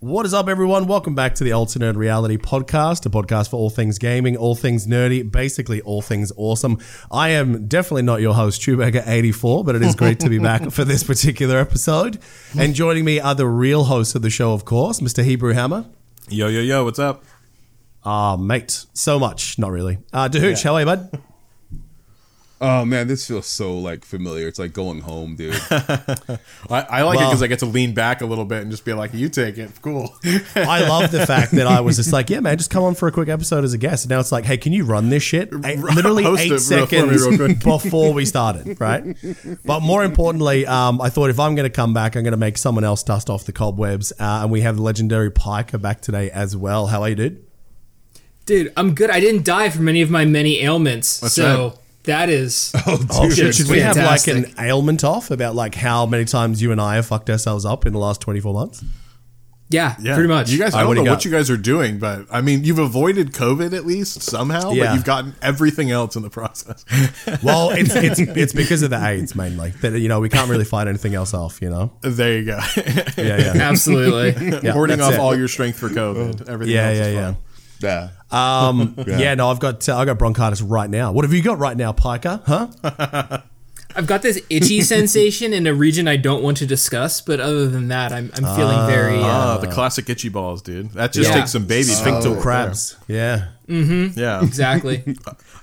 What is up, everyone? Welcome back to the Alternate Reality Podcast, a podcast for all things gaming, all things nerdy, basically all things awesome. I am definitely not your host, Chewbacca84, but it is great to be back for this particular episode. And joining me are the real hosts of the show, of course, Mr. Hebrew Hammer. Yo, yo, yo, what's up? Ah, mate, so much. Not really. Uh, DaHuch, how are you, bud? Oh man, this feels so like familiar. It's like going home, dude. I, I like it because I get to lean back a little bit and just be like, "You take it, cool." I love the fact that I was just like, yeah, man, just come on for a quick episode as a guest. And now it's like, hey, can you run this shit? Eight- literally Host eight it real- for me seconds before we started, right? But more importantly, um, I thought if I'm going to come back, I'm going to make someone else dust off the cobwebs. Uh, and we have the legendary Pika back today as well. How are you, dude? Dude, I'm good. I didn't die from any of my many ailments. That's so right. That is Oh, shit. Should we have like an ailment off about like how many times you and I have fucked ourselves up in the last 24 months? yeah, Yeah, pretty much. You guys, I I don't know got- what you guys are doing, but I mean, you've avoided COVID at least somehow, Yeah. but you've gotten everything else in the process. Well, it's, it's, it's because of the AIDS mainly that, you know, we can't really fight anything else off, you know? there you go. Yeah, yeah. Absolutely. yeah Hoarding off it. all your strength for COVID. Everything Yeah, else yeah, is yeah. fine. yeah. Um, yeah. no, I've got uh, I got bronchitis right now. What have you got right now, Pika? Huh? I've got this itchy sensation in a region I don't want to discuss, but other than that, I'm, I'm feeling very. Uh, Ah, the classic itchy balls, dude. That just Yeah. takes some baby Sphinctal power. crabs. Yeah. Yeah, Mm-hmm. yeah. exactly.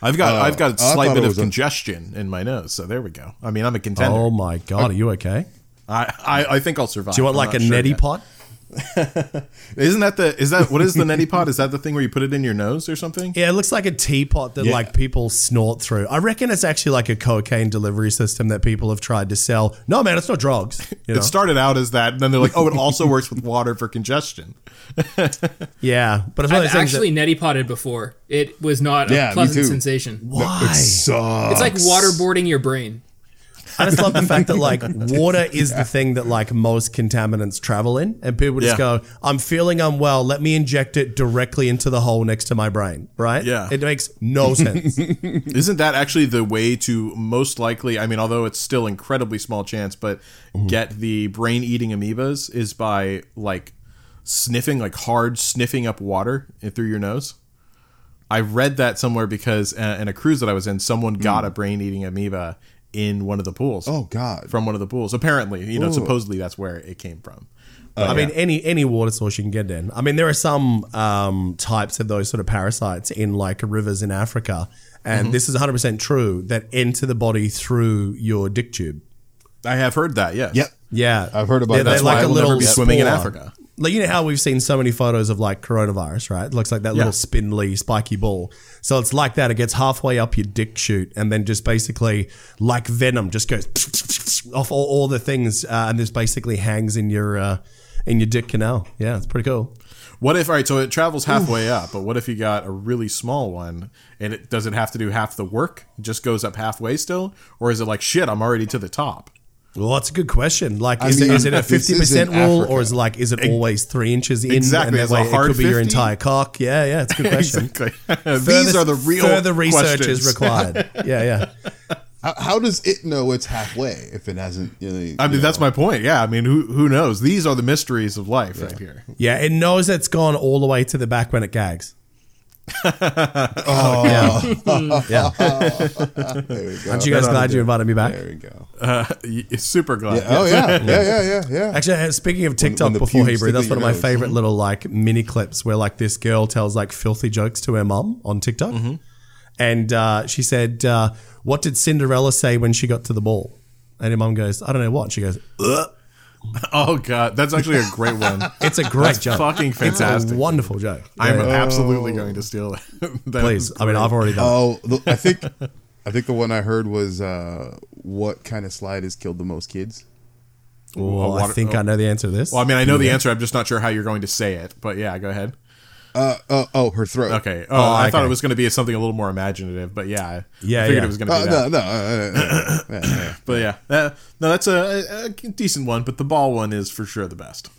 I've got I've got a I slight bit of was a- congestion in my nose, so there we go. I mean, I'm a contender. Oh my god, are you okay? I, I I think I'll survive. Do you want I'm like a not sure neti yet. pot? Isn't that the is that what is the neti pot? Is that the thing where you put it in your nose or something? Yeah, it looks like a teapot that Yeah. like people snort through. I reckon it's actually like a cocaine delivery system that people have tried to sell. No, man, it's not drugs. You know? It started out as that, and then they're like, "Oh, it also works with water for congestion." yeah, but it's I've those actually that, neti potted before. It was not a Yeah, me pleasant sensation. why? It sucks. It's like waterboarding your brain. I just love the fact that like water is the thing that like most contaminants travel in, and people just Yeah. go, "I'm feeling unwell. Let me inject it directly into the hole next to my brain." Right? Yeah. it makes no sense. Isn't that actually the way to most likely? I mean, although it's still incredibly small chance, but get the brain-eating amoebas is by like sniffing, like hard sniffing up water through your nose. I read that somewhere because uh, in a cruise that I was in, someone got a brain-eating amoeba in one of the pools. Oh God. from one of the pools. Apparently, you know, supposedly that's where it came from. I mean, any any water source you can get in. I mean, there are some um, types of those sort of parasites in like rivers in Africa, and this is 100 percent true that enter the body through your dick tube. I have heard that. Yes. Yep. Yeah, I've heard about They're- that. That's why I will never be swimming in. Africa. Like you know how we've seen so many photos of like coronavirus, right? It looks like that little spindly, spiky ball. So it's like that. It gets halfway up your dick shoot, and then just basically like venom just goes off all, all the things, uh, and this basically hangs in your uh, in your dick canal. Yeah, it's pretty cool. What if all right? So it travels halfway up, but what if you got a really small one and it does it have to do half the work? It just goes up halfway still, or is it like shit? I'm already to the top. Well, that's a good question. Like, is, mean, it, is it a fifty percent rule, Africa. or is it like, is it always three inches in? Exactly, and as that a way hard it could be your entire cock. Yeah, yeah, it's a good question. Exactly. Further- These are the real further research is required. Yeah, yeah. How, how does it know it's halfway if it hasn't? You know, I mean, you that's know? my point. Yeah, I mean, who who knows? These are the mysteries of life right here. Yeah, it knows it's gone all the way to the back when it gags. Oh, Yeah. yeah. there we go. Aren't you guys glad you invited me back? There we go. Uh, super glad. Yeah, oh yeah, yeah, yeah, yeah, yeah. Actually, uh, speaking of TikTok when the before Hebrew, that's one of my nose. favorite little like mini clips where like this girl tells like filthy jokes to her mom on TikTok, Mm-hmm. and uh, she said, uh, "What did Cinderella say when she got to the ball?" And her mom goes, "I don't know what." She goes, Ugh. Oh god, that's actually a great one. "It's a great That's joke, fucking It's fantastic. a wonderful joke." I'm Yeah, absolutely going to steal it. That please. I mean. I've already done. Oh, the, I think, I think the one I heard was uh, what kind of slide has killed the most kids? Well, I water- think I know the answer to this. Well, I mean, I know the answer. I'm just not sure how you're going to say it. But yeah, go ahead. Uh, oh, oh, her throat. Okay. Oh, Oh, I thought it was going to be something a little more imaginative. But yeah, I Yeah, figured yeah. it was going to be Oh, that. no, no, uh, uh, uh, yeah, yeah. But yeah, uh, no, that's a, a decent one. But the ball one is for sure the best.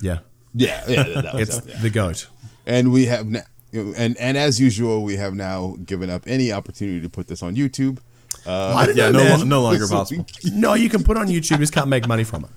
yeah, yeah, yeah, that it's it. the goat. And we have now, and and as usual, we have now given up any opportunity to put this on YouTube. I don't Yeah, know, no, no longer possible. No, you can put it on YouTube. You just can't make money from it.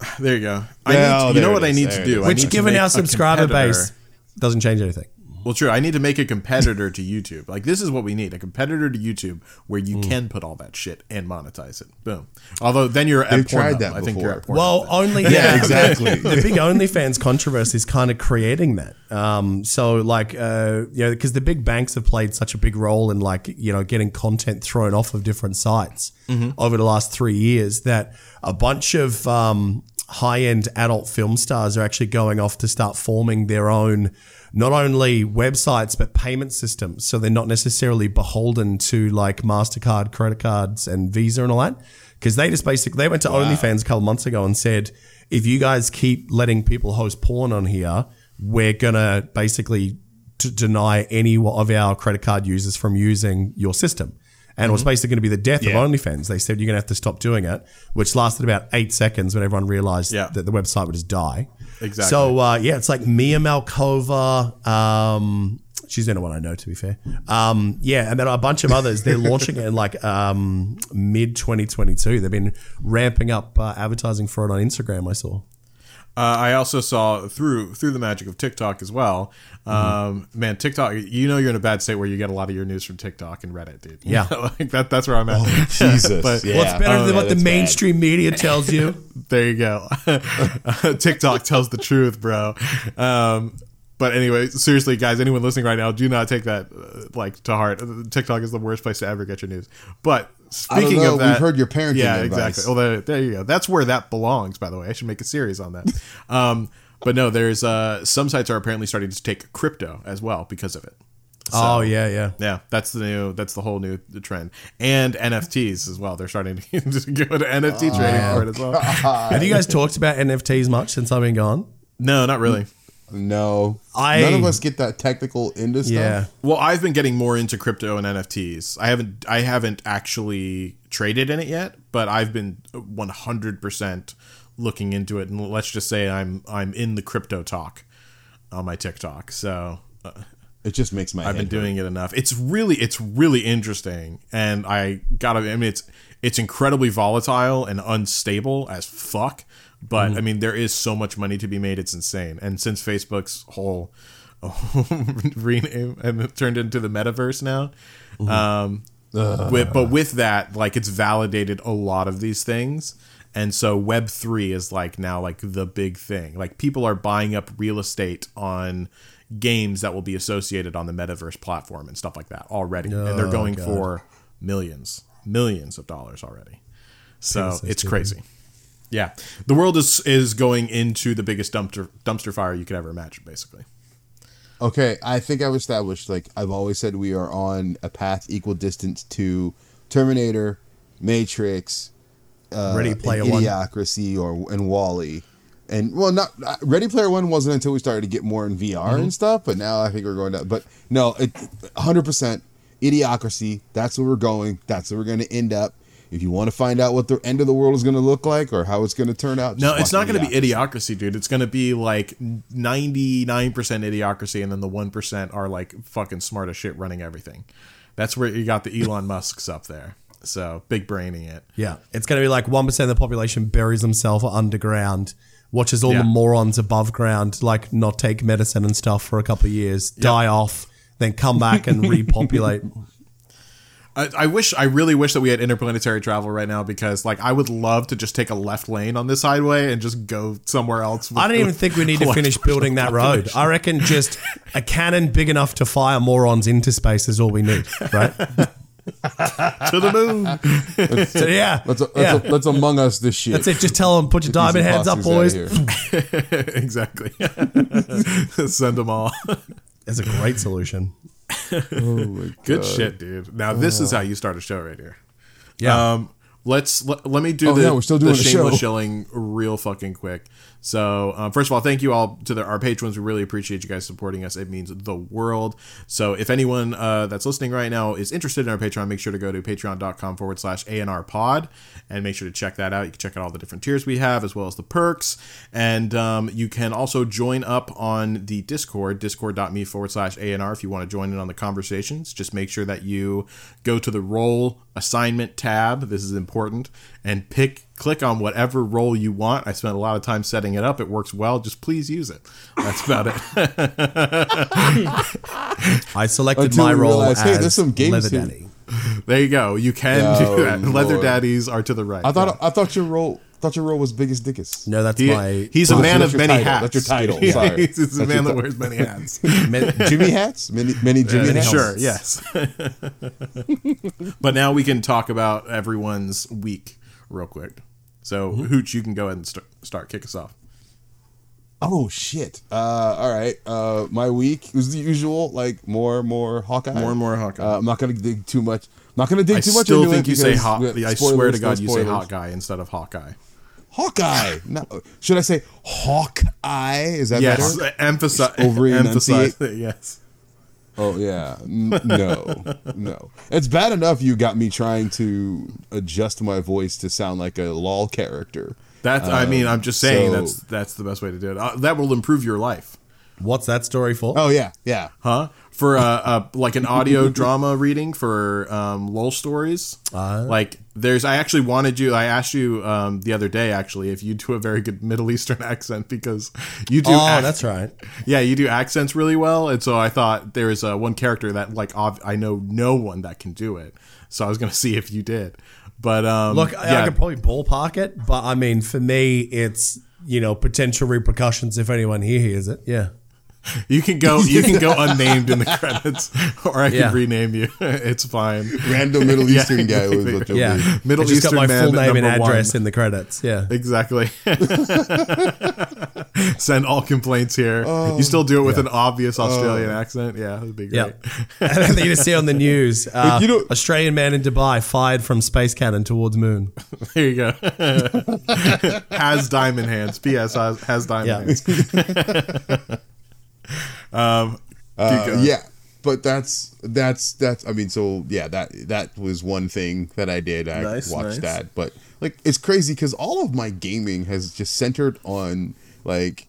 There you go. I Yeah, need, oh, you know it what I need there to do? is. I Which, need given make our subscriber base, doesn't change anything. Well, true. I need to make a competitor to YouTube. Like this is what we need: a competitor to YouTube where you Mm. can put all that shit and monetize it. Boom. Although then you're at They've tried Pornhub. that I think you're at before. Pornhub. Well, only Yeah, exactly. the big OnlyFans controversy is kind of creating that. Um, so like, uh, you know, because the big banks have played such a big role in like, you know, getting content thrown off of different sites over the last three years, that a bunch of um, high-end adult film stars are actually going off to start forming their own. Not only websites but payment systems, so they're not necessarily beholden to like Mastercard, credit cards, and Visa and all that because they just basically they went to OnlyFans a couple months ago and said, if you guys keep letting people host porn on here, we're gonna basically t- deny any of our credit card users from using your system. And it was basically going to be the death Yeah. of OnlyFans. They said you're going to have to stop doing it, which lasted about eight seconds when everyone realized Yeah. that the website would just die. Exactly. So uh, yeah, it's like Mia Malkova. Um, she's the only one I know, to be fair. Um, yeah, and then a bunch of others. They're launching it in like um, mid 2022. They've been ramping up uh, advertising for it on Instagram. I saw. Uh, I also saw through through the magic of TikTok as well. Um, Man, TikTok, you know you're in a bad state where you get a lot of your news from TikTok and Reddit, dude. Yeah. like that. That's where I'm at. Jesus. But- yeah. What's better Oh, than yeah, what the that's bad. mainstream media tells you? There you go. TikTok tells the truth, bro. Um, but anyway, seriously, guys, anyone listening right now, do not take that uh, like to heart. TikTok is the worst place to ever get your news. But I don't speaking know, of that, we've heard your parenting Yeah, advice. exactly. Well, there, you go. That's where that belongs. By the way, I should make a series on that. Um, but no, there's uh, some sites are apparently starting to take crypto as well because of it. oh yeah, yeah. Yeah, that's the new. That's the whole new trend, and NFTs as well. They're starting to go to NFT trading for it as well. Have you guys talked about NFTs much since I've been gone? No, not really. No. I- None of us get that technical into stuff. Yeah. Well, I've been getting more into crypto and NFTs. I haven't I haven't actually traded in it yet, but I've been 100% looking into it and let's just say I'm I'm in the crypto talk on my TikTok. So, uh, It just makes my I've been head hurt. doing it enough. It's really it's really interesting and I got to I mean it's it's incredibly volatile and unstable as fuck, but I mean there is so much money to be made it's insane. And since Facebook's whole rename and turned into the metaverse now, um with, but with that like it's validated a lot of these things. And so Web three is like now like the big thing. Like people are buying up real estate on games that will be associated on the metaverse platform and stuff like that already. and they're going for millions, millions of dollars already. So it's crazy. Yeah. The world is is going into the biggest dumpster dumpster fire you could ever imagine, basically. Okay, I think I've established like I've always said we are on a path equal distance to Terminator, Matrix, uh, Ready Player One. Idiocracy, or and WALL-E, and well, not uh, Ready Player One wasn't until we started to get more in VR Mm-hmm. and stuff, but now I think we're going down. But no, it, hundred percent Idiocracy. That's where we're going. That's where we're going to end up. If you want to find out what the end of the world is going to look like or how it's going to turn out, No, it's not going to be Idiocracy. idiocracy, dude. It's going to be like 99% idiocracy, and then the 1% are like fucking smart as shit running everything. That's where you got the Elon Musks up there. So big braining it. Yeah, it's going to be like one percent of the population buries themselves underground, watches all Yeah. the morons above ground like not take medicine and stuff for a couple of years, die off, then come back and repopulate. I, I wish, I really wish that we had interplanetary travel right now because, like, I would love to just take a left lane on this highway and just go somewhere else. I don't even think we need to finish building that road. I reckon just a cannon big enough to fire morons into space is all we need, right? to the moon. So yeah, Let's, let's, yeah. let's among us this shit. That's it. Just tell them, put your diamond These hands up, boys. exactly. Send them all. That's a great solution. Good shit, dude. Now this is how you start a show right here. Yeah. Um, let's let, let me do Oh, the, we're still doing the shameless show. shilling real fucking quick. So um, first of all, thank you all to the, our patrons. We really appreciate you guys supporting us. It means the world. So if anyone uh, that's listening right now is interested in our Patreon, make sure to go to patreon.com forward slash ANR pod and make sure to check that out. You can check out all the different tiers we have as well as the perks. And um, you can also join up on the Discord, discord.me forward slash ANR if you want to join in on the conversations. Just make sure that you go to the role assignment tab. This is important. And pick click on whatever role you want. I spent a lot of time setting it up. It works well. Just please use it. That's about it. I selected Until my role realized, hey, there's some games Leather here. Daddy. there you go. You can Oh, do that. Oh, Leather daddies are to the right. I thought I thought your role thought your role was biggest dickus. No, that's He- my. he's a Oh, man that's of many title. hats. That's your title. Yeah, Sorry. he's, he's a man that wears many hats. Jimmy hats, many many uh, Jimmy Many hats. Sure, yes. but now we can talk about everyone's week real quick. So, Mm-hmm. Hooch, you can go ahead and start, start kick us off. Oh shit! Uh, all right. Uh, my week was the usual, like more, more Hawkeye. More and more Hawkeye. Uh, I'm not gonna dig too much. I'm not gonna dig I too much I still think you say hot. we- I swear to God, you say Hawkeye instead of Hawkeye. Hawkeye. No, should I say Hawkeye? Is that Yes, better? emphasize. Over emphasize enunciate. it. Yes. Oh yeah. N- no, no. It's bad enough you got me trying to adjust my voice to sound like a lol character. That's. I mean, I'm just saying so- that's that's the best way to do it. Uh, that will improve your life, What's that story for? Oh yeah, yeah. huh? For uh, uh like an audio drama reading for um, lol stories. Uh. like there's. I actually wanted you. I asked you um, the other day actually if you do a very good Middle Eastern accent because you do. Oh, ac- that's right. Yeah, you do accents really well, and so I thought there is uh, one character that like I know no one that can do it. So I was gonna see if you did, but um, Look, I, I could probably ballpark it, but I mean, for me, it's you know potential repercussions if anyone here hears it. Yeah. You can go you can go unnamed in the credits, or I can Yeah. rename you. it's fine. Random Middle Yeah, Eastern guy was what you'll Yeah. be. Middle I just Eastern got my man full name and address one. in the credits. Yeah. Exactly. Send all complaints here. Oh. you still do it with an obvious Australian accent. Yeah, that'd be great. Yeah. and then you just see on the news uh, you know- Australian man in Dubai fired from space cannon towards moon. There you go. has diamond hands. P.S. Has, has diamond Yeah. hands. um, Uh, yeah, but that's that's that's. I mean, so yeah, that that was one thing that I did. I Nice, watched nice. that, but like it's crazy because all of my gaming has just centered on like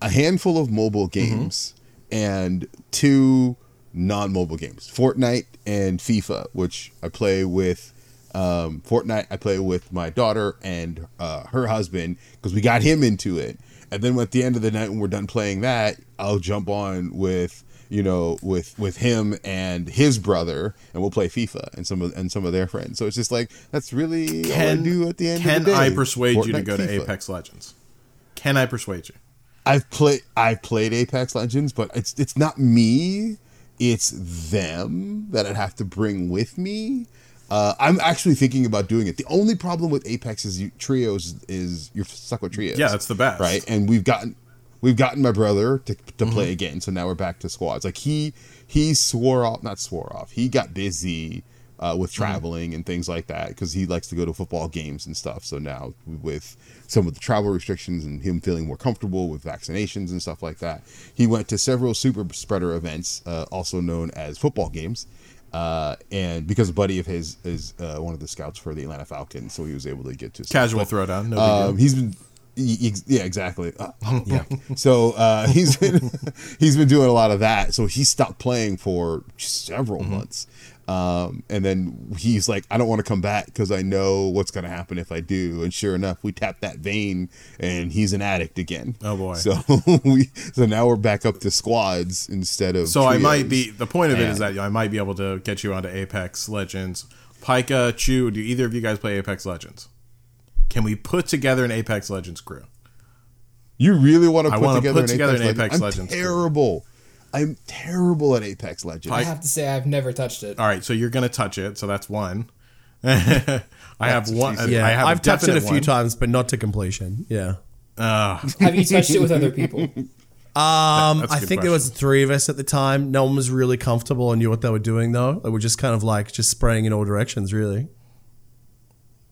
a handful of mobile Mm-hmm. games and two non-mobile games, Fortnite and FIFA, which I play with. Um, Fortnite, I play with my daughter and uh, her husband because we got him into it. And then at the end of the night, when we're done playing that, I'll jump on with you know with with him and his brother, and we'll play FIFA and some of and some of their friends. So it's just like that's really all I Can, do at the end. can of the day. I persuade you to Fortnite, go to FIFA. Apex Legends? Can I persuade you? I've played I've played Apex Legends, but it's it's not me, it's them that I'd have to bring with me. Uh, I'm actually thinking about doing it. The only problem with Apex is you, trios is you're stuck with trios. Yeah, that's the best. right? And we've gotten we've gotten my brother to, to Mm-hmm. play again, so now we're back to squads. Like he he swore off, not swore off. He got busy uh, with Mm-hmm. traveling and things like that because he likes to go to football games and stuff. So now with some of the travel restrictions and him feeling more comfortable with vaccinations and stuff like that, he went to several super spreader events, uh, also known as football games. Uh, and because a buddy of his is uh, one of the scouts for the Atlanta Falcons, so he was able to get to Casual but- throwdown. No um, he's been yeah exactly. Uh, yeah. so uh, he's been he's been doing a lot of that. So he stopped playing for several Mm-hmm. months um, and then he's like i don't want to come back because i know what's going to happen if i do and sure enough we tapped that vein and he's an addict again Oh, boy. so we so now we're back up to squads instead of So I might be. The point of it is And- that I might be able to get you onto Apex Legends. Pika, Chu, do either of you guys play Apex Legends? Can we put together an Apex Legends crew? You really want to put together, put an, together Apex an Apex Legends? Legends I'm crew. Terrible. I'm terrible at Apex Legends. I have to say I've never touched it. All right, so you're gonna touch it, so that's one. I have one. Yeah, I have a I've touched it a few one. times, but not to completion. Yeah. Have you touched it with other people? Um, That's a I good think there was three of us at the time. No one was really comfortable and knew what they were doing, though. They were just kind of like just spraying in all directions, really.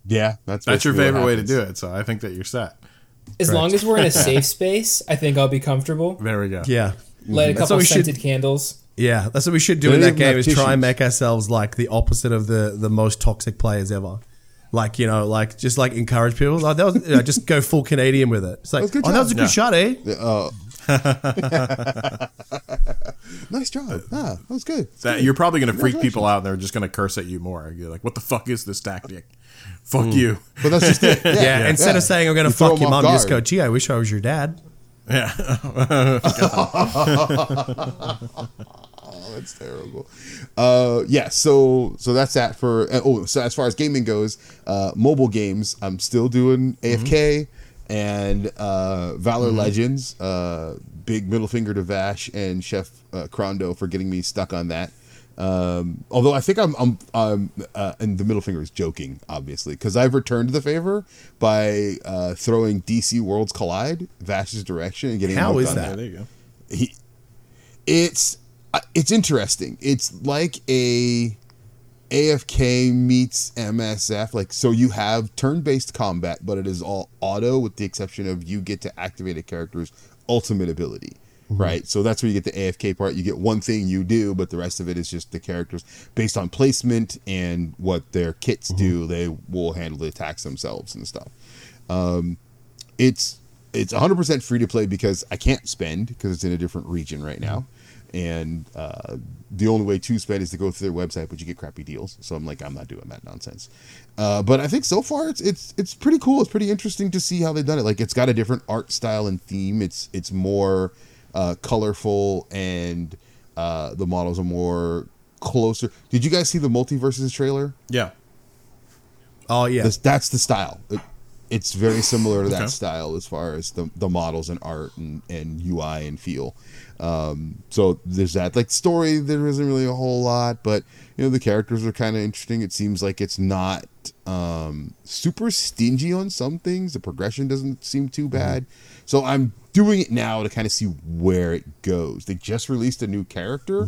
yeah, that's That's your favorite way to do it, so I think that you're set. As long as we're in a safe space, I think I'll be comfortable. There we go. Yeah. Light a couple what we should- scented candles. Yeah, that's what we should do They in that game have is try and make ourselves like the opposite of the the most toxic players ever. Like you know, like just like encourage people. Like that was you know, just go full Canadian with it. It's like, was oh, that was a job. good shot, eh? Uh, nice job. Ah, that was good. That you're probably going to freak people out, and they're just going to curse at you more. You're like, "What the fuck is this tactic? Fuck you." But that's just it. Yeah. Yeah, instead yeah. of saying I'm going You to throw fuck your them off mom, you just go, guard. gee, I wish I was your dad. Yeah. Oh, that's terrible. Uh, yeah. So so that's that for. Uh, oh, so as far as gaming goes, uh, mobile games, I'm still doing AFK and uh, Valor Legends. Uh, big middle finger to Vash and Chef uh, Crondo for getting me stuck on that. Um, although I think I'm, I'm, um, uh, and the middle finger is joking, obviously, because I've returned the favor by uh, throwing DC Worlds Collide Vash's direction and getting How hooked is on that? There you go. he it's uh, it's interesting it's like a afk meets msf like so you have turn-based combat but it is all auto with the exception of you get to activate a character's ultimate ability right so that's where you get the afk part you get one thing you do but the rest of it is just the characters based on placement and what their kits do they will handle the attacks themselves and stuff Um, it's it's 100% free to play because I can't spend because it's in a different region right now. And uh, the only way to spend is to go through their website, but you get crappy deals. So I'm like, I'm not doing that nonsense. Uh, but I think so far it's it's it's pretty cool. It's pretty interesting to see how they've done it. Like it's got a different art style and theme. It's it's more uh, colorful and uh, the models are more closer. Did you guys see the multiverses trailer? Yeah. Oh, yeah. This, that's the style. It, it's very similar to that Okay. style as far as the, the models and art and, and UI and feel. Um, so there's that. Like story, there isn't really a whole lot, but you know the characters are kind of interesting. It seems like it's not um, super stingy on some things. The progression doesn't seem too bad. So I'm doing it now to kind of see where it goes. They just released a new character.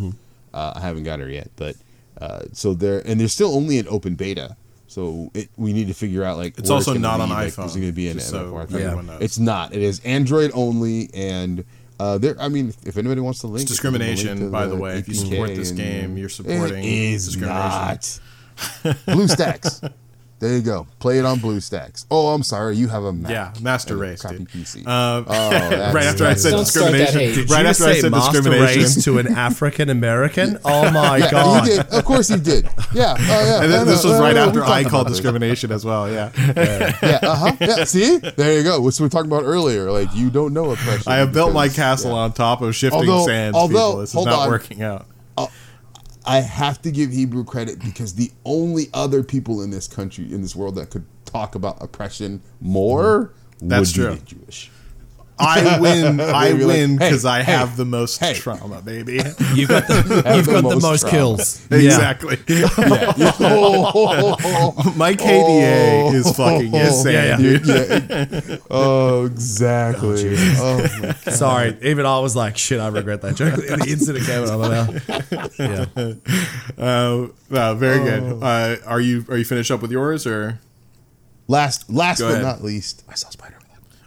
Uh, I haven't got her yet, but uh, so they're and they're still only in open beta. So it, we need to figure out like It's also gonna not be, on like, iPhone, Is it going to be an so knows. It's not. It is Android only, and uh, there. I mean, if anybody wants to link, It's it, give them a link discrimination, to by the way. If you support this game, you're supporting it is discrimination. not. BlueStacks. There you go. Play it on BlueStacks. Oh, I'm sorry. You have a Mac Yeah, Master a Race, crappy dude. PC. Uh, oh, right after I said Don't start that discrimination, right you after say I said master discrimination, race to an African American? Oh my Yeah, god! he did. Of course he did. Yeah. Oh, yeah. and then no, this was no, right after I called discrimination as well. Yeah, Yeah. Uh huh. Yeah. See, there you go. What we were talking about earlier. Like you don't know oppression. I have built my castle yeah. on top of shifting Although- sands. although- people, this is hold not on. working out. I have to give Hebrew credit because the only other people in this country, in this world, that could talk about oppression more That's would true. be Jewish. I win. I They'd be like, win hey, because I hey, have the most hey. trauma, baby. You've got the, you've the got the most most trauma. kills. exactly. oh, My KDA is fucking insane, Yeah, yeah. dude. yeah. oh, exactly. Oh, my Sorry, even I was like, shit, I regret that joke. The instant it came out of my. Yeah. Uh, no, very Oh. good. Uh, are you are you finished up with yours or? last, last Go but ahead. not least, I saw Spider Man.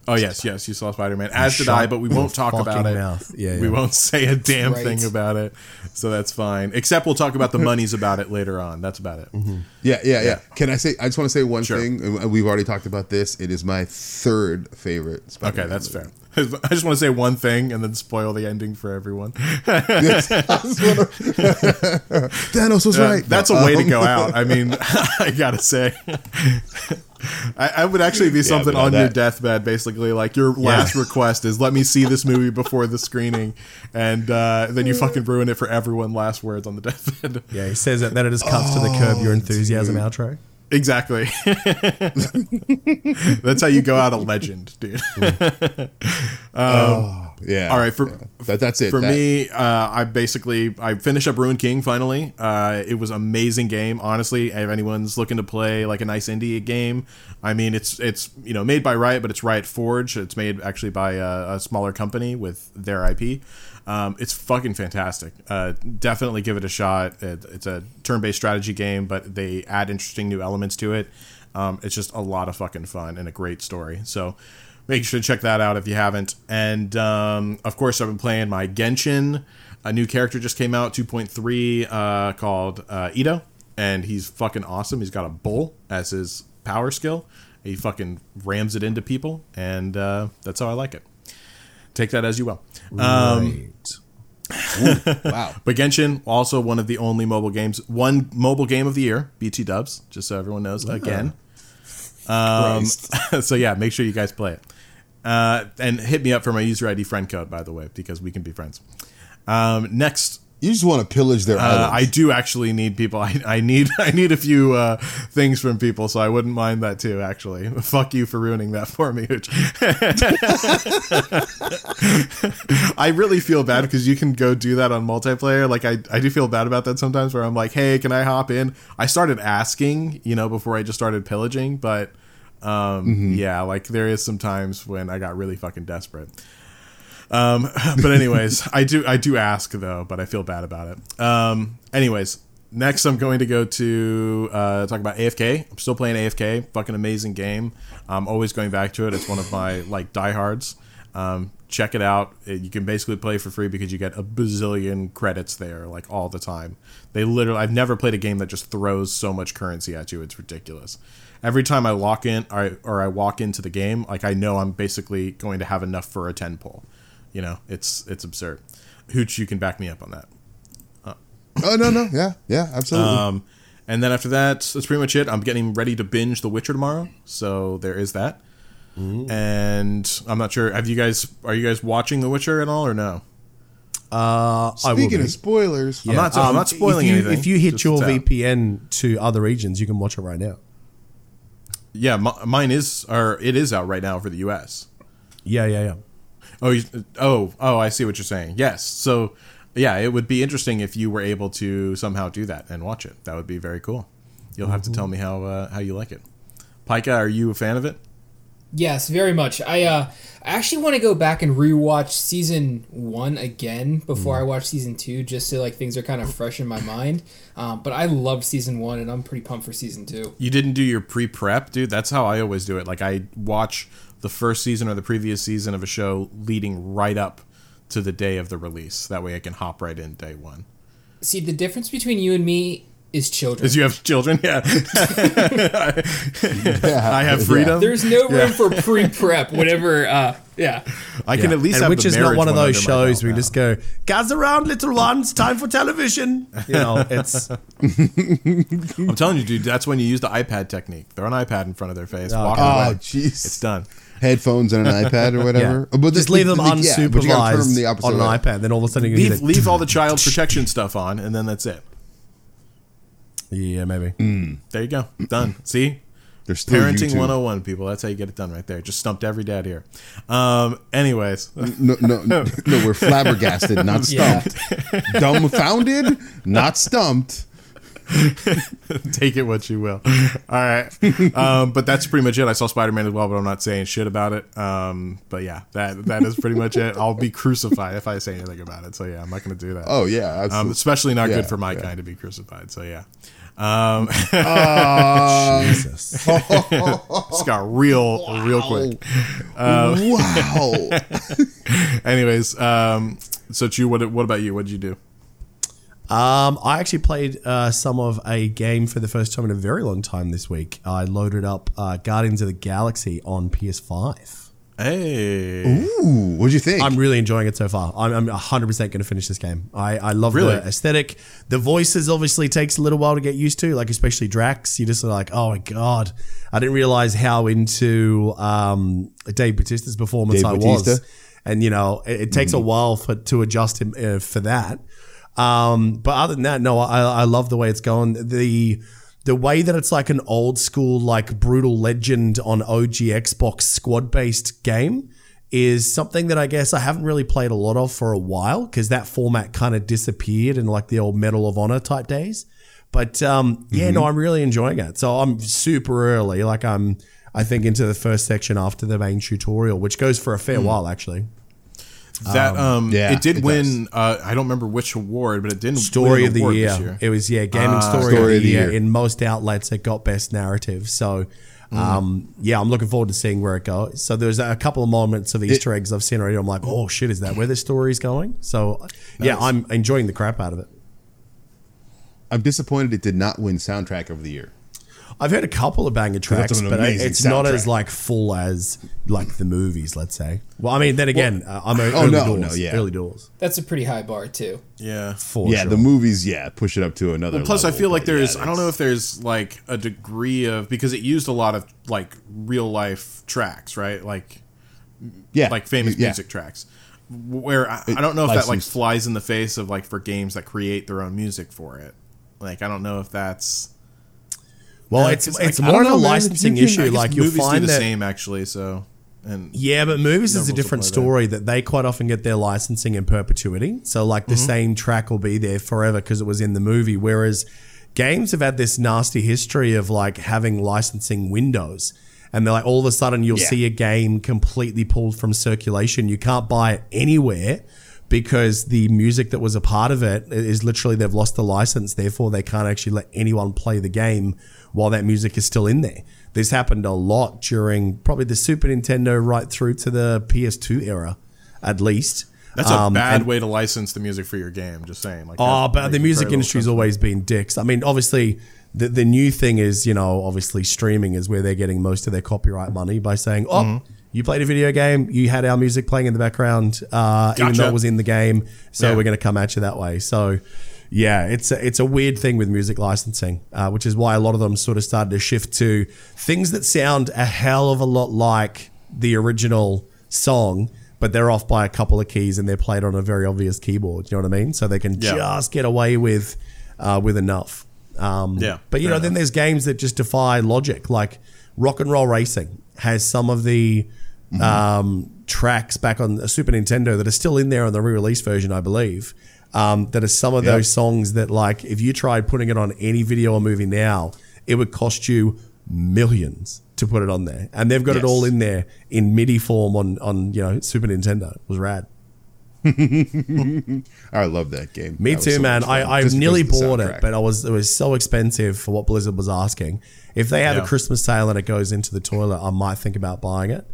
Oh yes, yes, you saw Spider Man. As did I, but we won't talk about it. mouth. Yeah, We won't say a damn Right. thing about it, so that's fine. Except we'll talk about the monies about it later on. That's about it. Mm-hmm. Yeah, yeah, yeah, Yeah. Can I say? I just want to say one Sure. thing. We've already talked about this. It is my third favorite. Okay, Spider-Man that's movie. fair. I just want to say one thing and then spoil the ending for everyone. Yes. I just wanna- Thanos was Uh, right. That's a way to go out. I mean, I gotta say, I, I would actually be something but now on your deathbed, basically. Like your last request is, "Let me see this movie before the screening," and uh, then you fucking ruin it for everyone. Last words on the deathbed. Yeah, he says that, then it just cuts to the curb your enthusiasm outro. Exactly. That's how you go out a legend, dude. Oh yeah. All right, for- yeah. that, that's it. For That- me, uh, I basically I finished up Ruined King finally. Uh, it was amazing game. Honestly, if anyone's looking to play like a nice indie game, I mean it's it's you know made by Riot, but it's Riot Forge. It's made actually by a, a smaller company with their IP. Um, it's fucking fantastic. Uh, definitely give it a shot. It, it's a turn-based strategy game, but they add interesting new elements to it. Um, it's just a lot of fucking fun and a great story. So make sure to check that out if you haven't. And um, of course, I've been playing my Genshin. A new character just came out, 2.3, uh, called uh, Itto, and he's fucking awesome. He's got a bull as his power skill. He fucking rams it into people, and uh, that's how I like it. Take that as you will. Um, right. Wow. But Genshin, also one of the only mobile games, one mobile game of the year, BT Dubs, just so everyone knows. Again, um, so yeah, make sure you guys play it, uh, and hit me up for my user ID friend code, by the way, because we can be friends. Um, next, You just want to pillage their uh. I do actually need people. I, I need I need a few uh, things from people, so I wouldn't mind that too. Actually, fuck you for ruining that for me. I really feel bad because you can go do that on multiplayer. Like I I do feel bad about that sometimes, where I'm like, hey, can I hop in? I started asking, you know, before I just started pillaging, but um, yeah, like there is some times when I got really fucking desperate. Um, but anyways, I do I do ask though, but I feel bad about it. Um, anyways, next I'm going to go to uh, talk about AFK. I'm still playing AFK. Fucking amazing game. I'm always going back to it. It's one of my like diehards. Um, check it out. It- you can basically play for free because you get a bazillion credits there, like all the time. They literally, I've never played a game that just throws so much currency at you. It's ridiculous. Every time I lock in or I, or I walk into the game, like I know I'm basically going to have enough for a ten pull. You know, it's it's absurd. Hooch, you can back me up on that. oh no, no, yeah, yeah, absolutely. Um, and then after that, that's pretty much it. I'm getting ready to binge The Witcher tomorrow, so there is that. And I'm not sure. Have you guys? Are you guys watching The Witcher at all, or no? Uh, Speaking be. of spoilers, I'm not- I'm not spoiling if you, anything, If you hit your it's. VPN to other regions, you can watch it right now. Yeah, m- mine is, or it is out right now for the U.S. Yeah, yeah, yeah. Oh, you, oh, oh! I see what you're saying. Yes. So, yeah, it would be interesting if you were able to somehow do that and watch it. That would be very cool. You'll have to tell me how uh, how you like it. Pika, are you a fan of it? Yes, very much. I uh, I actually want to go back and rewatch season one again before I watch season two, just so like things are kind of fresh in my mind. Um, but I loved season one, and I'm pretty pumped for season two. You didn't do your pre prep, dude. That's how I always do it. Like I watch the first season or the previous season of a show leading right up to the day of the release. That way I can hop right in day one. See, the difference between you and me is children. Because you have children, yeah. I have yeah. freedom. There's no room for pre-prep. Whatever. Uh, yeah. I can Yeah. at least and have which the is not one of those under shows belt where you just go, gather around, little ones, time for television. You know, it's I'm telling you, dude. That's when you use the iPad technique. Throw an iPad in front of their face, walk Oh, away. jeez. It's done. Headphones and an iPad or whatever. yeah. But just the- leave them the- yeah, but you gotta turn them unsupervised the opposite on an way. iPad. Then all of a sudden you Leave leave all the child protection stuff on, and then that's it. Yeah, maybe. There you go. Done. See, They're still parenting YouTube. 101, people. That's how you get it done right there. Just stumped every dad here. Um. Anyways, No, no, no, no, we're flabbergasted, not Yeah. stumped. Dumbfounded, not stumped. take it what you will. All right. Um, but that's pretty much it. I saw Spider Man as well, but I'm not saying shit about it. Um, but yeah, that that is pretty much it. I'll be crucified if I say anything about it. So yeah, I'm not going to do that. Oh yeah, um, especially not Yeah, good for my yeah. kind to be crucified. So yeah. Um, Jesus. it's got real, real quick. wow. Anyways, um, so Chu, what what about you? What did you do? Um, I actually played uh, some of a game for the first time in a very long time this week. I loaded up uh, Guardians of the Galaxy on PS5. Hey, Ooh, what'd you think? I'm really enjoying it so far. I'm, I'm 100% going to finish this game. I, I love Really? the aesthetic. The voices obviously takes a little while to get used to, like especially Drax. You just are like, oh my god, I didn't realize how into um, Dave Batista's performance Dave I Bautista? was, and you know it, it takes a while for to adjust him uh, for that. Um, but other than that, no, I, I love the way it's going. The the way that it's like an old school, like brutal legend on OG Xbox squad based game is something that I guess I haven't really played a lot of for a while because that format kind of disappeared in like the old Medal of Honor type days. But um, yeah, no, I'm really enjoying it. So I'm super early, like I'm I think into the first section after the main tutorial, which goes for a fair while actually. That um, yeah, it did it win. Uh, I don't remember which award, but it didn't. Story win of the award year. year. It was yeah, gaming story, Story of the, year. In most outlets, it got best narrative. So, um, yeah, I'm looking forward to seeing where it goes. So there's a couple of moments of Easter eggs I've seen already. I'm like, oh shit, is that where the story's going? So, yeah, I'm enjoying the crap out of it. I'm disappointed it did not win soundtrack of the year. I've heard a couple of banger tracks, but amazing it's not as like full as like the movies. Let's say. Well, I mean, then again, uh, I'm a- oh, early no, doors. no, yeah. early doors That's a pretty high bar too. Yeah. for yeah, sure. the movies, yeah, push it up to another. Plus, I feel like but yeah, there's I don't know if there's like a degree of because it used a lot of like real life tracks, right? Like yeah, like famous yeah. music tracks. Where I, I don't know if that like flies in the face of like for games that create their own music for it. Like I don't know if that's well, it's 'cause, it's like, more of a man. licensing can- issue. Like you'll find the that. same actually. So and Yeah, but movies is a different play that. story that they quite often get their licensing in perpetuity. So like Mm-hmm. the same track will be there forever because it was in the movie. Whereas games have had this nasty history of like having licensing windows. And they're like all of a sudden you'll Yeah. see a game completely pulled from circulation. You can't buy it anywhere because the music that was a part of it is literally they've lost the license. Therefore, they can't actually let anyone play the game while that music is still in there. This happened a lot during probably the Super Nintendo right through to the PS2 era, at least. that's a Um, bad and- way to license the music for your game. Just saying. Like Oh, but the music industry's always been dicks. I mean, obviously, the the new thing is, you know, obviously streaming is where they're getting most of their copyright money by saying, "Oh, Mm-hmm. you played a video game, you had our music playing in the background, uh, even though it was in the game, so Yeah. we're going to come at you that way." So. Yeah, it's a, it's a weird thing with music licensing, uh, which is why a lot of them sort of started to shift to things that sound a hell of a lot like the original song, but they're off by a couple of keys and they're played on a very obvious keyboard. You know what I mean? So they can Yeah. just get away with uh, with enough. Um, Yeah, but you know, then there's games that just defy logic. Like Rock and Roll Racing has some of the um, tracks back on the Super Nintendo that are still in there on the re-release version, I believe. Um, that are some of Yep. those songs that, like, if you tried putting it on any video or movie now, it would cost you millions to put it on there. And they've got it all in there in MIDI form on on you know Super Nintendo. It was rad. I love that game. Me That too, so man. I, I nearly bought it, but I was it was so expensive for what Blizzard was asking. If they have Yeah. a Christmas sale and it goes into the toilet, I might think about buying it.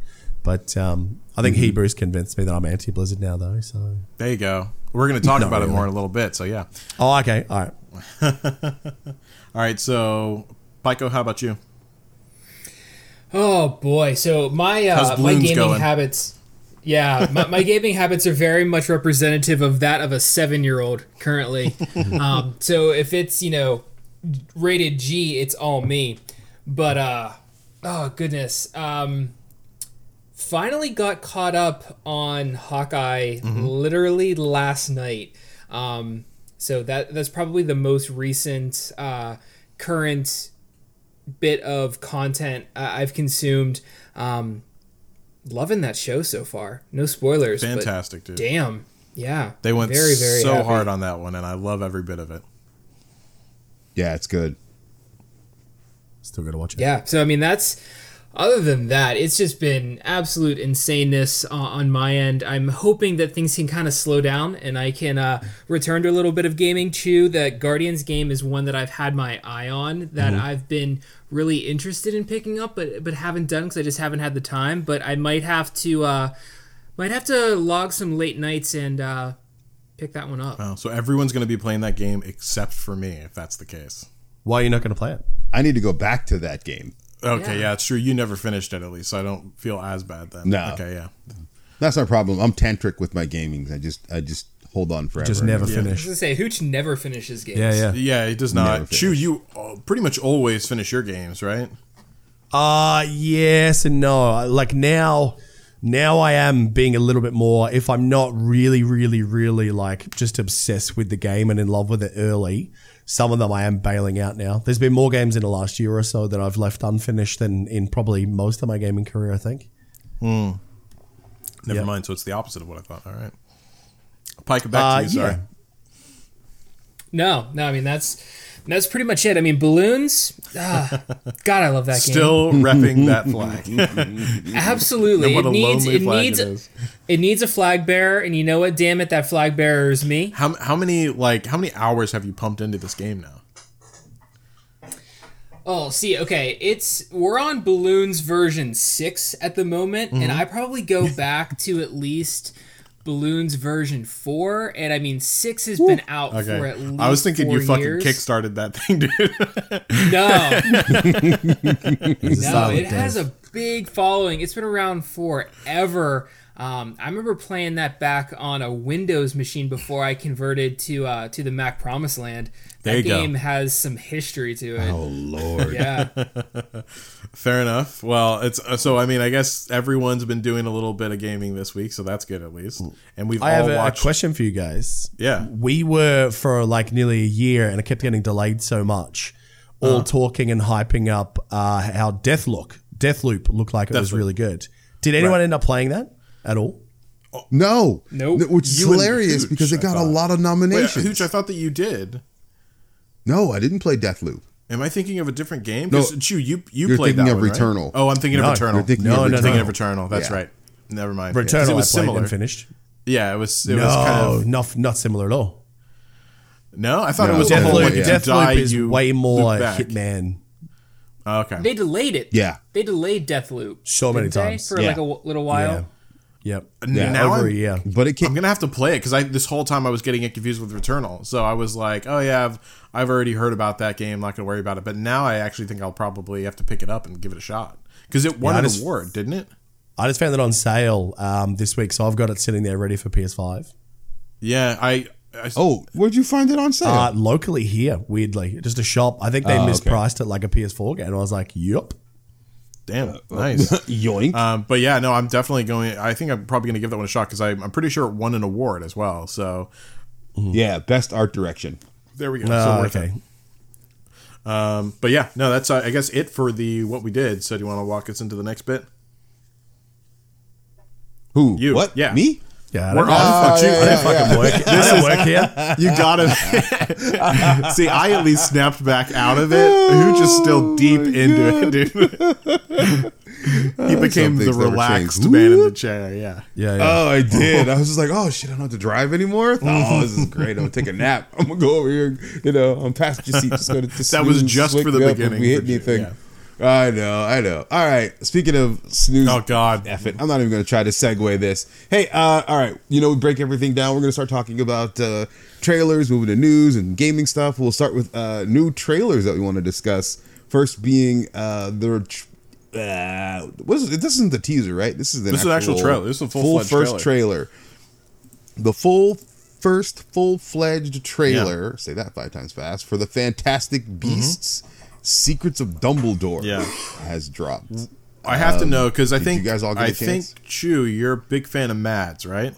But um, I Mm-hmm. think Hebrews convinced me that I'm anti Blizzard now, though. So There you go. We're going to talk Not about it more in a little bit. So yeah. oh, okay, all right. All right. So Pika, how about you? Oh boy! So my uh, my gaming going? habits, yeah, my, my gaming habits are very much representative of that of a seven-year-old currently. um, so if it's you know rated G, it's all me. But uh, oh goodness, um, finally got caught up on Hawkeye literally last night. Um, so that that's probably the most recent uh, current bit of content uh, I've consumed. Um, loving that show so far. No spoilers. but Fantastic, dude. Damn. Yeah. They went very very so happy. hard on that one, and I love every bit of it. yeah, it's good. Still got to watch it. Yeah. So I mean that's other than that, it's just been absolute insaneness uh, on my end. I'm hoping that things can kind of slow down and I can uh, return to a little bit of gaming. too. that Guardians game is one that I've had my eye on that I've been really interested in picking up, but but haven't done because I just haven't had the time. But I might have to uh, might have to log some late nights and uh, pick that one up. Wow. So everyone's going to be playing that game except for me, if that's the case. Why are you not going to play it? I need to go back to that game. Okay, Yeah. yeah, it's true. You never finished it, at least. So I don't feel as bad then. No. Okay, yeah. That's my problem. I'm tantric with my gaming. I just I just hold on forever. Just never Yeah. I was gonna say Hooch never finishes games. Yeah, yeah. Yeah, it does not. Chew, you uh, pretty much always finish your games, right? Uh yes and no. Like now now I am being a little bit more if I'm not really, really, really like just obsessed with the game and in love with it early, some of them I am bailing out now. There's been more games in the last year or so that I've left unfinished than in probably most of my gaming career, I think. Never Yeah. mind. So it's the opposite of what I thought. All right. Pike, back Uh, to you. Sorry. yeah. No, no, I mean that's that's pretty much it. I mean Bloons. Ah, God, I love that game. Still repping that flag. Absolutely, what it a needs it flag needs it is. it needs a flag bearer, and you know what? Damn it, that flag bearer is me. How, how many like how many hours have you pumped into this game now? Oh, see, okay, it's we're on Bloons version six at the moment, and I probably go back to at least Bloons version four, and I mean six has been out for at least. I was thinking you fucking years. kickstarted that thing, dude. No, no, silent it has a big following. It's been around forever. Um, I remember playing that back on a Windows machine before I converted to uh, to the Mac Promised Land. That There you go. game has some history to it. Oh lord. Yeah, Fair enough. Well, it's uh, so. I mean, I guess everyone's been doing a little bit of gaming this week, so that's good at least. And we've I all have a, a watched. question for you guys. Yeah. We were for like nearly a year and it kept getting delayed so much, Uh-huh. all talking and hyping up uh, how Deathlook, Deathloop looked like it was really good. Did anyone end up playing that at all? No. Nope. No, Which is You hilarious Hooch, because it got a lot of Wait, nominations. Hooch, I thought that you did. No, I didn't play Deathloop. Am I thinking of a different game? No. 'Cause, Chew, you you You're played thinking that of one, right? Returnal. Oh, I'm thinking No, of Returnal. you're thinking No, of no, I'm no. thinking of Returnal. That's Yeah. right. Never mind. Yeah, 'cause Returnal it was I played similar. and finished. Yeah, it was. It no, was kind of. not, not similar at all. No, I thought it No, was the whole Deathloop, like if you Deathloop die, is you way more loop back. Hitman. Oh, okay. they delayed it. Yeah. they delayed Deathloop So many didn't they? times. for Yeah. like a w- little while. Yeah. Yep. Yeah. Now Over I'm- a. But it I'm gonna have to play it because I this whole time I was getting it confused with Returnal. So I was like, oh yeah, I've I've already heard about that game. Not gonna worry about it. But now I actually think I'll probably have to pick it up and give it a shot because it won Yeah, I an just- award, didn't it? I just found it on sale um, this week, so I've got it sitting there ready for PS5. Yeah, I. I Oh, where'd you find it on sale? Uh, locally here, weirdly, just a shop. I think they Oh, okay. mispriced it like a PS4 game. And I was like, "Yup." Damn it. nice. Yoink. um, but yeah, no, I'm definitely going. I think I'm probably gonna give that one a shot because I'm pretty sure it won an award as well. So yeah, best art direction. there we go. Uh, worth okay. it. Um, but yeah, no, that's uh, I guess it for the what we did. So do you want to walk us into the next bit? Who? You. What? Yeah. Me? Yeah, I We're don't, on. Oh, Fuck you. yeah, I didn't yeah, fucking yeah. work. I don't work here. You gotta see. I at least snapped back out of it. Hooch just still oh deep into it, dude. he became the relaxed man in the chair. Yeah. Yeah, yeah. Oh, I did. I was just like, oh shit, I don't have to drive anymore. Oh, this is great. I'm gonna take a nap. I'm gonna go over here. You know, on passenger seat. Just go to That was just for the beginning, If we hit for sure, anything. Yeah. I know, I know. All right. Speaking of snooze, Oh God. F it. I'm not even going to try to segue this. Hey, uh, all right. You know, we break everything down. We're going to start talking about uh, trailers, moving to news and gaming stuff. We'll start with uh, new trailers that we want to discuss. First being uh, the. Uh, what is it? This isn't the teaser, right? This is the This is an actual trailer. This is a full first trailer. The full first full fledged trailer. Say that five times fast for the Fantastic Beasts: Secrets of Dumbledore. Yeah. has dropped. I have to know because I think you guys all get a I think Chew, you're a big fan of Mads, right?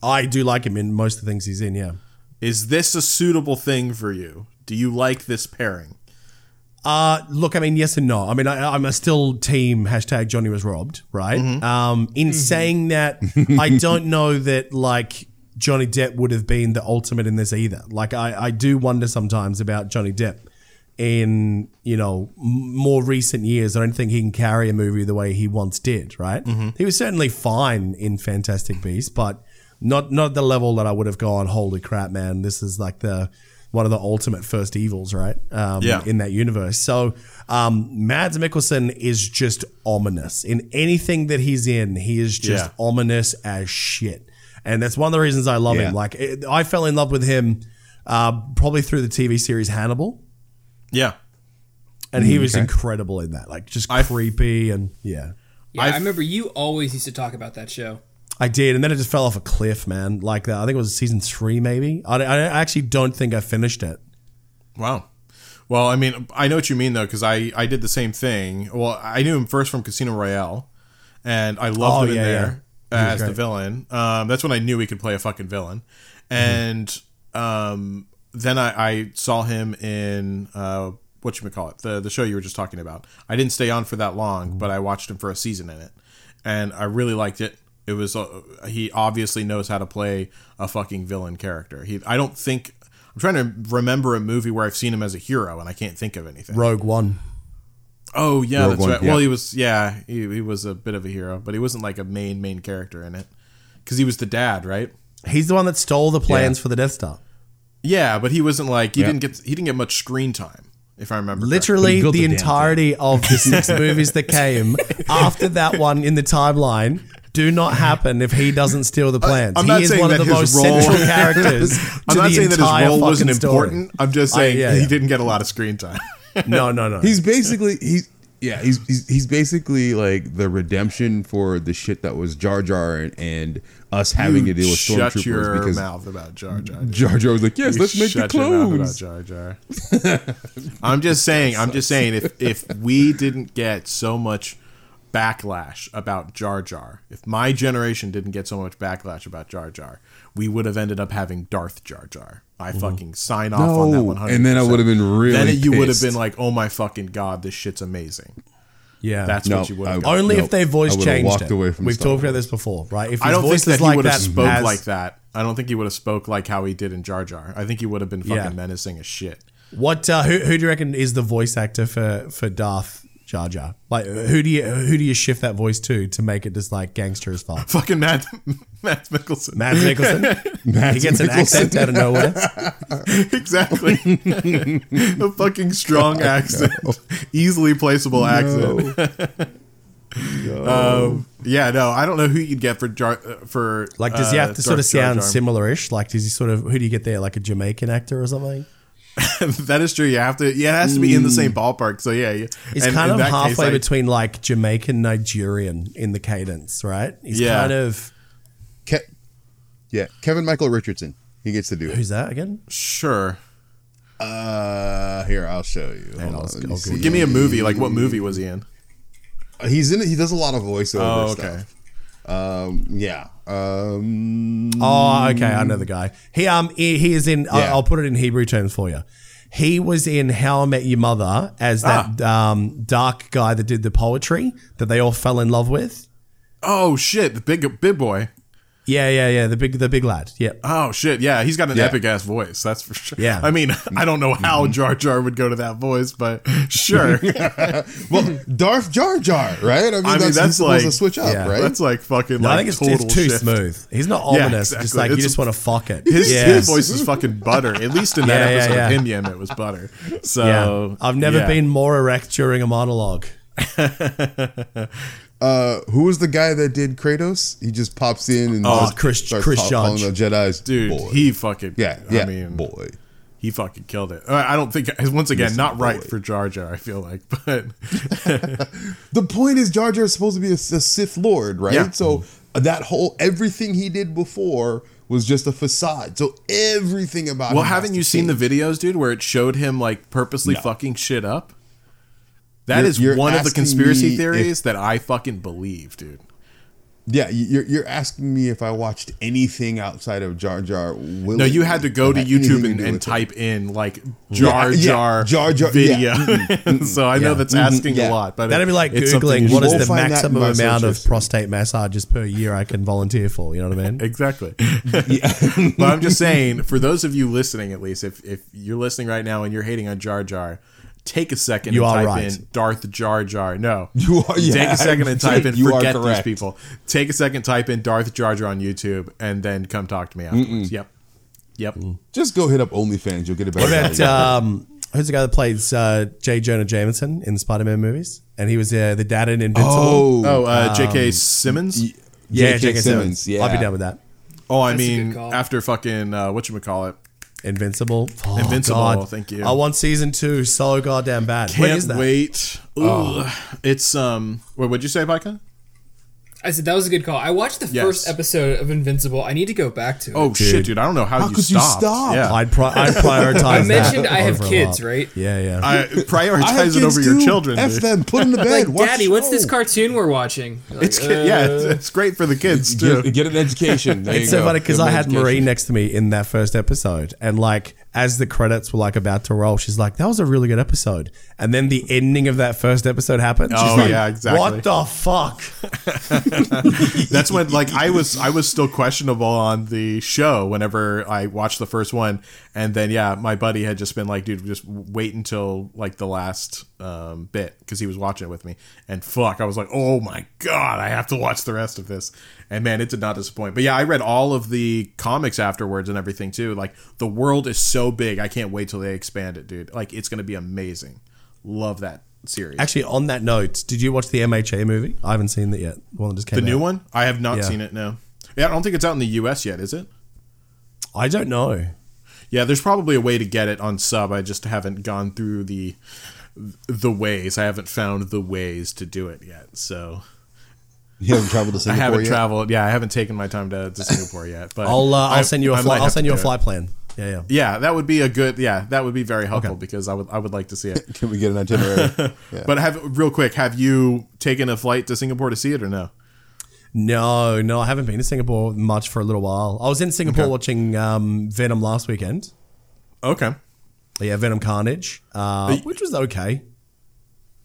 I do like him in most of the things he's in. Yeah. Is this a suitable thing for you? Do you like this pairing? Uh, look, I mean, yes and no. I mean, I, I'm a still team hashtag Johnny was robbed, right? Um, in saying that, I don't know that like Johnny Depp would have been the ultimate in this either. Like, I, I do wonder sometimes about Johnny Depp in you know m- more recent years. I don't think he can carry a movie the way he once did. Right? He was certainly fine in Fantastic Beasts, but not not the level that I would have gone. Holy crap, man! This is like the one of the ultimate first evils, right? Um, Yeah. In that universe. So, um, Mads Mikkelsen is just ominous in anything that he's in. He is just Yeah. ominous as shit, and that's one of the reasons I love Yeah. him. Like, it, I fell in love with him uh, probably through the TV series Hannibal, Yeah. and he was okay. incredible in that. Like, just I- creepy and yeah. Yeah, I I've- remember you always used to talk about that show. I did, and then it just fell off a cliff, man. Like that, I think it was season three, maybe. I, I actually don't think I finished it. Wow. Well, I mean, I know what you mean though, because I I did the same thing. Well, I knew him first from Casino Royale, and I loved Oh, him in yeah, there yeah. As the villain. Um, that's when I knew he could play a fucking villain, Mm-hmm. and um, then I, I saw him in uh, what you call it, the the show you were just talking about. I didn't stay on for that long, but I watched him for a season in it, and I really liked it. It was uh, he obviously knows how to play a fucking villain character. He I don't think I'm trying to remember a movie where I've seen him as a hero, and I can't think of anything. Rogue One. Oh yeah, Rogue that's One, right. yeah. Well, he was yeah, he, he was a bit of a hero, but he wasn't like a main main character in it because he was the dad, right? He's the one that stole the plans Yeah. for the Death Star. Yeah, but he wasn't like he Yeah. didn't get he didn't get much screen time, if I remember. Literally, the the damn entirety of the six movies that came after that one in the timeline do not happen if he doesn't steal the plans. I'm he not is one of the most role- central characters. I'm to not the saying that his entire role wasn't fucking story. important. I'm just saying yeah, he yeah. didn't get a lot of screen time. No, no, no. He's basically he's yeah he's, he's he's basically like the redemption for the shit that was Jar Jar and, and us having to deal with stormtroopers. Shut your because mouth about Jar Jar. Jar Jar was like yes You let's make the shut your mouth about clones. Jar Jar. I'm just saying. I'm just saying. If if we didn't get so much backlash about Jar Jar, if my generation didn't get so much backlash about Jar Jar, we would have ended up having Darth Jar Jar. I fucking sign off on that No, 100. and then I would have been really. Then you would have been like, "Oh my fucking god, this shit's amazing." yeah, That's No, what you would I- have. only No, if their voice I changed. walked it. away from We've talked about this before, right? If I his don't think that was he would have that spoke as- like that. I don't think he would have spoke like how he did in Jar Jar. I think he would have been fucking Yeah. menacing as shit. What? Uh, who, who do you reckon is the voice actor for for Darth Jar Jar? Like, who do you who do you shift that voice to to make it just like gangster as fuck? Fucking Matt Matt Mickelson. Matt Nicholson. he gets an accent out of nowhere. exactly. a fucking strong accent, easily placeable accent. um, yeah, no, I don't know who you'd get for Jar uh, for Like, does he uh, have to sort of sound similar-ish? Like, does he sort of who do you get there? Like a Jamaican actor or something? that is true. You have to. Yeah, it has to be in the same ballpark. So yeah, you- He's and kind of that case, halfway between like Jamaican Nigerian in the cadence, right? He's Yeah. kind of Ke- yeah, Kevin Michael Richardson. He gets to do it. who's that again? Sure. Uh, here I'll show you. Hold I'll- on, let me I'll. Give me a movie. Like what movie was he in? He's in. it. He does a lot of voiceover Oh, okay. stuff. Um, yeah. Um, Oh, okay, I know the guy. He um he, he is in. I'll- Yeah. I'll put it in Hebrew terms for you. He was in How I Met Your Mother as that Ah. um, dark guy that did the poetry that they all fell in love with. Oh shit, the big big boy. Yeah, yeah, yeah. The big, the big lad. Yeah. Oh shit, yeah, he's got an Yeah. epic ass voice. That's for sure. Yeah. I mean, I don't know how mm-hmm. Jar Jar would go to that voice, but sure. well, Darth Jar Jar, right? I mean, I mean, that's, that's like- to switch up, Yeah. right? That's like fucking. No, like I think it's, total it's too shift. smooth. He's not Yeah, ominous. Just exactly. like you just want to fuck it. His, yeah. his voice is fucking butter. At least in that Yeah, yeah, episode yeah. of Him Yam, it was butter. So Yeah. I've never yeah. been more erect during a monologue. uh, who was the guy that did Kratos? He just pops in and Oh, Chris- starts Chris call- calling the Jedi's dude. Boy. He fucking yeah, yeah, I mean, boy. he fucking killed it. I don't think once again not right boy. for Jar Jar. I feel like, but The point is, Jar Jar is supposed to be a, a Sith Lord, right? Yeah. So that whole everything he did before was just a facade. So everything about well, haven't you seen the videos, dude, where it showed him like purposely No. fucking shit up? That You're- is you're one of the conspiracy me theories that I fucking believe, dude. Yeah, you- you're you're asking me if I watched anything outside of Jar Jar. No, you had to go to YouTube and, and type in like Jar Yeah, yeah, Jar Jar Jar- video. yeah, so I know Yeah. that's asking yeah. a lot, but That'd be like it's googling what is the We'll find that in maximum amount of prostate massages per year I can volunteer for. You know what I mean? Exactly. but I'm just saying, for those of you listening, at least, if, if you're listening right now and you're hating on Jar Jar, take a second You and type right. in Darth Jar Jar. No. You are- Take a second and type in, you are forget these correct. people. Take a second, type in Darth Jar Jar on YouTube, and then come talk to me afterwards. Yep. Yep. just go hit up OnlyFans. You'll get a better. What about value. um, who's the guy that plays uh, J. Jonah Jameson in the Spider-Man movies? And he was uh, the dad in Invincible. oh, Oh, uh, J.K. Simmons? yeah, J.K. J.K. Simmons. Yeah, I'd be down with that. Oh, I That's a mean, good call. after fucking, uh, whatchamacallit? Invincible. Oh, Invincible, God. thank you. I want season two so goddamn bad. Can't when is that? wait. Ugh. It's, um, what would you say, Pika? I said that was a good call. I watched the Yes. first episode of Invincible. I need to go back to it. Oh, shit, dude. I don't know how, How you could you stopped. stop? Yeah. I'd, pri- I'd prioritize. I mentioned that I have kids, right? Yeah, yeah. I I prioritize it kids over your children. F dude. them. Put them to bed. Like, Daddy, the what's this cartoon we're watching? Like, It's yeah, it's, uh, it's great for the kids too. Get, get an education. There It's you so go. funny because I had education. Marie next to me in that first episode, and like as the credits were like about to roll, she's like, "That was a really good episode." And then the ending of that first episode happened. She's Oh, like, yeah, exactly. What the fuck? That's when like I was I was still questionable on the show whenever I watched the first one, and then yeah, my buddy had just been like, dude, just wait until like the last um, bit because he was watching it with me, and fuck, I was like, oh my god, I have to watch the rest of this, and man, it did not disappoint. But yeah, I read all of the comics afterwards and everything too. Like the world is so big, I can't wait till they expand it, dude. Like it's gonna be amazing. Love that series. Actually, on that note, did you watch the MHA movie? I haven't seen that yet. The one that just came the new one, I have not Yeah. seen it. No, yeah, I don't think it's out in the U.S. yet. Is it? I don't know. Yeah, there's probably a way to get it on sub. I just haven't gone through the the ways. I haven't found the ways to do it yet. So You haven't traveled to Singapore. I haven't yet? traveled. Yeah, I haven't taken my time to, to Singapore yet. But I'll uh, I'll I- send you a I flight. might I'll send you a do it. flight plan. Yeah, yeah. Yeah, that would be a good. Yeah, that would be very helpful because I would I would like to see it. Can we get an itinerary? yeah. But have real quick, have you taken a flight to Singapore to see it or no? No, no, I haven't been to Singapore much for a little while. I was in Singapore Okay. watching um, Venom last weekend. Okay. Yeah, Venom Carnage, uh, which was okay.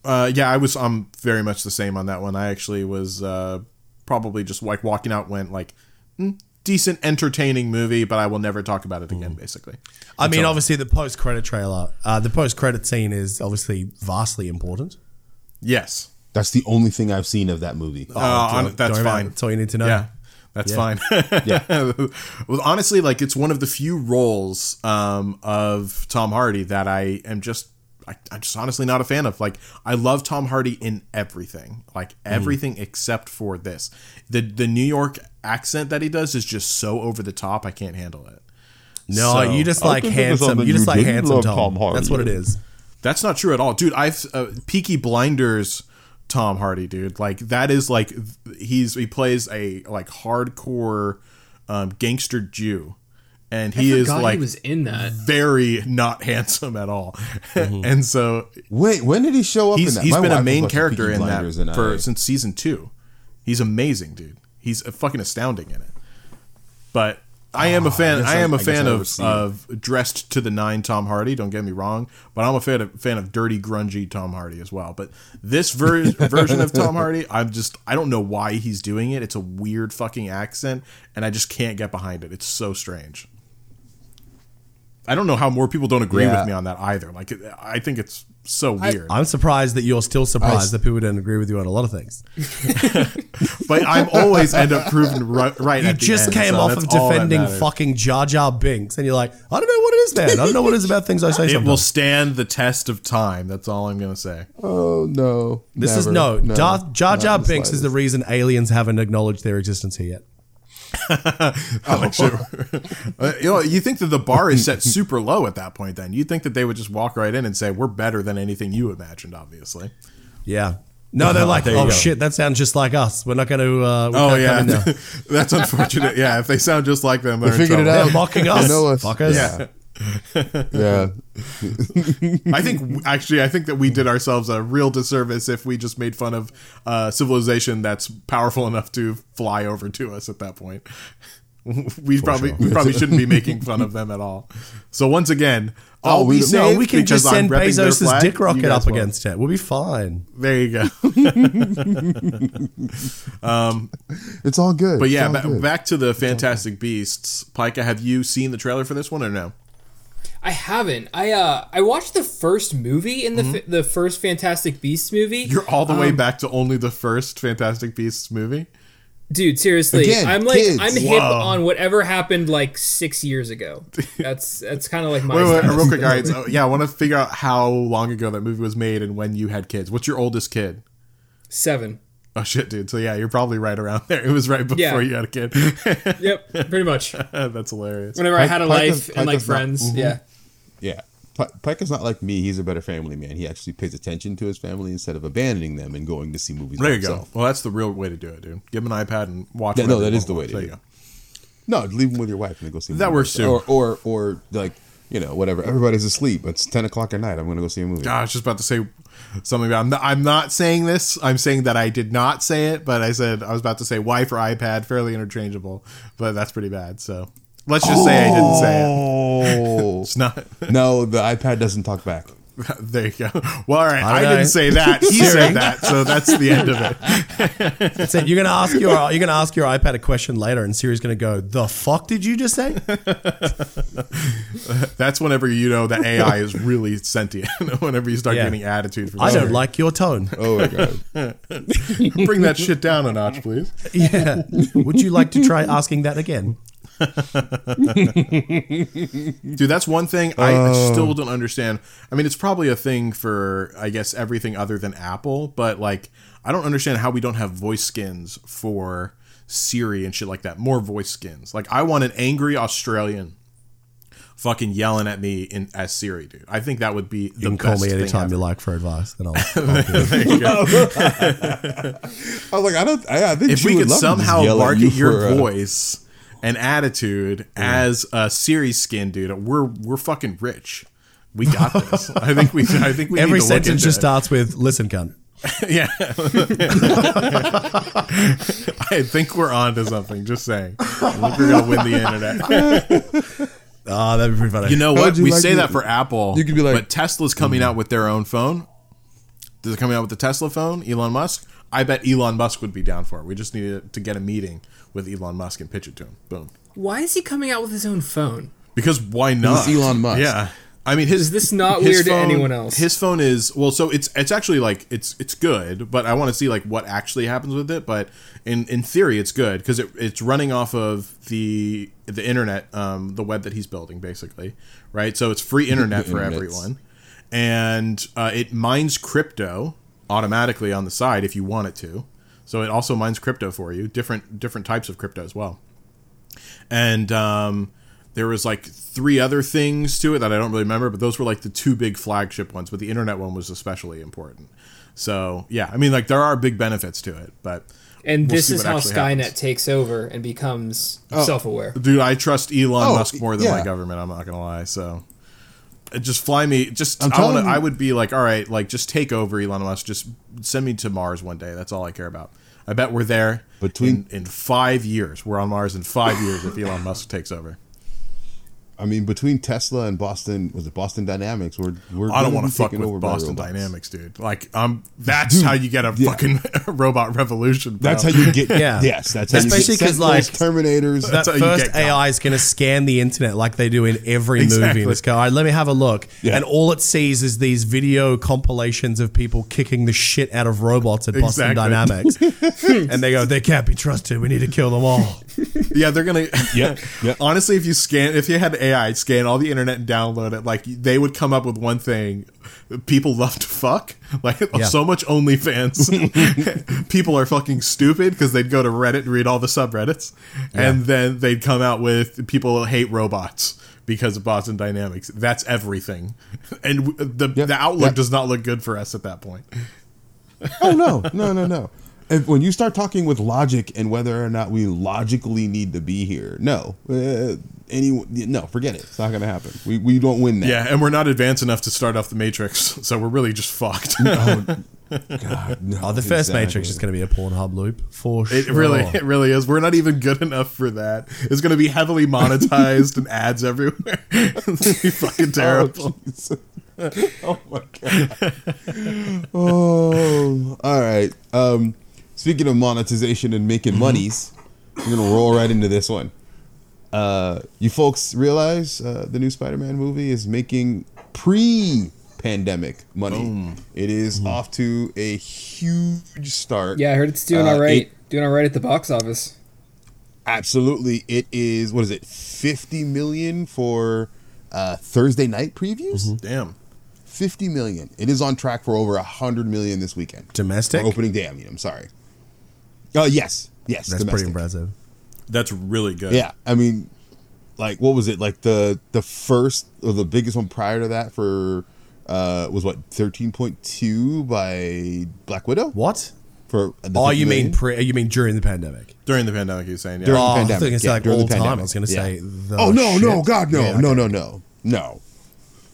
Uh, yeah, I was. I'm very much the same on that one. I actually was uh, probably just like walking out, went like mm, decent, entertaining movie, but I will never talk about it again. Basically, I mean, That's obviously, the post credit trailer, uh, the post credit scene is obviously vastly important. yes. That's the only thing I've seen of that movie. Uh, on- Don't that's worry about fine. That's all you need to know. Yeah, that's Yeah. fine. Yeah. well, honestly, like it's one of the few roles um, of Tom Hardy that I am just. I, I'm just honestly not a fan of. Like, I love Tom Hardy in everything, like everything except for this. the The New York accent that he does is just so over the top. I can't handle it. No, So- you just like think it was handsome. something You just you like handsome Tom. Tom Hardy. That's what it is. That's not true at all, dude. I've uh, Peaky Blinders, Tom Hardy, dude. Like that is like he's he plays a like hardcore um, gangster Jew, and he I is like he was in that. very not handsome at all. and so Wait, when did he show up he's in that? he's My been a main character in that and for I- since season two. He's amazing, dude. He's fucking astounding in it. But I am a fan. Ah, I, I- am a I fan of of dressed to the nine Tom Hardy. Don't get me wrong, but I'm a fan of fan of dirty, grungy Tom Hardy as well. But this ver- version of Tom Hardy, I'm just I don't know why he's doing it. It's a weird fucking accent, and I just can't get behind it. It's so strange. I don't know how more people don't agree Yeah. with me on that either. Like I think it's so weird. I'm surprised that you're still surprised s- that people don't agree with you on a lot of things. but I'm always end up proven right. right You at just end, came so off that's of defending fucking Jar Jar Binks, and you're like, I don't know what it is, man. I don't know what it is about things I say. It will stand the test of time. That's all I'm gonna say. Oh no! This is Never. no, Darth, Jar Jar in the Binks is the reason aliens haven't acknowledged their existence here yet. Uh, you know, you think that the bar is set super low at that point? Then you'd think that they would just walk right in and say, "We're better than anything you imagined." Obviously. Yeah. No, they're like, There oh shit, that sounds just like us. We're not going to. Uh, Oh can't yeah, come in now. that's unfortunate. Yeah, if they sound just like them, they're They in figured it trouble. out. They're mocking us, know us. fuckers. Yeah. Yeah, I think actually, I think that we did ourselves a real disservice if we just made fun of uh, civilization that's powerful enough to fly over to us at that point. We probably we probably shouldn't be making fun of them at all. So once again, I'll we be don't- No, we can because just I'm send repping Bezos' flag. dick rocket up won't. against it. We'll be fine. There you go. it's all good. But yeah, ba- good. back to the Fantastic Beasts. Pika, have you seen the trailer for this one or no? I haven't. I uh I watched the first movie in the Mm-hmm. f- the first Fantastic Beasts movie. You're all the Um, way back to only the first Fantastic Beasts movie. Dude, seriously, Again, I'm like kids. I'm hip Whoa. on whatever happened like six years ago. That's that's kind of like my Wait, wait, status. real quick. All right, so, yeah, I want to figure out how long ago that movie was made and when you had kids. What's your oldest kid? Seven. Oh shit, dude. So yeah, you're probably right around there. It was right before Yeah. you had a kid. Yep, pretty much. That's hilarious. Whenever I had a Pike- life Pike and like is not- friends, yeah. Yeah, Pi- Pike is not like me. He's a better family man. He actually pays attention to his family instead of abandoning them and going to see movies. There you go. Well, that's the real way to do it, dude. Give him an iPad and watch. Yeah, no, that is the way to There do you it. go. No, leave him with your wife and then go see. That movie. works, too. Or or or like you know whatever. Everybody's asleep. It's ten o'clock at night. I'm gonna go see a movie. I was just about to say something about. I'm not, I'm not saying this. I'm saying that I did not say it, but I said I was about to say wife or iPad, fairly interchangeable, but that's pretty bad. So let's just say I didn't say it. Oh It's not. no, the iPad doesn't talk back. there you go. Well, all right. I, don't didn't say that. He said that, so that's the end of it. That's it. You're gonna ask your you're gonna ask your iPad a question later, and Siri's gonna go, "The fuck did you just say?" That's whenever you know that AI is really sentient. whenever you start Yeah. getting attitude from. I don't like your tone. Oh my god. Bring that shit down a notch, please. Yeah. Would you like to try asking that again? Dude, that's one thing I Oh. still don't understand. I mean, it's probably a thing for I guess everything other than Apple, but like I don't understand how we don't have voice skins for Siri and shit like that. More voice skins. Like I want an angry Australian fucking yelling at me in as Siri, dude. I think that would be the You can call best me anytime ever. you like for advice. And I'll, I'll do it. I was like, I don't. I, I think if we could love to just somehow yell at market you your for, uh, voice and attitude as a Siri skin, dude, we're we're fucking rich. We got this. I think we. I think we. Every need to look sentence into just it. starts with "Listen, cunt." Yeah. I think we're on to something. Just saying. I think we're gonna win the internet. Ah, that'd be pretty funny. You know what? you We like say to- that for Apple. You could be like- but Tesla's coming out with their own phone. They're coming out with the Tesla phone. Elon Musk. I bet Elon Musk would be down for it. We just needed to get a meeting with Elon Musk and pitch it to him. Boom. Why is he coming out with his own phone? Because why not? It's Elon Musk. Yeah. I mean, his Is this not his weird to anyone else? His phone is well, so it's it's actually like it's it's good, but I want to see like what actually happens with it. But in in theory, it's good because it, it's running off of the the internet, um, the web that he's building, basically, right? So it's free internet for Internets. everyone, and uh, it mines crypto automatically on the side if you want it to. So it also mines crypto for you, different different types of crypto as well and um, there was like three other things to it that I don't really remember, but those were like the two big flagship ones. But the internet one was especially important. So yeah, I mean, like there are big benefits to it, but And we'll this see is what how Skynet happens. takes over and becomes self-aware. dude, I trust Elon Oh, Musk more than my government. I'm not gonna lie. So just fly me. Just I'm I to. you- I would be like, all right, like just take over Elon Musk. Just send me to Mars one day. That's all I care about. I bet we're there Between- in, in five years. We're on Mars in five years if Elon Musk takes over. I mean, between Tesla and Boston, was it Boston Dynamics? We're we're. I don't want to fuck taken with Boston. Dynamics, dude. Like, um, that's how you get a yeah. fucking robot revolution. Bro. That's how you get. Yeah. Yes, that's how Especially you get 'cause, Sentinels, like, Terminators. that That's first get God. AI is going to scan the internet like they do in every movie Exactly. and just go, all right, let me have a look. Yeah. And all it sees is these video compilations of people kicking the shit out of robots at Boston Exactly. Dynamics. and they go, they can't be trusted. We need to kill them all. yeah, they're gonna. yeah. yep. Honestly, if you scan, if you had AI scan all the internet and download it, like they would come up with one thing: people love to fuck. Like Yeah. so much OnlyFans. people are fucking stupid because they'd go to Reddit and read all the subreddits, and then they'd come out with people hate robots. Because of Boston Dynamics, that's everything, and the Yep, the outlook yep. does not look good for us at that point. oh no, no, no, no. If, when you start talking with logic and whether or not we logically need to be here, no, uh, any, no, forget it. It's not going to happen. We we don't win that. Yeah, and we're not advanced enough to start off the Matrix, so we're really just fucked. God, no, Oh, the first exactly. Matrix is going to be a Pornhub loop for sure. It really, it really is. We're not even good enough for that. It's going to be heavily monetized and ads everywhere. it's going to be fucking terrible. oh my god. oh, all right. Um, speaking of monetization and making monies, we're gonna roll right into this one. Uh, you folks realize uh, the new Spider-Man movie is making pre-pandemic money. It is off to a huge start. Yeah, I heard it's doing Uh, all right. it- doing all right at the box office. Absolutely, it is. What is it? Fifty million for uh, Thursday night previews. Damn. 50 million. It is on track for over 100 million this weekend. Domestic? Or opening day, I mean, I'm sorry. Oh, yes. Yes. That's domestic. pretty impressive. That's really good. Yeah. I mean, like, what was it? Like, the the first or the biggest one prior to that for, uh, was what, 13.2 by Black Widow? What? For the Oh, you mean pre? You mean during the pandemic? During the pandemic, you're saying. Yeah. During oh, the pandemic. thought you were gonna say yeah, like during all the time. pandemic. I was going to Yeah. say. The Oh, no, no. God, no. Yeah, No, okay. no, no. No.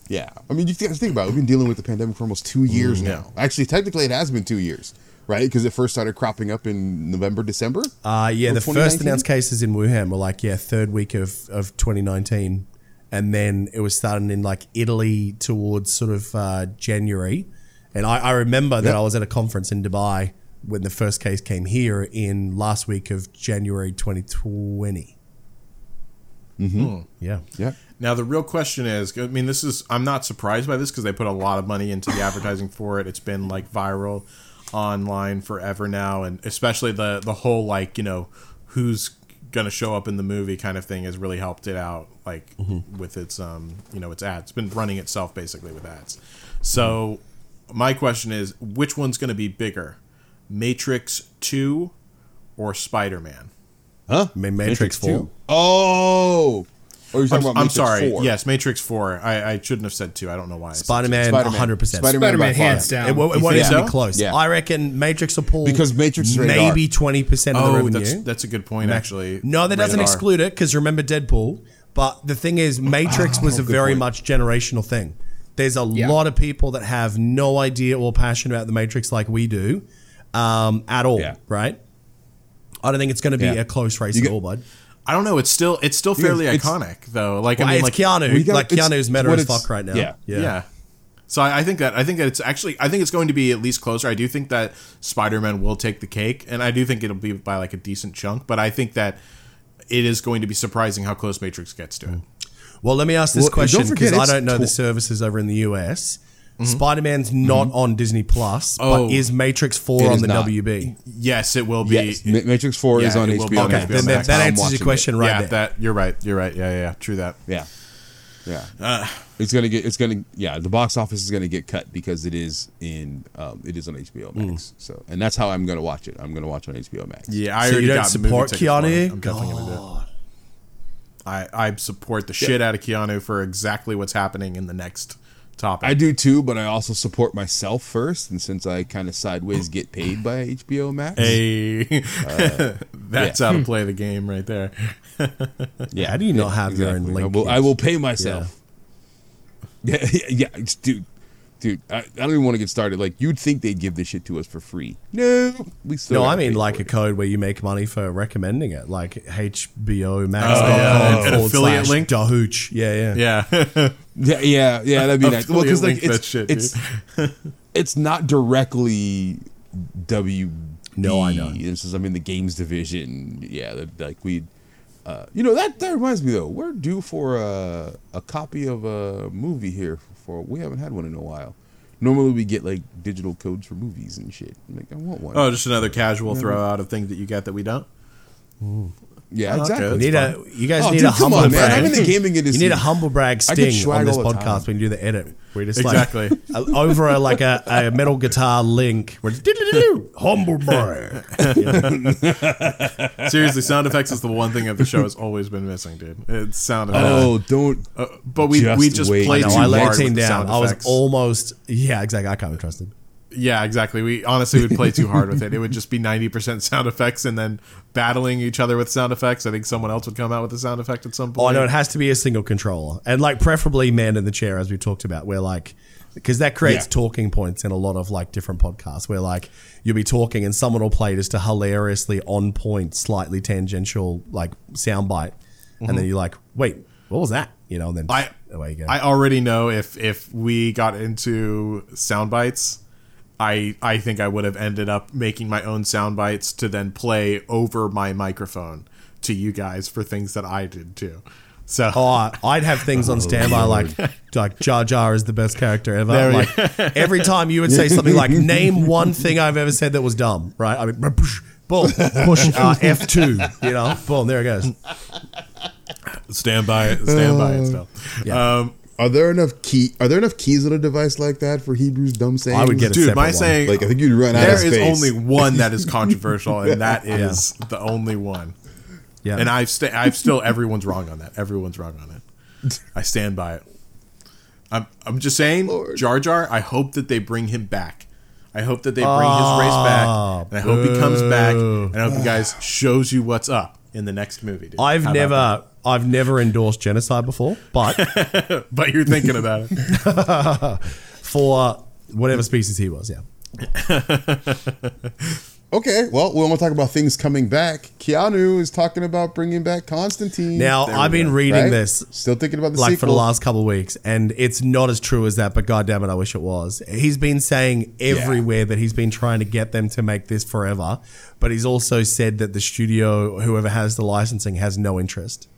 Yeah. I mean, you guys think about it. We've been dealing with the pandemic for almost two years yeah. now. Actually, technically, it has been two years, right? Because it first started cropping up in November, December. Uh, yeah, Of the first announced cases in Wuhan were like, yeah, third week of, of 2019. And then it was starting in like Italy towards sort of uh, January. And I, I remember that Yep. I was at a conference in Dubai when the first case came here in last week of January 2020. Mm-hmm. Yeah. Yeah. Now the real question is, I mean, this is I'm not surprised by this because they put a lot of money into the advertising for it. It's been like viral online forever now, and especially the the whole like you know who's going to show up in the movie kind of thing has really helped it out like Mm-hmm. with its um you know its ads it's been running itself basically with ads so my question is which one's going to be bigger matrix 2 or spider-man Huh? Ma- Matrix 4. 2. Oh. Or you're i'm, about I'm Matrix sorry 4. yes matrix 4 I, I shouldn't have said 2 i don't know why I said Spider-Man, Spider-Man. 100%. Spider-Man, Spider-Man by far. hands down. It, won't- it You won't think even so? be close. Yeah. I reckon Matrix will pull Because Matrix is rated maybe twenty percent of the oh revenue. that's, that's a good point actually no, that doesn't Rated R. exclude it because remember Deadpool. But the thing is, Matrix was a very point. much generational thing. There's a Yeah. lot of people that have no idea or passion about the Matrix like we do um, at all, Yeah. right? I don't think it's going to be Yeah. a close race You at get- all, bud. I don't know. It's still it's still fairly it's- iconic though. Like Well, I mean, it's like Keanu. got- like it's- Keanu's meta as fuck right now. yeah. yeah. yeah. So I, I think that I think that it's actually I think it's going to be at least closer. I do think that Spider Man will take the cake, and I do think it'll be by like a decent chunk. But I think that it is going to be surprising how close Matrix gets to it. Well, let me ask this Well, question because I don't know the services over in the US. Spider Man's not on Disney Plus, Mm-hmm. Oh. but is Matrix Four It on is the not. WB? Yes, it will be. Yes. Ma- Matrix 4 is on it will be HBO on Max. HBO then Max. that, that I'm answers watching your it. question right yeah, there. that you're right. You're right. Yeah, yeah, yeah. True that. Yeah. Yeah. Uh. it's gonna get. It's gonna. Yeah. The box office is gonna get cut because it is in. Um, it is on HBO Max. So, and that's how I'm gonna watch it. I'm gonna watch on HBO Max. Yeah, I So already you don't got movie support tickets for it. Keanu? I'm definitely gonna do it. I I support the shit out of Keanu for exactly what's happening in the next topic. I do too, but I also support myself first, and since I kind of sideways get paid by HBO Max, Hey, uh, that's yeah. how to play the game right there. yeah, How do you not have your own I link? will, I will pay myself. Yeah, yeah, yeah, it's- dude, dude. I, I don't even want to get started. Like you'd think they'd give this shit to us for free. No, we still. No, I mean like a it. code where you make money for recommending it, like HBO Max. Oh, yeah. An affiliate link? DaHuch. Yeah, yeah. Yeah, Yeah, yeah, yeah. That'd be nice. Well, because like Affiliate it's shit, it's it's not directly W. No, I know. This is I'm in the games division. Yeah, that, like we. Uh, you know that that reminds me though. We're due for a a copy of a movie here. For we haven't had one in a while. Normally we get like digital codes for movies and shit. Like I want one. Oh, just another casual throw out of things that you get that we don't. Yeah, okay. exactly. You need a, you guys Oh, need dude, a come humble on, man. I'm in the gaming industry. You need a humble brag sting on this all time. podcast when you do the edit. Where you just Exactly. like over a, like a, a metal guitar link. Where it's diddle-diddle-doo, humble brag. Seriously, sound effects is the one thing that the show has always been missing, dude. It's sound effects. Oh, don't. Uh, but we Just we just wait. play No, too I let hard team with the down. sound I was almost yeah, exactly. I can't be trusted. Yeah, exactly. We honestly would play too hard with it. It would just be ninety percent sound effects and then battling each other with sound effects. I think someone else would come out with a sound effect at some point. Oh, no, it has to be a single controller, and like preferably man in the chair, as we talked about. Where like because that creates Yeah. talking points in a lot of like different podcasts. Where like you'll be talking and someone will play just a hilariously on point, slightly tangential like soundbite, and then mm-hmm. you're like, wait, what was that? You know, and then I away you go. I already know if if we got into sound bites, I I think I would have ended up making my own sound bites to then play over my microphone to you guys for things that I did too. So Oh, I'd have things on standby like like Jar Jar is the best character ever. There like every time you would say something like "Name one thing I've ever said that was dumb," right? I mean, push, boom, push uh, F two. You know, boom, there it goes. stand by it, stand by it still. Yeah. Um, Are there enough key? Are there enough keys on a device like that for Hebrews dumb sayings? I would get a dude, my one. saying Like I think you'd run out there of is space. only one that is controversial, and that is the only one. Yeah, And I've sta- I've still everyone's wrong on that. Everyone's wrong on it. I stand by it. I'm I'm just saying, Lord. Jar Jar. I hope that they bring him back. I hope that they bring his race ah, back, and I hope he comes back, and I hope you guys shows you what's up in the next movie. Dude. I've How about never I've never endorsed genocide before, but but you're thinking about it. for whatever species he was, yeah. Okay, well, we want to talk about things coming back. Keanu is talking about bringing back Constantine. Now There I've been go. reading Right? this Still thinking about the like sequel. for the last couple of weeks, and it's not as true as that. But goddamn it, I wish it was. He's been saying everywhere that he's been trying to get them to make this forever, but he's also said that the studio, whoever has the licensing, has no interest.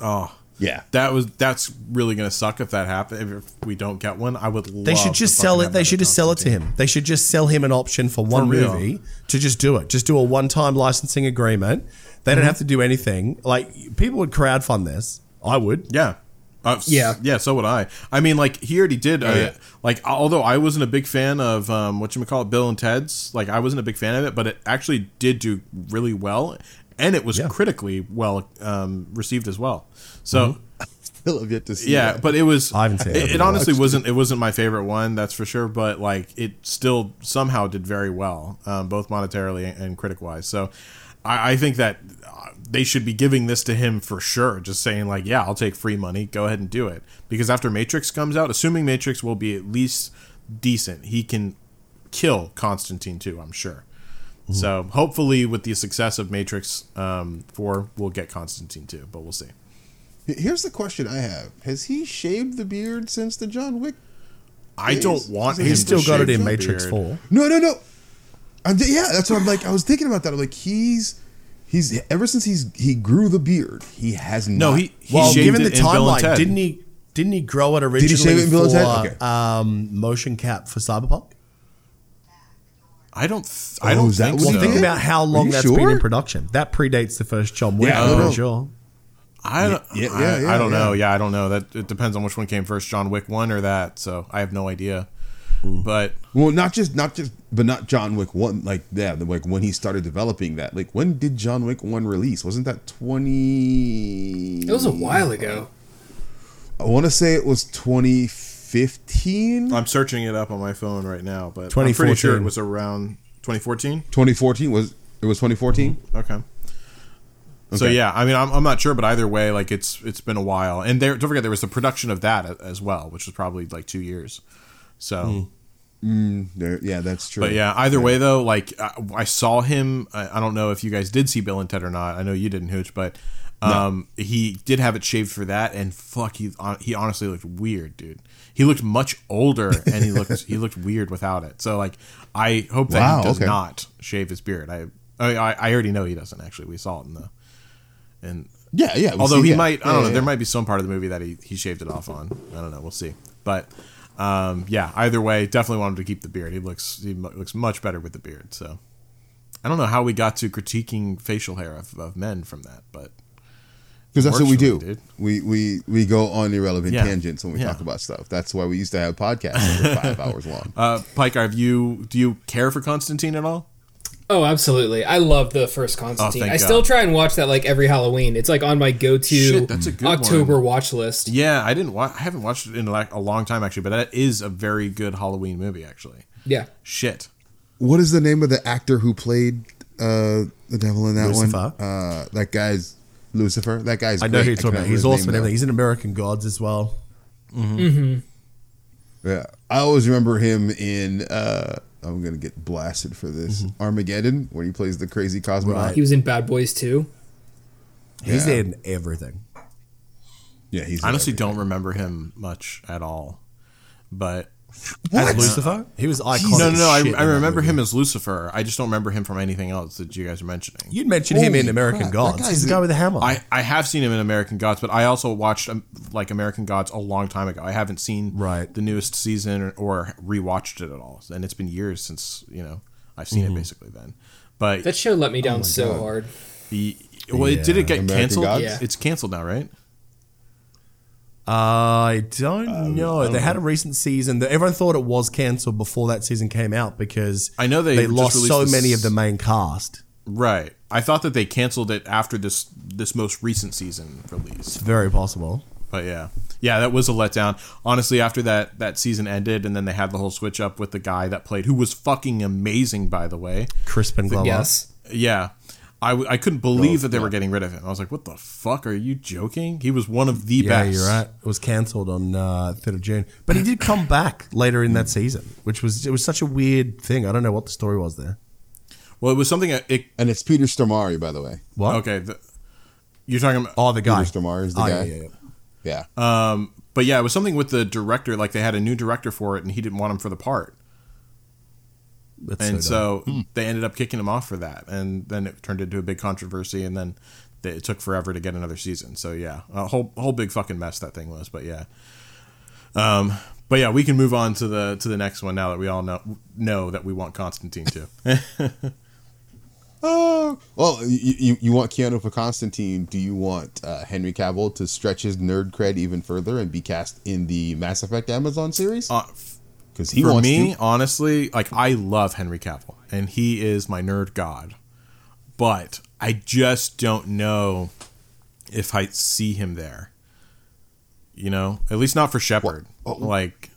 Oh, Yeah. that was that's really gonna suck if that happens. If we don't get one, I would. They should just sell it. They should just sell it to him. They should just sell him an option for one real. movie to just do it. Just do a one-time licensing agreement. They don't have to do anything. Like people would crowdfund this. I would. Yeah. Uh, Yeah. yeah. So would I. I mean, like he already did. uh, yeah. Like, although I wasn't a big fan of um, what you call it, Bill and Ted's. Like, I wasn't a big fan of it, but it actually did do really well, and it was Yeah. critically well um, received as well. So. Still have yet to see. Yeah, that. but it was. I haven't seen it. It, it honestly wasn't. It wasn't my favorite one, that's for sure. But like, it still somehow did very well, um, both monetarily and critic wise. So, I, I think that uh, they should be giving this to him for sure. Just saying like, yeah, I'll take free money. Go ahead and do it. Because after Matrix comes out, assuming Matrix will be at least decent, he can kill Constantine too. I'm sure. So hopefully, with the success of Matrix um, Four, we'll get Constantine too. But we'll see. Here's the question I have: Has he shaved the beard since the John Wick? I He's- don't want him. He's to still got shave it in Matrix beard. Four. No, no, no. I'm, yeah, that's what I'm like. I was thinking about that. I'm like, he's he's ever since he's he grew the beard, he has not. No, he he Well, shaved given it the in Bill and timeline, didn't he? Didn't he grow it originally he shave it in Bill and for Ted? Okay. um, motion cap for Cyberpunk? I don't. Th- I Oh, don't is think what so. Think about how long you that's been in production. That predates the first John Wick. Yeah, I I'm pretty sure. I don't. Yeah, I, yeah, yeah, I don't know. yeah. Yeah, I don't know. That it depends on which one came first, John Wick one or that. So I have no idea. Hmm. But Well, not just not just, but not John Wick one. Like yeah, the, like when he started developing that. Like when did John Wick one release? Wasn't that twenty? It was a while ago. I want to say it was twenty fifteen. I'm searching it up on my phone right now. But I'm pretty sure it was around 2014. 2014 was it was 2014? Okay. So yeah, I mean, I'm, I'm not sure, but either way, like it's it's been a while, and there don't forget there was the production of that as well, which was probably like two years. So, hmm. Hmm, There, yeah, that's true. But yeah, either way though, like I, I saw him. I, I don't know if you guys did see Bill and Ted or not. I know you didn't, Hooch, but um, he did have it shaved for that, and fuck, he he honestly looked weird, dude. He looked much older, and he looked he looked weird without it. So like, I hope that Wow, he does okay. not shave his beard. I, I I already know he doesn't. Actually, we saw it in the and yeah, yeah. Although see- he yeah. might, I don't know. yeah, There yeah. might be some part of the movie that he, he shaved it off on. I don't know. We'll see. But um, yeah, either way, definitely want him to keep the beard. He looks he looks much better with the beard. So I don't know how we got to critiquing facial hair of, of men from that, but because that's what we do. dude. We we we go on irrelevant Yeah. tangents when we Yeah. talk about stuff. That's why we used to have podcasts that were five hours long. uh, Pike, have you do you care for Constantine at all? Oh, absolutely. I love the first Constantine. Oh, thank I still God. try and watch that like every Halloween. It's like on my go-to Shit, that's a good October watch list. Yeah, I didn't. Wa- I haven't watched it in like a long time actually, but that is a very good Halloween movie actually. Yeah. Shit. What is the name of the actor who played uh, the devil in that Lucifer? one? Uh, that guy's Lucifer. That guy's. I know great. who you're talking about. He's remember awesome. name. He's in American Gods as well. Mm-hmm. Mm-hmm. Yeah, I always remember him in. Uh, I'm gonna get blasted for this mm-hmm. Armageddon, where he plays the crazy cosmonaut. Right. He was in Bad Boys too. He's Yeah. in everything. Yeah, he's I honestly in don't remember him much at all, but As Lucifer, he was iconic. No, no, no. I, I remember him as Lucifer. I just don't remember him from anything else that you guys are mentioning. You'd mentioned him in American crap, that Gods. guy's He's the guy with the hammer. I, I have seen him in American Gods, but I also watched um, like American Gods a long time ago. I haven't seen Right. the newest season or, or rewatched it at all, and it's been years since you know I've seen Mm-hmm. it basically. Then, but That show let me Oh down so hard. the, well, it, did it get American canceled? Gods? Yeah. It's canceled now, right? I don't um, know. They had a recent season that everyone thought it was cancelled before that season came out because I know they they lost so this- many of the main cast. Right. I thought that they canceled it after this this most recent season release. It's very possible. But yeah, yeah, that was a letdown. Honestly, after that that season ended, and then they had the whole switch up with the guy that played, who was fucking amazing, by the way. Crispin Glover. Yes. Yeah, I, w- I couldn't believe that they were getting rid of him. I was like, what the fuck? Are you joking? He was one of the Yeah, best. you're right. It was cancelled on uh, 3rd of June. But he did come back later in that season, which was it was such a weird thing. I don't know what the story was there. Well, it was something. that It And it's Peter Stormare, by the way. What? okay. The, you're talking about. Oh, the guy. Peter Stormare is the Oh, guy. Yeah, yeah, yeah. Yeah. Um, but yeah, it was something with the director. Like they had a new director for it, and he didn't want him for the part. That's and so, so they ended up kicking him off for that and then it turned into a big controversy and then that it took forever to get another season. So yeah, a whole whole big fucking mess that thing was. But yeah, um, but yeah, we can move on to the to the next one now that we all know know that we want Constantine too. Oh, well, you, you, you want Keanu for Constantine. Do you want uh, Henry Cavill to stretch his nerd cred even further and be cast in the Mass Effect Amazon series? Uh, Because he For me, to. honestly, like I love Henry Cavill, and he is my nerd god. But I just don't know if I see him there. You know, at least not for Shepard. Well, well, like,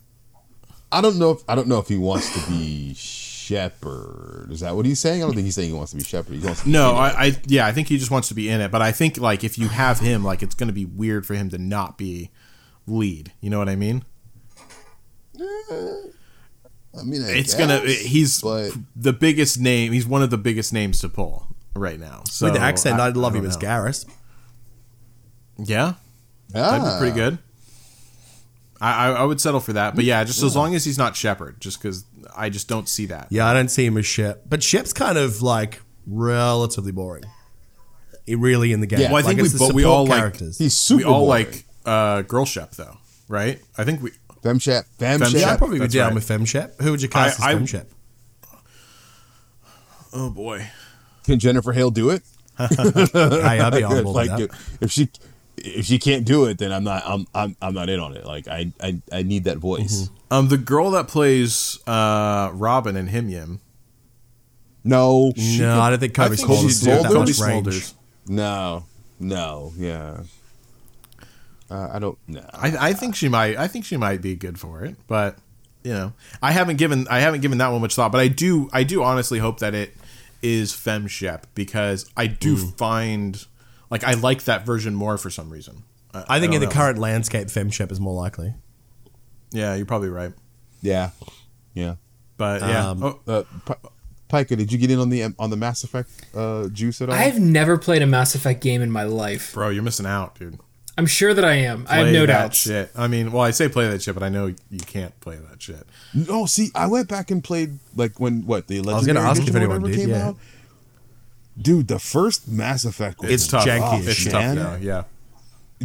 I don't know. If, I don't know if he wants to be Shepard. Is that what he's saying? I don't think he's saying he wants to be Shepard. He wants no. I, I, yeah, I think he just wants to be in it. But I think like if you have him, like it's going to be weird for him to not be lead. You know what I mean? I mean, I It's gonna. He's but the biggest name. He's one of the biggest names to pull right now. So With the accent, I, I'd love I him don't as. Garrus. Yeah, that'd be Ah. pretty good. I, I, I would settle for that, but yeah, just as long as he's not Shepard, just because I just don't see that. Yeah, I don't see him as Shep. But Shep's kind of like relatively boring. He really in the game. Yeah. Well, I Like, think we but we support all like characters. He's super. we all boring. like uh, Girl Shep though, right? I think we. Fem Shep. Fem, Fem Shep. yeah, I'd probably be down right. with FemShep. Who would you cast I- as I- FemShep? Oh boy, Can Jennifer Hale do it? hey, I'd be on board like with that. if she if she can't do it, then I'm not. I'm I'm I'm not in on it. Like I I, I need that voice. Mm-hmm. um, the girl that plays uh Robin in Him Yim. No. No, I don't think Cobie think Smulders she's that much range. No. No. Yeah. Uh, I don't. No. I, I think she might. I think she might be good for it, but you know, I haven't given I haven't given that one much thought. But I do I do honestly hope that it is FemShep because I do Mm. find like I like that version more for some reason. I think don't in the know. current landscape, FemShep is more likely. Yeah, you're probably right. Yeah. Yeah. But yeah, Um, oh, Uh, P- Pika, did you get in on the on the Mass Effect uh, juice at all? I've never played a Mass Effect game in my life. bro, you're missing out, dude. I'm sure that I am. I have no that doubts. Shit. I mean, well, I say play that shit, but I know you can't play that shit. No, see, I went back and played like when what the I was gonna ask if anyone whatever did, came yeah. out. Dude, the first Mass Effect was It's tough. janky as It's shit. tough now. Yeah.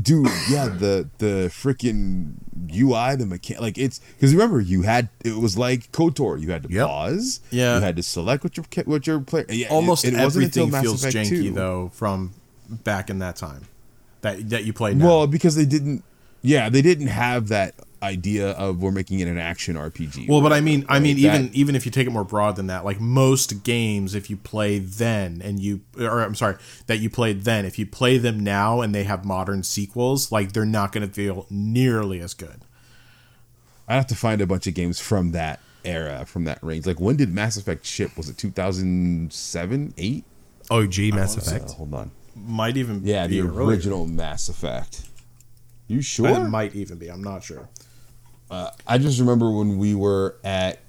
dude yeah the the freaking ui the mechanic, like it's because remember you had it was like kotor you had to Yep. pause Yeah. you had to select what your what your player yeah, Almost it, it wasn't until everything Mass feels Effect janky 2. though from back in that time that that you played. Now. well because they didn't yeah they didn't have that idea of we're making it an action rpg Well, but I mean, I Like mean, that- even even if you take it more broad than that, like most games, if you play then and you, or I'm sorry, that you played then, if you play them now and they have modern sequels, like they're not going to feel nearly as good. i have to find a bunch of games from that era from that range like when did mass effect ship was it 2007 8 OG Mass Uh, Effect. hold on Might even yeah be the earlier. original mass effect you It sure might even be. I'm not sure. Uh, I just remember when we were at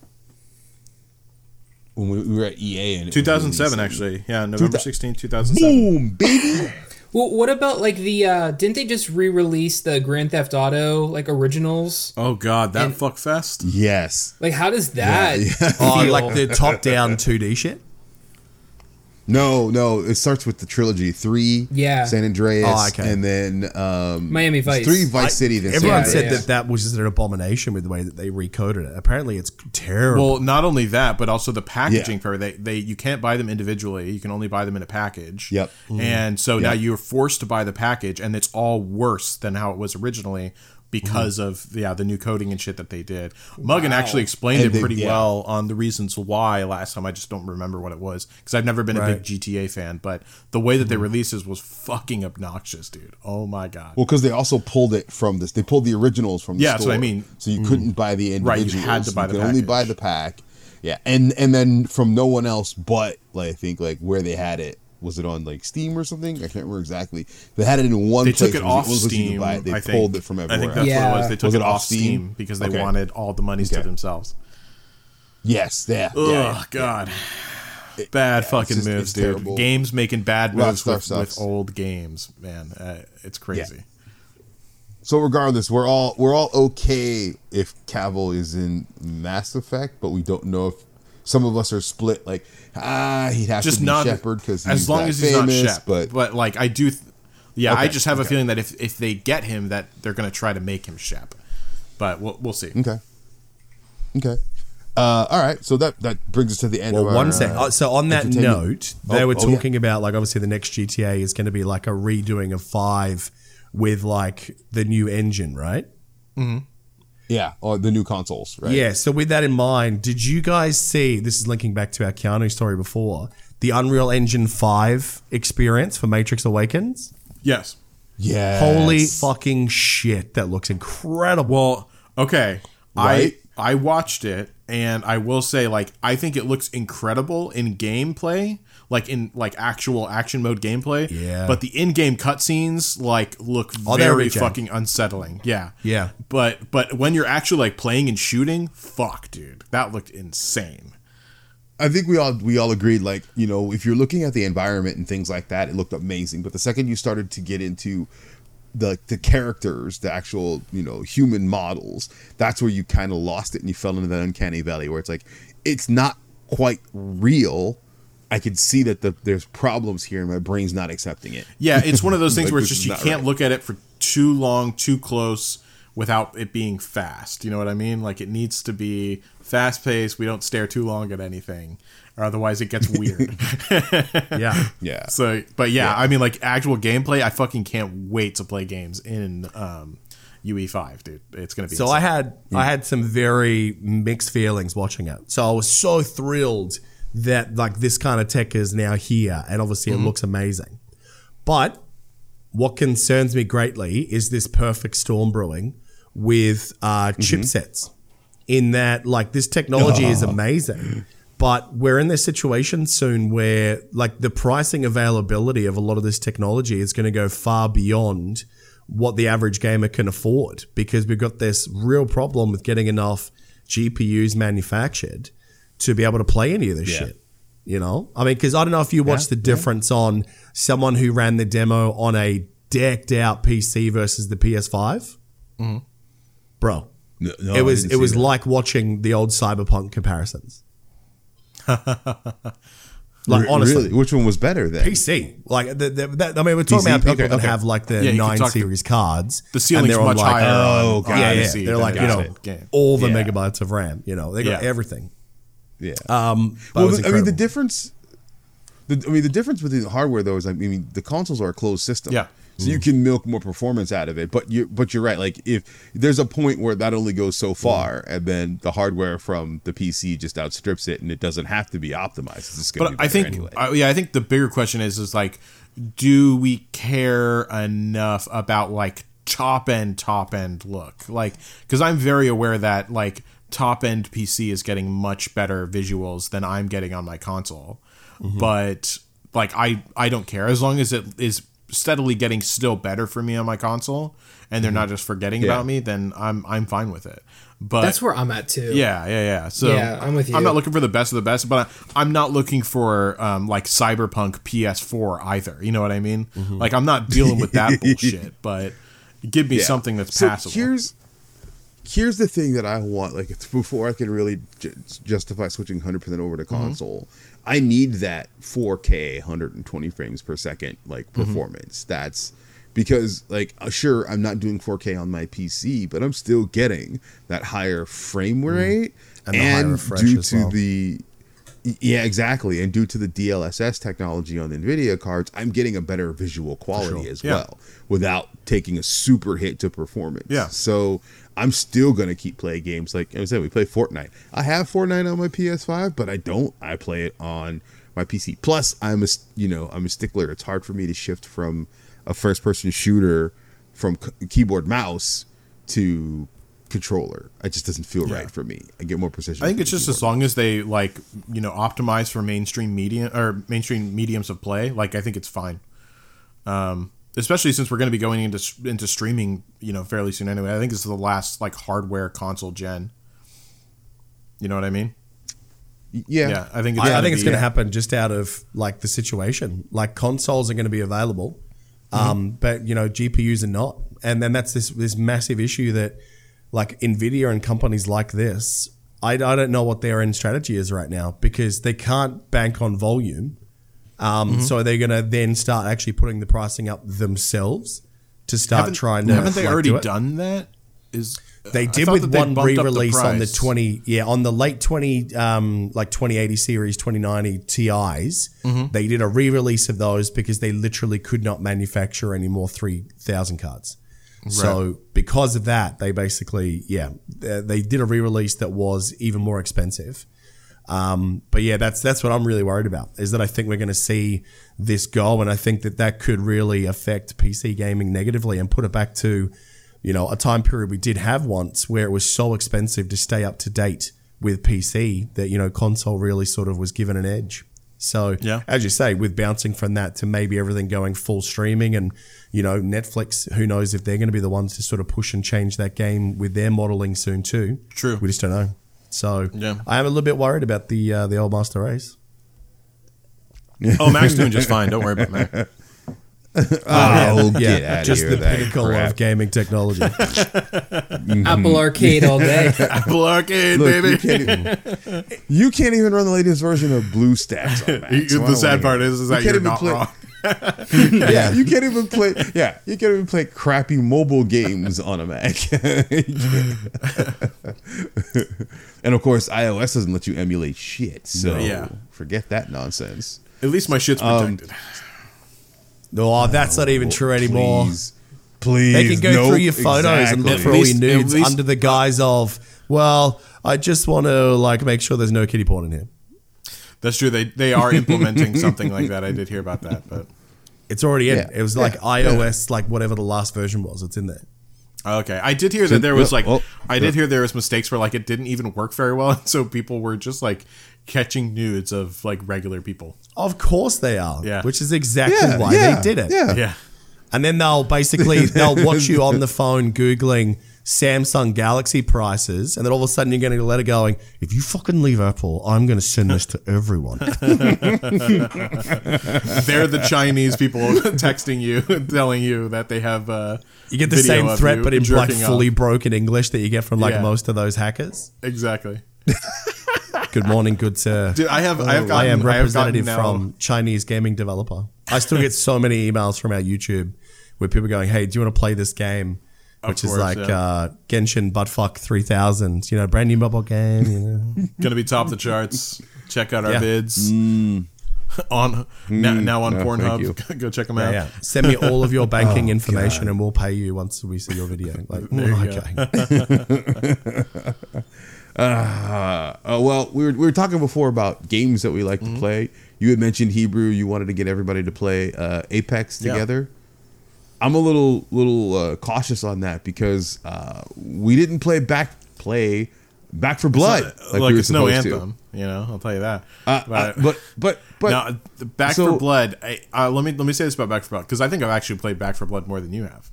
when we, we were at EA in 2007, actually. Yeah, November thou- 16, 2007. Boom, baby! Well, what about like the? uh Didn't they just re-release the Grand Theft Auto like originals? Oh God, that And- fuck fest. yes. Like, how does that? Yeah. Oh, feel? like the top-down 2D shit. No, no. It starts with the trilogy: three, Yeah. San Andreas, Oh, okay. and then um, Miami Vice. Three Vice I- City. Then Everyone San said yeah. that that was just an abomination with the way that they recoded it. Apparently, it's terrible. Well, not only that, but also the packaging for they they you can't buy them individually. You can only buy them in a package. Yep. And so now you're forced to buy the package, and it's all worse than how it was originally because Mm-hmm. of yeah the new coding and shit that they did. Muggin actually explained And it they- pretty yeah. well on the reasons why last time. I just don't remember what it was because I've never been a big GTA fan, but the way that Mm-hmm. they releases was fucking obnoxious, dude. Oh my god. Well, because they also pulled it from this. They pulled the originals from the Yeah, that's store. what I mean. So you couldn't buy the Right, you had to buy the could only buy the pack. Yeah, and and then from no one else but like I think like where they had it was it on like Steam or something? I can't remember exactly. They had it in one. they place. took it was the off only place you could Steam. it. They I think. pulled it from everywhere. I everywhere. think that's else. what it was. They took Was it, it off off Steam, Steam? because they Okay. wanted all the monies to themselves. Yes, yeah, Oh yeah, yeah. God. Bad fucking just- moves, dude. terrible. Games making bad moves Rockstar with, with old games, man. Uh, it's crazy. So regardless, we're all we're all okay if Cavill is in Mass Effect, but we don't know if some of us are split. Like ah, he'd have just to be not Shepard because as long as he's famous, not Shep. But But like I do, th- yeah, I just have a feeling that if if they get him, that they're gonna try to make him Shep. But we'll we'll see. okay, okay. Uh, all right, so that that brings us to the end. Well, of one our, sec. uh, Oh, so on that note, they Oh, were oh, yeah. talking about like obviously the next GTA is going to be like a redoing of five with like the new engine, right? Yeah, or the new consoles, right? Yeah. So with that in mind, did you guys see? This is linking back to our Keanu story before the Unreal Engine five experience for Matrix Awakens. Yes. yeah. Holy fucking shit! That looks incredible. Well, okay. Right? I I watched it and I will say like I think it looks incredible in gameplay, like in like actual action mode gameplay. Yeah. But the in-game cutscenes like look Oh, very fucking unsettling. Yeah. Yeah. But but when you're actually like playing and shooting, fuck, dude. That looked insane. I think we all we all agreed like you know if you're looking at the environment and things like that, it looked amazing. But the second you started to get into the the characters, the actual you know human models, that's where you kind of lost it and you fell into that uncanny valley where it's like it's not quite real. I can see that the, there's problems here and my brain's not accepting it. Yeah, it's one of those things Like, where it's just you can't right. look at it for too long, too close without it being fast. You know what I mean? Like it needs to be fast paced. We don't stare too long at anything, or otherwise it gets weird. yeah. Yeah. so, but yeah, I mean, like actual gameplay, I fucking can't wait to play games in um, UE5, dude. It's gonna be So insane. I had I had some very mixed feelings watching it. So I was so thrilled that like this kind of tech is now here, and obviously Mm-hmm. it looks amazing. But what concerns me greatly is this perfect storm brewing with uh, Mm-hmm. chipsets. In that, like this technology is amazing, but we're in this situation soon where like the pricing availability of a lot of this technology is going to go far beyond what the average gamer can afford because we've got this real problem with getting enough GPUs manufactured to be able to play any of this Yeah. shit. You know, I mean, because I don't know if you watched the difference on someone who ran the demo on a decked out PC versus the PS5. Mm-hmm. Bro, No, no, it was it was that. like watching the old Cyberpunk comparisons. like Re- honestly, really, which one was better then? PC. Like the, the, that, I mean, we're talking PC? about people Okay, that okay. have like the Yeah, nine talk to- series cards. the ceiling's and they're much like, higher. oh, on, got on Yeah, it. yeah. They're like you know in game. all the Yeah. megabytes of RAM. You know, they got Yeah. everything. Yeah. Um, but it well, was the- I mean, the difference. The, I mean, the difference between the hardware though is, I mean, the consoles are a closed system. Yeah. So you can milk more performance out of it, but you but you're right. Like if there's a point where that only goes so far, and then the hardware from the PC just outstrips it, and it doesn't have to be optimized. It's just gonna But be I think, anyway. I- yeah, I think the bigger question is, is like, do we care enough about like top end, top end look? Like, because I'm very aware that like top end PC is getting much better visuals than I'm getting on my console, but like I, I don't care as long as it is steadily getting still better for me on my console, and they're not just forgetting Yeah. about me. Then I'm, I'm fine with it. But That's where I'm at too. yeah, yeah, yeah. So Yeah, I'm with you. I'm not looking for the best of the best, but I, I'm not looking for um, like Cyberpunk PS4 either. You know what I mean? Mm-hmm. Like I'm not dealing with that bullshit. But give me Yeah. something that's so passable. Here's here's the thing that I want. Like it's before I can really ju- justify switching 100 percent over to Mm-hmm. console, I need that 4K 120 frames per second like Mm-hmm. performance. That's because like uh, sure I'm not doing 4K on my PC, but I'm still getting that higher frame rate And the higher refresh due to well. the yeah, exactly. And due to the DLSS technology on the NVIDIA cards, I'm getting a better visual quality Sure. as Yeah. well without taking a super hit to performance. Yeah. So I'm still going to keep playing games. Like I said, we play Fortnite. I have Fortnite on my PS5, but I don't. I play it on my PC. Plus, I'm a, you know, I'm a stickler. It's hard for me to shift from a first person shooter from c- keyboard mouse to controller. It just doesn't feel Yeah. right for me. I get more precision. I think it's just keyboard. as long as they like you know optimize for mainstream media or mainstream mediums of play. Like I think it's fine. Um, especially since we're going to be going into into streaming, you know, fairly soon anyway. I think this is the last like hardware console gen. You know what I mean? yeah. Yeah, I think it's I, I gonna think it's going to happen just out of like the situation. Like consoles are going to be available, um, but you know GPUs are not, and then that's this this massive issue that like Nvidia and companies like this I, I don't know what their end strategy is right now because they can't bank on volume. Um, Mm-hmm. So they're going to then start actually putting the pricing up themselves to start haven't, trying to. haven't they already done that? Is They did with one up the re-release on the 20, yeah, on the late 20, um, like 2080 series, 2090 Ti's. Mm-hmm. They did a re-release of those because they literally could not manufacture any more 3000 cards. So because of that, they basically, yeah, they did a re-release that was even more expensive. Um, but yeah, that's that's what I'm really worried about is that I think we're going to see this go, and I think that that could really affect PC gaming negatively and put it back to, you know, a time period we did have once where it was so expensive to stay up to date with PC that you know console really sort of was given an edge. So Yeah. as you say, with bouncing from that to maybe everything going full streaming and you know Netflix, who knows if they're going to be the ones to sort of push and change that game with their modeling soon too. True. We just don't know. So Yeah. I am a little bit worried about the uh, the old Master Race. Oh, Mac's doing just fine. Don't worry about Mac. Oh, get out just of the here. with that pinnacle crap. of gaming technology. Apple Arcade all day. Apple Arcade, Look, baby. you can't, even, you can't even run the latest version of BlueStacks on Mac. so the sad wanna part hear is, is You that can't you're even not play- wrong. Yeah, you can't even play. Yeah, you can't even play crappy mobile games on a Mac. and of course, iOS doesn't let you emulate shit. So Yeah. forget that nonsense. At least my shit's Um, protected. No, that's not even true anymore. Please, please. They can go Nope, through your photos and exactly. look for all your least- nudes least- under the guise of, well, I just want to like make sure there's no kitty porn in here. That's true. They they are implementing something like that. I did hear about that, but It's already in. Yeah. It was like Yeah. iOS, like whatever the last version was. It's in there. okay. I did hear that there was yeah, like well, I did hear there was mistakes where like it didn't even work very well, and so people were just like catching nudes of like regular people. Of course they are. Yeah. Which is exactly Yeah, why yeah, they did it. Yeah. Yeah. And then they'll basically they'll watch you on the phone googling Samsung Galaxy prices, and then all of a sudden you're going to get a letter going, "If you fucking leave Apple, I'm going to send this to everyone." They're the Chinese people texting you telling you that they have uh You get the same threat, but in like fully off. broken English that you get from like Yeah. most of those hackers. Exactly. Good morning, good sir. Dude, I have I have gotten I am I representative now- from Chinese gaming developer. I still get so many emails from our YouTube where people are going, "Hey, do you want to play this game?" Which is like yeah. uh, Genshin Buttfuck Three Thousand. You know, brand new mobile game. You know. gonna be top of the charts. Check out our Yeah. vids on now, now on no, Pornhub. Go check them out. yeah. Send me all of your banking Oh, information, God. and we'll pay you once we see your video. Like, There you mm, okay. Uh, uh, well, we were, we were talking before about games that we like Mm-hmm. to play. You had mentioned Hebrew. You wanted to get everybody to play uh, Apex Yeah. together. I'm a little little uh, cautious on that because uh, we didn't play back play Back for Blood It's like, not- we it's no supposed to. anthem. You know, I'll tell you that. Uh, uh, but but but now, Back so- for Blood. I, uh, let me let me say this about Back for Blood because I think I've actually played Back for Blood more than you have.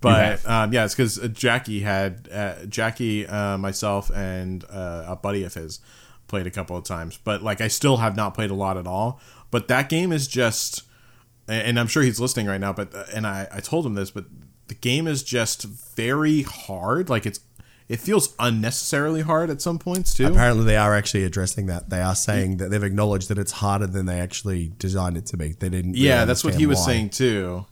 But have. um, yeah, it's because Jackie had uh, Jackie, uh, myself, and uh, a buddy of his played a couple of times. But like, I still have not played a lot at all. But that game is just, and I'm sure he's listening right now. But uh, and I I told him this, but the game is just very hard. Like it's it feels unnecessarily hard at some points too. Apparently, they are actually addressing that. They are saying that they've acknowledged that it's harder than they actually designed it to be. They didn't. really yeah that's what he was why. saying too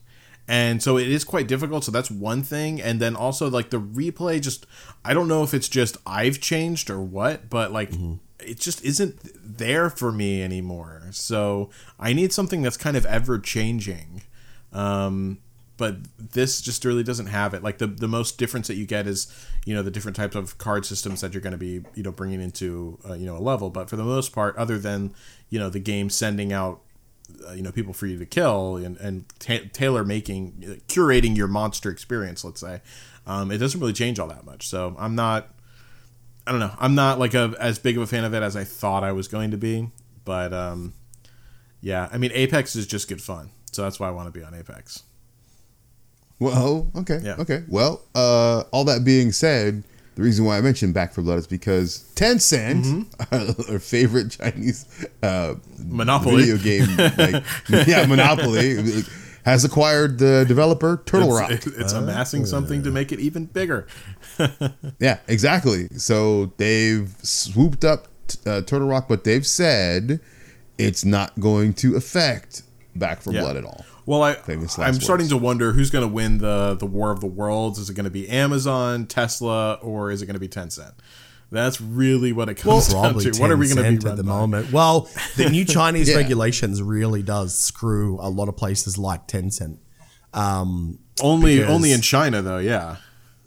and so it is quite difficult so that's one thing. And then also like the replay just i don't know if it's just i've changed or what but like Mm-hmm. it just isn't there for me anymore. So i need something that's kind of ever changing. Um but this just really doesn't have it. Like the the most difference that you get is you know the different types of card systems that you're going to be you know bringing into uh, you know a level. But for the most part other than you know the game sending out uh, you know people for you to kill and, and ta- tailor making curating your monster experience let's say um, it doesn't really change all that much so i'm not i don't know i'm not like a as big of a fan of it as i thought i was going to be but um, yeah i mean apex is just good fun so that's why i want to be on apex Well, okay, Yeah. okay. Well, uh, all that being said, the reason why I mentioned Back for Blood is because Tencent, our favorite Chinese uh, Monopoly. video game, like, yeah, Monopoly, has acquired the developer Turtle Rock. It's, it's amassing something to make it even bigger. Yeah, exactly. So they've swooped up uh, Turtle Rock, but they've said it's not going to affect Back for Yeah. Blood at all. Well, I, Famous I'm last starting to wonder who's going to win the the War of the Worlds. Is it going to be Amazon, Tesla, or is it going to be Tencent? That's really what it comes down to. What are we going to be at the by? moment? Well, the new Chinese Yeah. regulations really does screw a lot of places like Tencent. Only Because- only in China though. Yeah,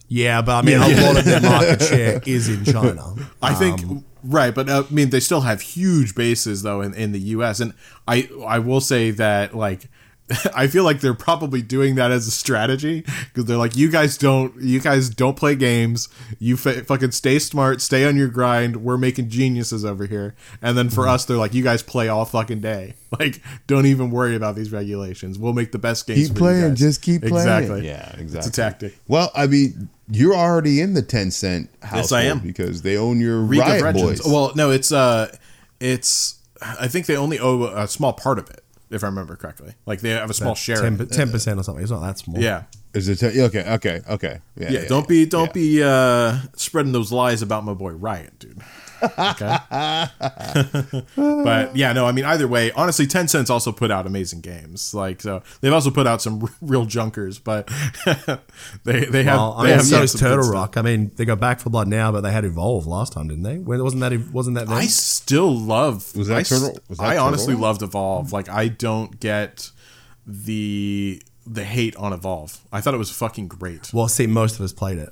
Yeah, but I mean, a lot of their market share is in China. I think Um, right, but uh, I mean they still have huge bases though in, in the U.S. and I I will say that like. I feel like they're probably doing that as a strategy because they're like, you guys don't, you guys don't play games. You f- fucking stay smart, stay on your grind. We're making geniuses over here. And then for Mm-hmm. us, they're like, you guys play all fucking day. Like, don't even worry about these regulations. We'll make the best games. Keep for you playing, guys." just keep playing. Exactly. Yeah, exactly. It's a tactic. Well, I mean, you're already in the Tencent household I am. because they own your League Riot of Boys. Well, no, it's uh, it's. I think they only owe a small part of it, if I remember correctly. Like they have a small share. ten percent or something. It's not that small. Yeah. Is it? Te- okay, okay, okay. Yeah, Yeah, yeah, don't yeah. be don't Yeah. be uh spreading those lies about my boy Riot, dude. Okay. but yeah, no, I mean either way, honestly, Tencent's also put out amazing games. Like so, they've also put out some r- real junkers, but they they have. Well, I they mean, have so is good Turtle stuff. Rock. I mean, they go back for blood now, but they had Evolve last time, didn't they? When- Wasn't that wasn't that them? I still love. Was that I, s- Turtle- was that I honestly Turtle? loved Evolve. Like I don't get the the hate on Evolve. I thought it was fucking great. well, see, most of us played it.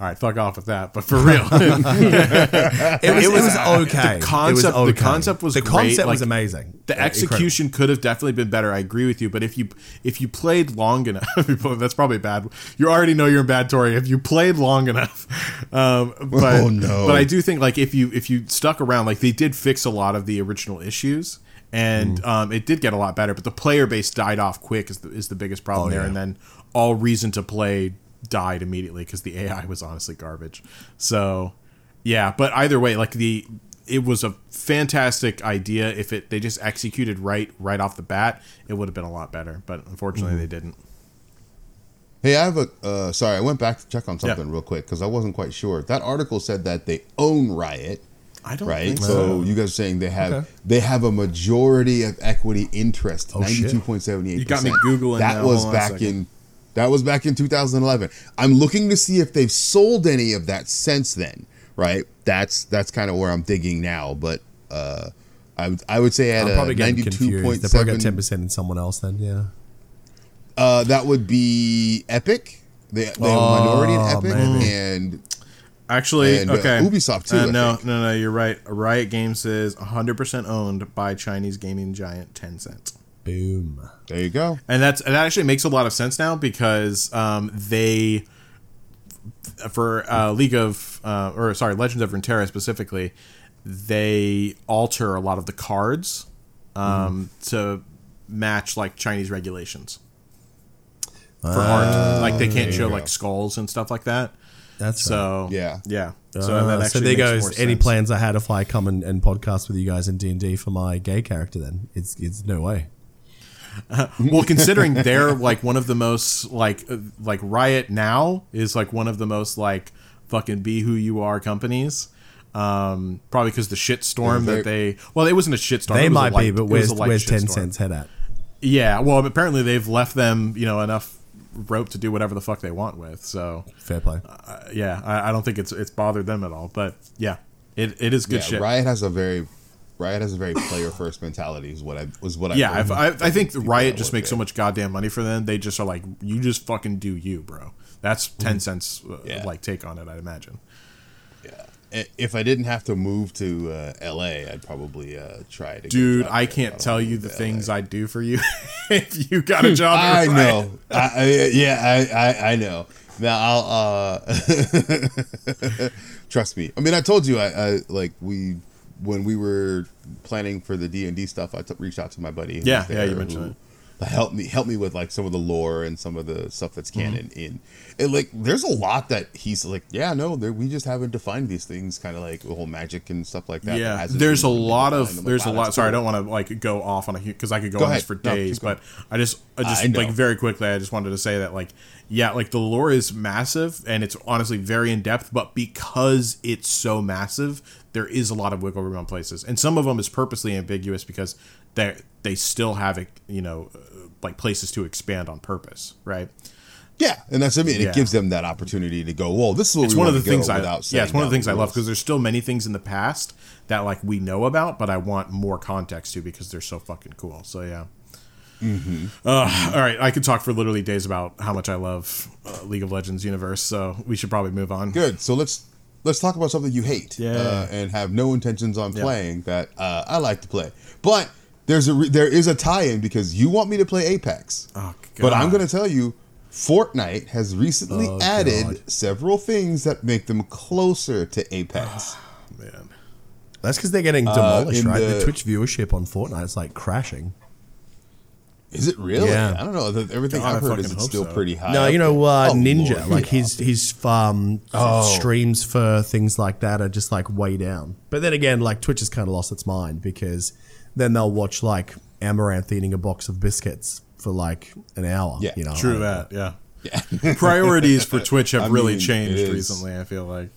All right, fuck off with that. But for real, It was, it was okay. The concept- it was the concept was the great, concept was amazing. the Uh, incredible. execution could have definitely been better. I agree with you, but if you if you played long enough, that's probably bad. You already know you're in bad Tory. If you played long enough, um, but Oh, no. but I do think like if you if you stuck around, like they did fix a lot of the original issues. And Mm. um, it did get a lot better, but the player base died off quick is the, is the biggest problem Oh, there. yeah. And then all reason to play died immediately because the AI was honestly garbage. So yeah, but either way, like the it was a fantastic idea. If it they just executed right right off the bat, it would have been a lot better. But unfortunately, Mm-hmm. they didn't. Hey, I have a. Uh, sorry, I went back to check on something real quick because I wasn't quite sure. That article said that they own Riot, I don't right? think So so. you guys are saying they have Okay. they have a majority of equity interest, Oh, shit. ninety two point seventy eight. You got me Googling That now. was Hold back in. That was back in 2011. I'm looking to see if they've sold any of that since then. Right. That's that's kind of where I'm digging now. But uh, I would I would say at I'm a probably getting ninety two confused. point They probably got ten seven. percent in someone else. Then, yeah. Uh, that would be Epic. They, they have a minority in Oh, Epic maybe. and Actually, And, uh, okay. Ubisoft, too, Uh, I no, think. no, no. You're right. Riot Games is 100 percent owned by Chinese gaming giant Tencent. Boom. there you go. and that's that actually makes a lot of sense now because um, they for uh, League of uh, or sorry Legends of Runeterra specifically they alter a lot of the cards um, to match like Chinese regulations for art like they can't show like skulls and stuff like that That's right. so Yeah. yeah So, so that so actually there goes any sense. plans I had if I come and, and podcast with you guys in D and D for my gay character. Then it's it's no way. well considering they're like one of the most like uh, like riot now is like one of the most like fucking be who you are companies um probably because the shitstorm Yeah, that they well it wasn't a shitstorm They it was a might light- be, but it where's a light where's shitstorm. Tencent's head at? yeah well apparently they've left them you know enough rope to do whatever the fuck they want with so Fair play. uh, yeah I, I don't think it's it's bothered them at all but yeah it, it is good yeah, shit Riot has a very Riot has a very player first mentality. Is what I was what I yeah, I, I think Riot just makes so much goddamn money for them. They just are like, you just fucking do you, bro. That's Tencent's uh, Yeah. like take on it. I'd imagine. Yeah. If I didn't have to move to uh, LA, I'd probably uh, try to. Dude, I can't tell you the things LA. I'd do for you if you got a job. I know. I, I, yeah, I, I, I know. Now I'll uh, trust me. I mean, I told you, I, I like we when we were planning for the D and D stuff. I t- reached out to my buddy. Yeah, was yeah, there you mentioned who, help me help me with like some of the lore and some of the stuff that's mm-hmm. canon in and like there's a lot that he's like yeah no there, we just haven't defined these things kind of like the whole magic and stuff like that that yeah, hasn't there's a lot of like, there's wow, a lot. Sorry, I don't want to like go off on a because I could go, Go on ahead. this for days. going. but I just I just I like very quickly. I just wanted to say that like yeah, like the lore is massive and it's honestly very in depth. But because it's so massive, there is a lot of wiggle room on places, and some of them is purposely ambiguous because they they still have it, you know uh, like places to expand on purpose, right? yeah and that's what I mean Yeah. it gives them that opportunity to go well this is what it's one of the things I yeah, it's one of the things I love because there's still many things in the past that like we know about, but I want more context to because they're so fucking cool. So yeah. Mm-hmm. Uh, all right, I could talk for literally days about how much I love uh, League of Legends universe. So we should probably move on. Good. So let's let's talk about something you hate Yeah. uh, and have no intentions on playing that uh, I like to play. But there's a re- there is a tie-in because you want me to play Apex. Oh, But I'm going to tell you, Fortnite has recently Oh, added God. several things that make them closer to Apex. man. That's because they're getting demolished, in right? The, the- Twitch viewership on Fortnite is like crashing. Is it really? Yeah. I don't know. The- Everything God, I I've heard is it's still so. pretty high. No, you know, uh, Oh, Ninja, Lord, like yeah. his his um, Oh. streams for things like that are just like way down. But then again, like Twitch has kind of lost its mind because then they'll watch like Amouranth eating a box of biscuits for like an hour. Yeah, you know, True like- that. Yeah. Yeah. Priorities for Twitch have I really mean, changed recently. I feel like.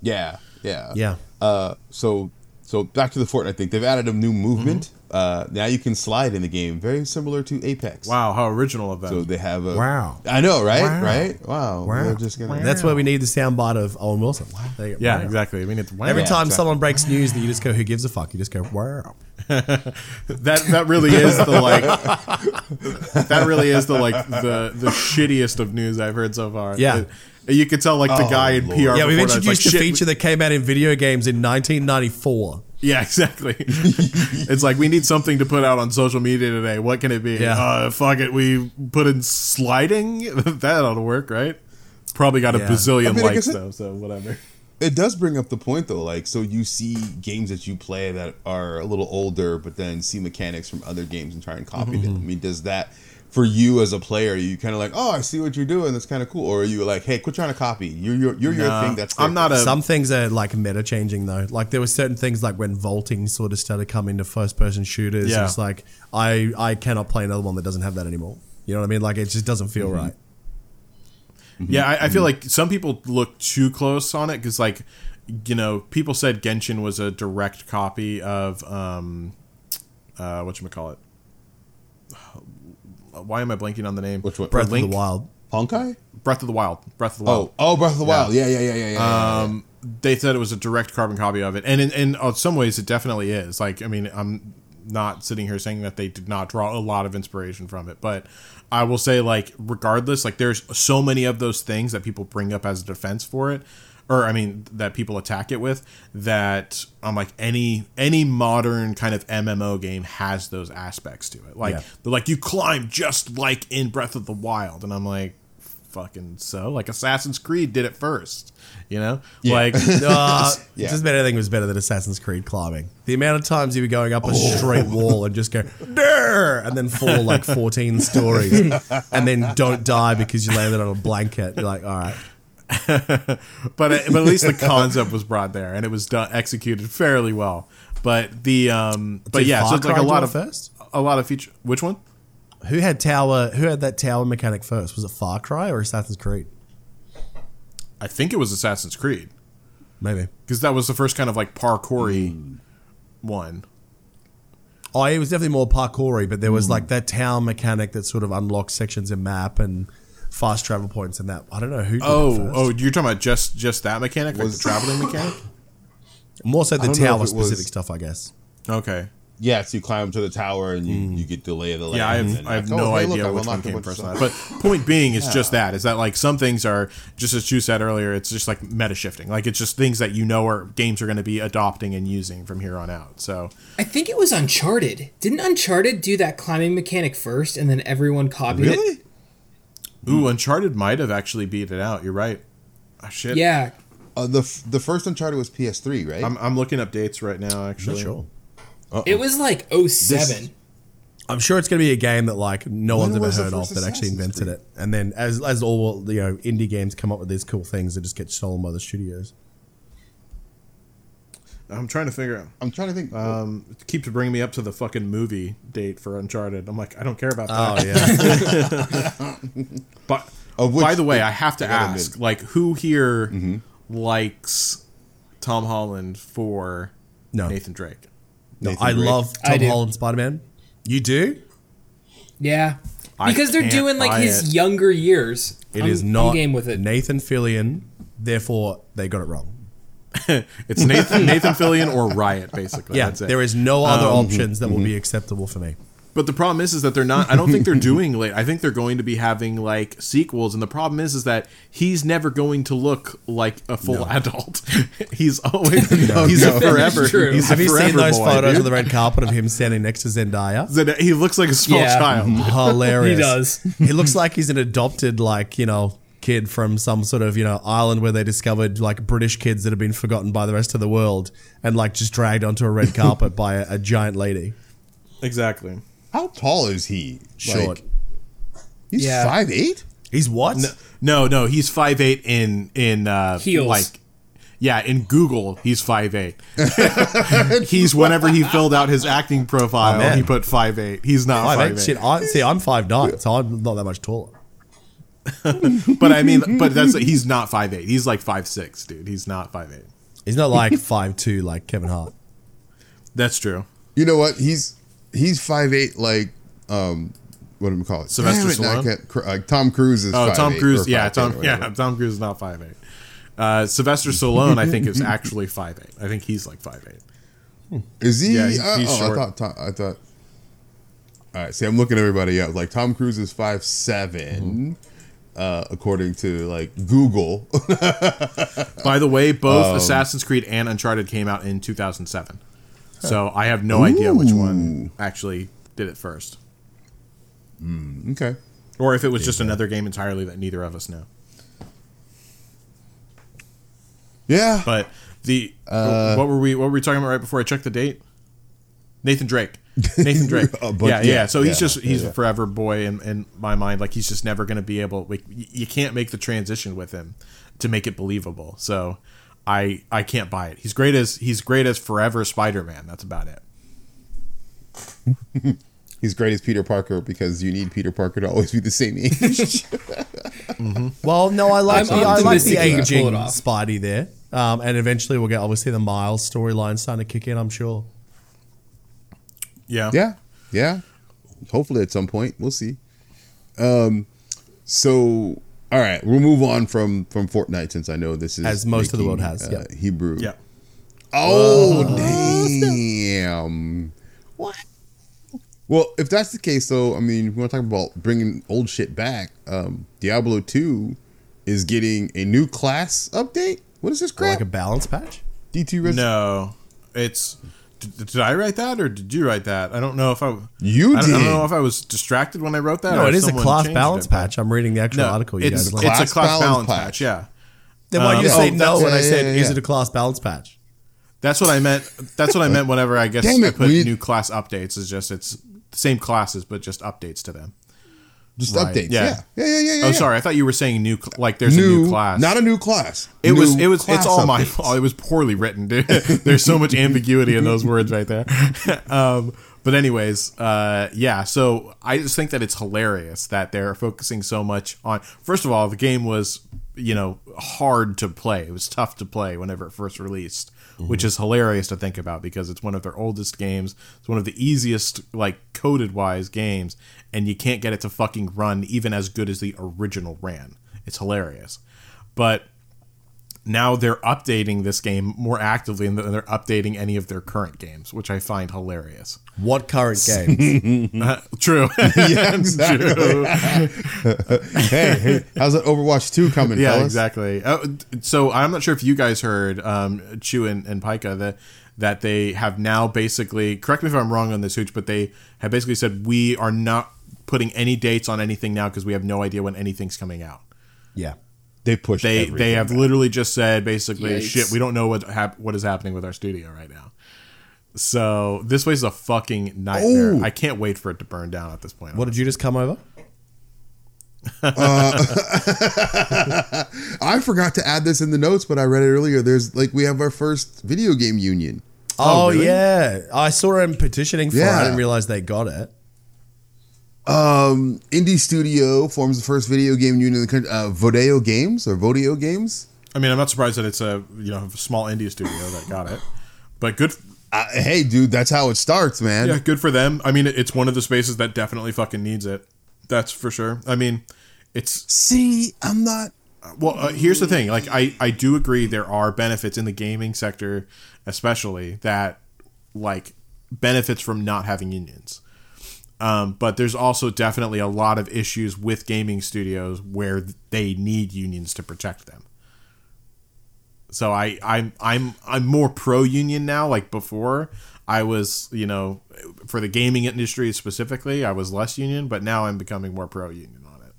Yeah, yeah, Yeah. Uh, so so back to the Fortnite thing. They've added a new movement. Mm-hmm. Uh, now you can slide in the game, very similar to Apex. Wow, how original of them. So they have a Wow. I know, right? Wow. Right? Wow. Wow. They're just gonna. That's why we need the soundbite of Owen Wilson. There you yeah, Wow. exactly. I mean, it's wow. Every Yeah, time exactly. someone breaks news that you just go, "Who gives a fuck?" You just go, "Wow." That that really is the like that really is the like the the shittiest of news I've heard so far. Yeah. It- you could tell like the Oh, guy in Lord. PR. Yeah, we've before that, it's introduced like, a shit, feature that came out in video games in 1994. Yeah, exactly. it's like we need something to put out on social media today. What can it be? Yeah. Uh, fuck it. We put in sliding. that ought to work, right? Probably got a Yeah. bazillion I mean, likes it- though, so whatever. It does bring up the point though, like so you see games that you play that are a little older, but then see mechanics from other games and try and copy Mm-hmm. them. I mean, does that for you as a player? Are you kind of like, oh, I see what you're doing. That's kind of cool. Or are you like, hey, quit trying to copy. You're you're, you're your Nah, thing. That's I'm not a- Some things are like meta changing though. Like there were certain things like when vaulting sort of started coming to first person shooters. Yeah. It's like I I cannot play another one that doesn't have that anymore. You know what I mean? Like it just doesn't feel right. Yeah, I, I feel like some people look too close on it because, like, you know, people said Genshin was a direct copy of um, uh, what you call it. Why am I blanking on the name? Which one? Breath of the Wild. Honkai. Breath of the Wild. Breath of the Wild. Oh, oh, Breath of the Wild. Yeah, yeah, yeah, yeah, yeah. Um, they said it was a direct carbon copy of it, and in, in uh, some ways, it definitely is. Like, I mean, I'm not sitting here saying that they did not draw a lot of inspiration from it, but I will say, like, regardless, like, there's so many of those things that people bring up as a defense for it, or I mean, that people attack it with. That I'm like, any any modern kind of MMO game has those aspects to it. Like, Yeah. they're like, you climb just like in Breath of the Wild, and I'm like. Fucking so, like Assassin's Creed did it first, you know. Like, Uh, Yeah. Just about anything was better than Assassin's Creed climbing. The amount of times you were going up a straight wall and just go "Durr," and then fall like 14 stories, and then don't die because you landed on a blanket. You're like, all right. but but at least the concept was brought there and it was done executed fairly well. But the um, but Did yeah, Far so it's like Cry a do lot it of first? a lot of feature. Which one? Who had tower? Who had that tower mechanic first? Was it Far Cry or Assassin's Creed? I think it was Assassin's Creed Maybe. because that was the first kind of like parkoury one. Oh, it was definitely more parkoury, but there Hmm. was like that tower mechanic that sort of unlocks sections in map and fast travel points and that. I don't know who. Did it Oh, first. oh, you're talking about just just that mechanic, like the traveling mechanic? more so the don't know if tower it was- specific stuff, I guess. Okay. yeah, so you climb to the tower and you, mm. you get delay of the land. Yeah, I have, then I have like, no oh, hey, look, idea I've which one unlocked a came bunch of first. on stuff. that. But point being is just that is that like some things are just as you said earlier, it's just like meta shifting. Like it's just things that you know are games are going to be adopting and using from here on out. So I think it was Uncharted. Didn't Uncharted do that climbing mechanic first, and then everyone copied it? Really? Ooh, Uncharted might have actually beat it out. You're right. Oh, shit. Yeah, Uh, the f- the first Uncharted was PS3, right? I'm, I'm looking up dates right now, actually. sure. it was like 07. I'm sure it's going to be a game that like no one's ever heard of first that actually Assassin's invented it. And then as as all you know indie games come up with these cool things, that just get stolen by the studios. I'm trying to figure out. I'm trying to think. Um, it keeps bringing me up to the fucking movie date for Uncharted. I'm like, I don't care about that. Oh yeah, But which by the way, I have to ask, admit- like, who here Mm-hmm. likes Tom Holland for No. Nathan Drake? no, Nathan I Drake. love Tom do. Holland Spider Man. You do? Yeah. I Because they're doing like his it. younger years. It I'm- is not game with it. Nathan Fillion. Therefore, they got it wrong. It's Nathan Nathan Fillion or Riot, basically. Yeah, That's it. there is no other Um, options that will be acceptable for me. But the problem is, is that they're not. I don't think they're doing late. I think they're going to be having like sequels, and the problem is, is that he's never going to look like a full adult. he's always he's no. a forever. True. He's Have a you forever seen those boy, photos dude. of the red carpet of him standing next to Zendaya? That he looks like a small Yeah. child. Hilarious. He does. he looks like he's an adopted, like, you know, kid from some sort of, you know, island where they discovered like British kids that have been forgotten by the rest of the world and like just dragged onto a red carpet by a, a giant lady. Exactly. How tall is he? Short. Like, he's Yeah. five eight. He's what? No, no, he's five eight in in uh, Heels. Like, yeah, in Google he's five eight. he's whenever he filled out his acting profile, Oh, he put five eight. He's not Five five eight. eight. Shit, I, see, I'm five nine, so I'm not that much taller. But I mean, but that's he's not five eight. He's like five six, dude. He's not five eight. He's not like five two like Kevin Hart. That's true. You know what? He's he's five eight. Like um, what do we call it? Sylvester Damn it, Stallone? I can't- cr- uh, Tom Cruise is. Oh, Tom or Cruise. Yeah, Tom. Yeah. Tom Cruise is not five eight. Uh, Sylvester Stallone, I think, is actually five eight. I think he's like five eight. Is he? Yeah, he's- Uh, he's oh, short. I thought. Tom, I thought. All right. See, I'm looking at everybody up. Like Tom Cruise is five seven, uh, according to like Google. By the way, both Um, Assassin's Creed and Uncharted came out in 2007. So I have no idea which one actually did it first, okay. or if it was just another game entirely that neither of us know. Yeah. But the Uh, what were we what were we talking about right before I checked the date? Nathan Drake. Nathan Drake. Uh, but yeah, yeah, yeah, So he's yeah, just he's yeah. a forever boy in, in my mind. Like he's just never going to be able. Like y- you can't make the transition with him to make it believable. So I I can't buy it. He's great as he's great as forever Spider Man. That's about it. He's great as Peter Parker because you need Peter Parker to always be the same age. Well, no, I like I'm the, I like optimistic the he can pull aging. Spidey there. Um, and eventually we'll get obviously the Miles storyline starting to kick in, I'm sure. Yeah. yeah. Yeah. Hopefully at some point. We'll see. Um so all right, we'll move on from from Fortnite since I know this is As most of the world has, uh, yeah. Hebrew. Yeah. Oh, damn. What? Well, if that's the case, though, I mean, we want to talk about bringing old shit back. Um, Diablo 2 is getting a new class update. What is this Or crap? like a balance patch. D2 Res- No, it's. Did, did I write that or did you write that? I don't know if I. You I don't, I don't know if I was distracted when I wrote that. No, or it a someone class balance it, patch. I'm reading the actual No, article you it's, guys it's linked. a class balance, patch. patch. Yeah, Then why um, you say oh, no that's- when I said yeah, is yeah. it a class balance patch? that's what I meant. That's what I meant. Whenever I guess Damn I it, put we- new class updates, is just it's the same classes but just updates to them. Just Right. updates. Yeah. Yeah. Yeah, yeah, yeah. Oh, yeah. sorry. I thought you were saying new. cl- Like there's New, a new class. Not a new class. It was. It was. It's all my fault. It was poorly written, dude. There's so much ambiguity in those words right there. um, but anyways, uh, yeah. So I just think that it's hilarious that they're focusing so much on. First of all, the game was you know hard to play. It was tough to play whenever it first released, which is hilarious to think about because it's one of their oldest games. It's one of the easiest like coded wise games, and you can't get it to fucking run even as good as the original ran. It's hilarious, but now they're updating this game more actively than they're updating any of their current games, which I find hilarious. What current games? Uh, true. Yeah, exactly. hey, hey, how's that Overwatch 2 coming, yeah, fellas? exactly. Uh, so I'm not sure if you guys heard um, Chu and, and Pika that that they have now basically correct me if I'm wrong on this, Hooch, but they have basically said we are not putting any dates on anything now because we have no idea when anything's coming out. yeah. They pushed They everything they have back. literally just said basically Yikes. shit. We don't know what hap- what is happening with our studio right now. So this place is a fucking nightmare. Oh. I can't wait for it to burn down at this point. What did you just come over? Uh, I forgot to add this in the notes, but I read it earlier. There's like we have our first video game union. Oh, oh really? yeah, I saw him petitioning for it. I didn't realize they got it. Um, Indie Studio forms the first video game union in the country. Uh, Vodeo Games or Vodeo Games. I mean, I'm not surprised that it's a you know small indie studio that got it, but good. Uh, hey, dude, that's how it starts, man. Yeah, good for them. I mean, it's one of the spaces that definitely fucking needs it. That's for sure. I mean, it's See, I'm not. well. Uh, here's the thing. Like, I I do agree there are benefits in the gaming sector, especially that like benefits from not having unions. Um, but there's also definitely a lot of issues with gaming studios where they need unions to protect them. So I I'm I'm I'm more pro union now. Like before, I was you know for the gaming industry specifically, I was less union, but now I'm becoming more pro union on it.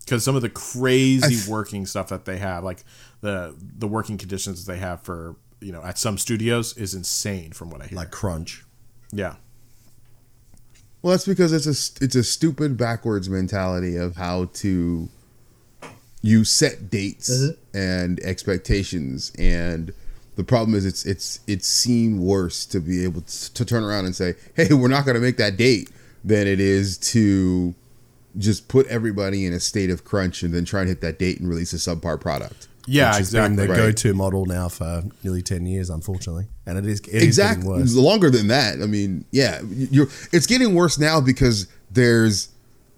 Because some of the crazy working stuff that they have, like the the working conditions they have for you know at some studios, is insane from what I hear. Like Crunch. yeah. Well, that's because it's a it's a stupid backwards mentality of how to you set dates and expectations, and the problem is it's it's it's seen worse to be able to, to turn around and say, "Hey, we're not going to make that date," than it is to just put everybody in a state of crunch and then try and hit that date and release a subpar product. Yeah, which has been the Right. go-to model now for nearly ten years, unfortunately, and it is it is exactly. getting worse. longer than that. I mean yeah you're it's getting worse now because there's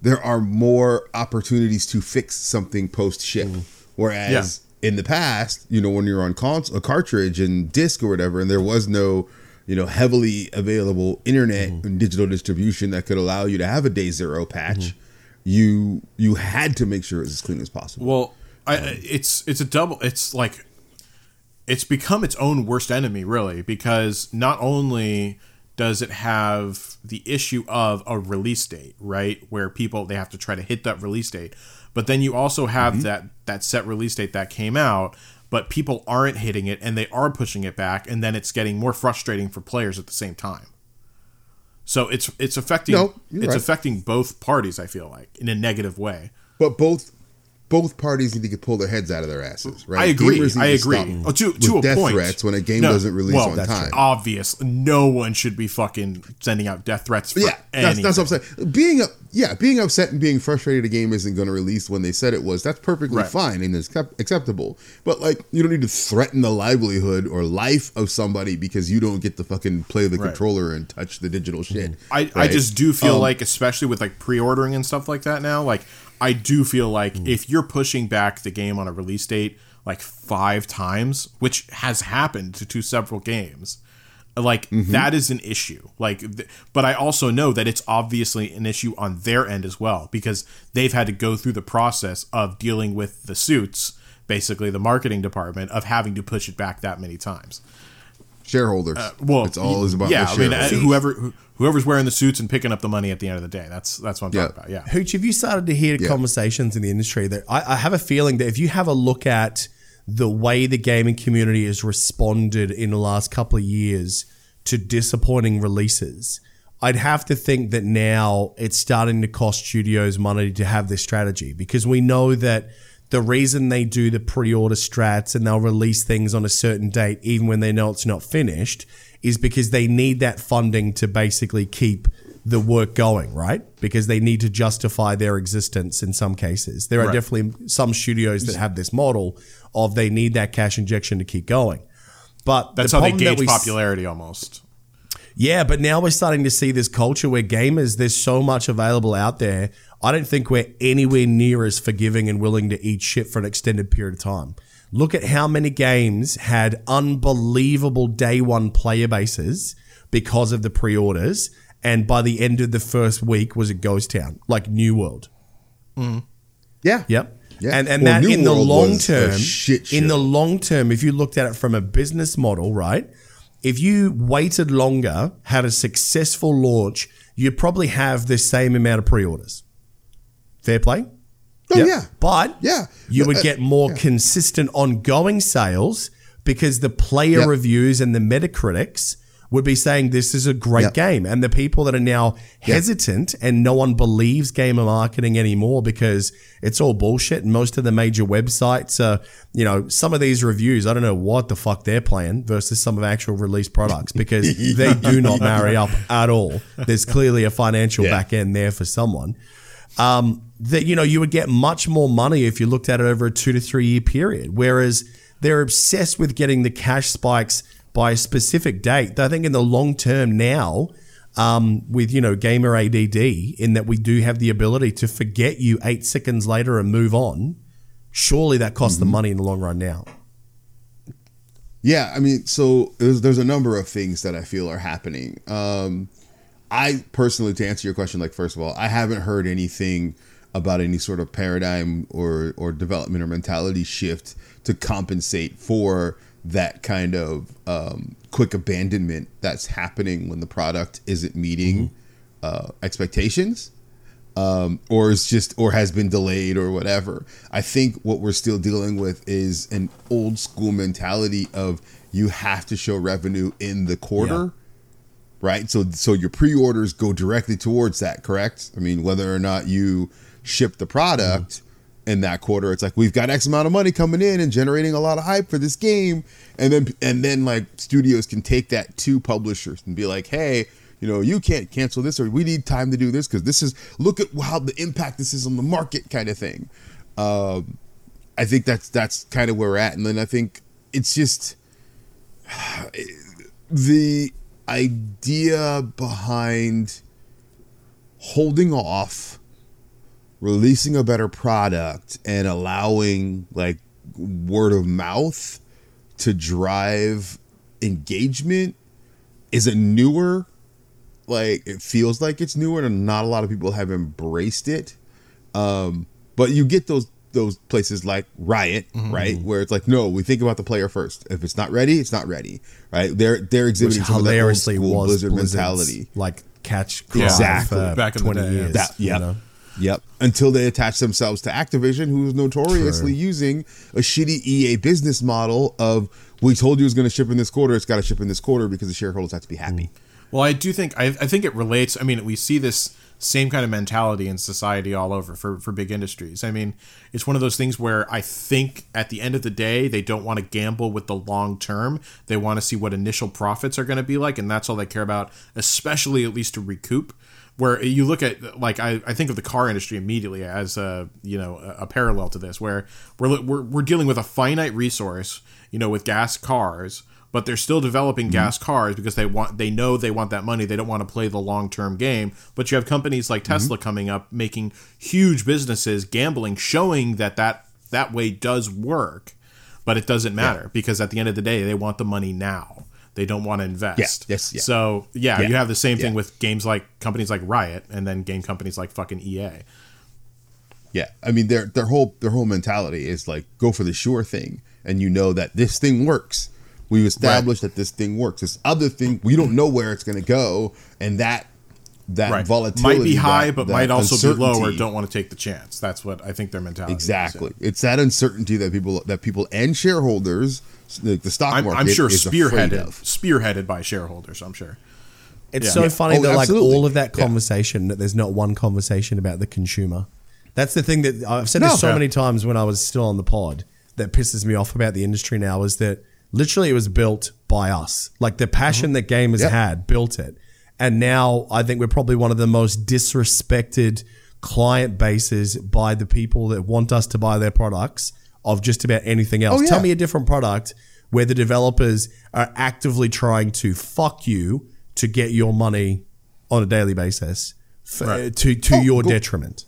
there are more opportunities to fix something post ship mm. whereas in the past you know when you're on console a cartridge and disc or whatever and there was no you know heavily available internet mm-hmm. and digital distribution that could allow you to have a day zero patch mm-hmm. you you had to make sure it was as clean as possible. Well, I, it's it's a double. It's like it's become its own worst enemy, really, because not only does it have the issue of a release date, right, where people they have to try to hit that release date, but then you also have mm-hmm. that that set release date that came out, but people aren't hitting it and they are pushing it back, and then it's getting more frustrating for players at the same time. So it's it's affecting No, it's right. affecting both parties. I feel like in a negative way. But both both parties need to pull their heads out of their asses, right? I agree. Gamers I agree. Oh, to with to a death point. threats when a game doesn't release well, on that's time. Obvious. No one should be fucking sending out death threats. For yeah, that's, that's what I'm saying. Being up, yeah, being upset and being frustrated a game isn't going to release when they said it was. That's perfectly Right. fine and it's acceptable. But like, you don't need to threaten the livelihood or life of somebody because you don't get to fucking play the Right. controller and touch the digital shit. I, I just do feel Um, like, especially with like pre-ordering and stuff like that now, like I do feel like Mm. if you're pushing back the game on a release date like five times, which has happened to, to several games, like Mm-hmm. that is an issue. Like, th- but I also know that it's obviously an issue on their end as well because they've had to go through the process of dealing with the suits, basically the marketing department, of having to push it back that many times. Shareholders. Well, it's all is about yeah. the I mean, uh, whoever who- whoever's wearing the suits and picking up the money at the end of the day. That's that's what I'm Yeah. talking about. Yeah. Hooch, have you started to hear Yeah. conversations in the industry that I, I have a feeling that if you have a look at the way the gaming community has responded in the last couple of years to disappointing releases, I'd have to think that now it's starting to cost studios money to have this strategy because we know that the reason they do the pre-order strats and they'll release things on a certain date even when they know it's not finished is because they need that funding to basically keep the work going, right? Because they need to justify their existence in some cases. There are Right. definitely some studios that have this model of they need that cash injection to keep going. But That's the how they gauge we popularity almost. yeah, but now we're starting to see this culture where gamers, there's so much available out there. I don't think we're anywhere near as forgiving and willing to eat shit for an extended period of time. Look at how many games had unbelievable day one player bases because of the pre orders. And by the end of the first week was a ghost town, like New World. Mm. yeah, Yep. Yeah. And and Well, that New in the World long term, shit in the long term, if you looked at it from a business model, right? If you waited longer, had a successful launch, you'd probably have the same amount of pre-orders. Fair play. Oh, Yep. yeah. But Yeah. you would Uh, get more consistent ongoing sales because the player Yep. reviews and the Metacritics would be saying this is a great Yep. game. And the people that are now hesitant and no one believes gamer marketing anymore because it's all bullshit. And most of the major websites are, you know, some of these reviews, I don't know what the fuck they're playing versus some of actual released products because they do not marry up at all. There's clearly a financial Yeah. back end there for someone um, that you know you would get much more money if you looked at it over a two to three year period. Whereas they're obsessed with getting the cash spikes by a specific date. I think in the long term now, um, with you know gamer ADD, in that we do have the ability to forget you eight seconds later and move on. Surely that costs the money in the long run now. Yeah, I mean, so there's, there's a number of things that I feel are happening. Um, I personally, to answer your question, like first of all, I haven't heard anything about any sort of paradigm or or development or mentality shift to compensate for that kind of um, quick abandonment that's happening when the product isn't meeting uh, expectations um, or is just or has been delayed or whatever. I think what we're still dealing with is an old school mentality of you have to show revenue in the quarter. Right? So so your pre-orders go directly towards that, correct? I mean, whether or not you ship the product in that quarter, it's like we've got X amount of money coming in and generating a lot of hype for this game. And then and then like studios can take that to publishers and be like, hey, you know, you can't cancel this or we need time to do this because this is look at how the impact this is on the market kind of thing. Um, I think that's that's kind of where we're at, and then I think it's just the idea behind holding off, releasing a better product, and allowing like word of mouth to drive engagement is a newer? Like it feels like it's newer and not a lot of people have embraced it. Um but you get those those places like riot mm-hmm. right where it's like no we think about the player first if it's not ready it's not ready right they're they're Which exhibiting some of that old hilariously was blizzard Blizzard's, mentality like catch cry Exactly. for Back in the 20 day, yeah. years. that you yep know? yep until they attach themselves to activision who's notoriously using a shitty ea business model of we told you it was going to ship in this quarter it's got to ship in this quarter because the shareholders have to be happy mm. Well, I do think I, I think it relates. I mean, we see this same kind of mentality in society all over for, for big industries. I mean, it's one of those things where I think at the end of the day, they don't want to gamble with the long term. They want to see what initial profits are going to be like, and that's all they care about, especially at least to recoup. Where you look at like I, I think of the car industry immediately as a you know a, a parallel to this, where we're, we're we're dealing with a finite resource, you know, with gas cars but they're still developing mm-hmm. gas cars because they want they know they want that money. They don't want to play the long-term game. But you have companies like mm-hmm. Tesla coming up making huge businesses gambling showing that that that way does work but it doesn't matter because at the end of the day they want the money now. They don't want to invest yes, yeah. so yeah, Yeah, you have the same thing yeah. with games like companies like Riot and then game companies like fucking EA Yeah, I mean their their whole their whole mentality is like go for the sure thing, and you know that this thing works. We've established that this thing works. This other thing we don't know where it's going to go, and that that right volatility might be high that- but that might also be low or don't want to take the chance that's what I think their mentality is, Exactly, it's that uncertainty that people that people and shareholders, like the stock I'm, market, I'm sure is spearheaded of. spearheaded by shareholders. I'm sure. It's Yeah. so Yeah. funny Oh, that like all of that Yeah. conversation that there's not one conversation about the consumer. That's the thing that I've said this so Yeah. many times when I was still on the pod that pisses me off about the industry now is that literally it was built by us. Like the passion mm-hmm. that gamers Yep. had built it. And now I think we're probably one of the most disrespected client bases by the people that want us to buy their products of just about anything else. Oh, yeah. Tell me a different product where the developers are actively trying to fuck you to get your money on a daily basis f- Right. Uh, to to Oh, your go- detriment.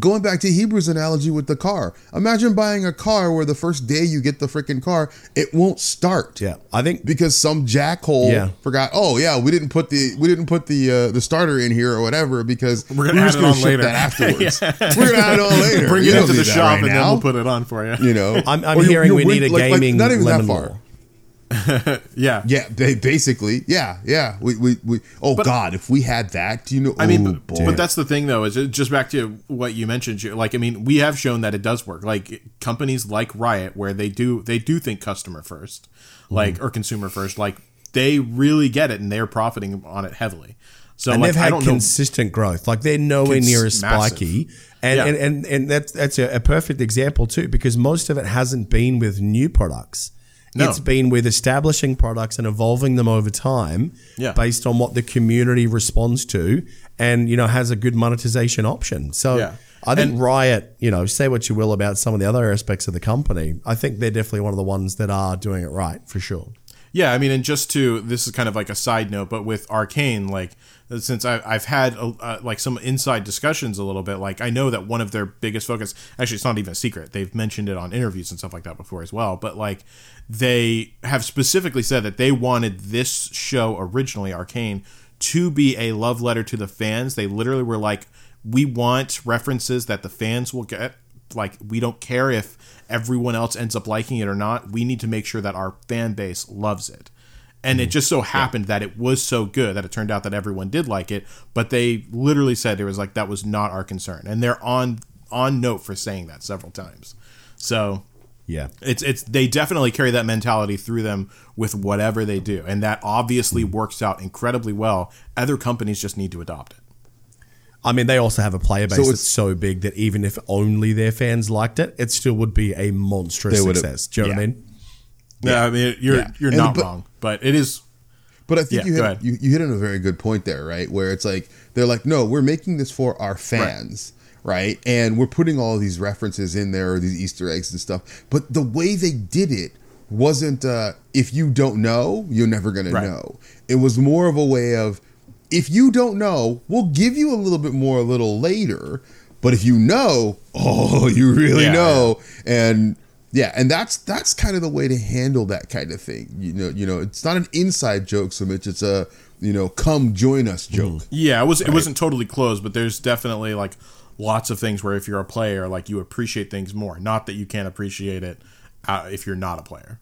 Going back to Hebrew's analogy with the car, imagine buying a car where the first day you get the freaking car, it won't start. Yeah, I think because some jackhole Yeah. forgot. Oh yeah, we didn't put the we didn't put the uh, the starter in here or whatever because We're gonna we're add just it gonna on ship later. that afterwards. We're gonna add it on later. Bring You it don't into the shop right and then we'll put it on for you. You know, I'm, I'm hearing you we win- need a like- like, gaming not even that far. law. yeah. Yeah, they basically, yeah, yeah. We, we, we oh God, if we had that, do you know? I mean, oh, but, but that's the thing, though, is just back to what you mentioned. Like, I mean, we have shown that it does work. Like companies like Riot, where they do they do think customer first, mm-hmm. like or consumer first. Like they really get it and they're profiting on it heavily. So and like, they've I had don't know. consistent growth. Like they're nowhere near as spiky, and, Yeah. and and and that's that's a, a perfect example too, because most of it hasn't been with new products. No. It's been with establishing products and evolving them over time, Yeah. based on what the community responds to, and you know has a good monetization option. So. Yeah. I think And- Riot, you know, say what you will about some of the other aspects of the company. I think they're definitely one of the ones that are doing it right for sure. Yeah, I mean, and just to this is kind of like a side note, but with Arcane, like since I, I've had uh, like some inside discussions a little bit, like I know that one of their biggest focus, actually, it's not even a secret. They've mentioned it on interviews and stuff like that before as well. But like they have specifically said that they wanted this show originally, Arcane, to be a love letter to the fans. They literally were like, we want references that the fans will get like we don't care if everyone else ends up liking it or not we need to make sure that our fan base loves it. And it mm-hmm. just so happened that it was so good that it turned out that everyone did like it but they literally said it was like that was not our concern. And they're on on note for saying that several times. So Yeah. it's it's they definitely carry that mentality through them with whatever they do. And that obviously works out incredibly well. Other companies just need to adopt it I mean, they also have a player base So that's so big that even if only their fans liked it, it still would be a monstrous success. Do you know what I mean? yeah, i mean you're Yeah. you're And not but- wrong but it is But I think Yeah, you, hit, you you hit on a very good point there, right? Where it's like they're like, no, we're making this for our fans, right? And we're putting all these references in there, or these Easter eggs and stuff. But the way they did it wasn't uh, if you don't know, you're never gonna Right. know. It was more of a way of if you don't know, we'll give you a little bit more a little later. But if you know, oh, you really Yeah, know, and yeah, and that's that's kind of the way to handle that kind of thing. You know, you know, it's not an inside joke so much; it's a you know, come join us joke. Yeah, it was it wasn't totally closed, but there's definitely like lots of things where if you're a player, like you appreciate things more. Not that you can't appreciate it uh, if you're not a player.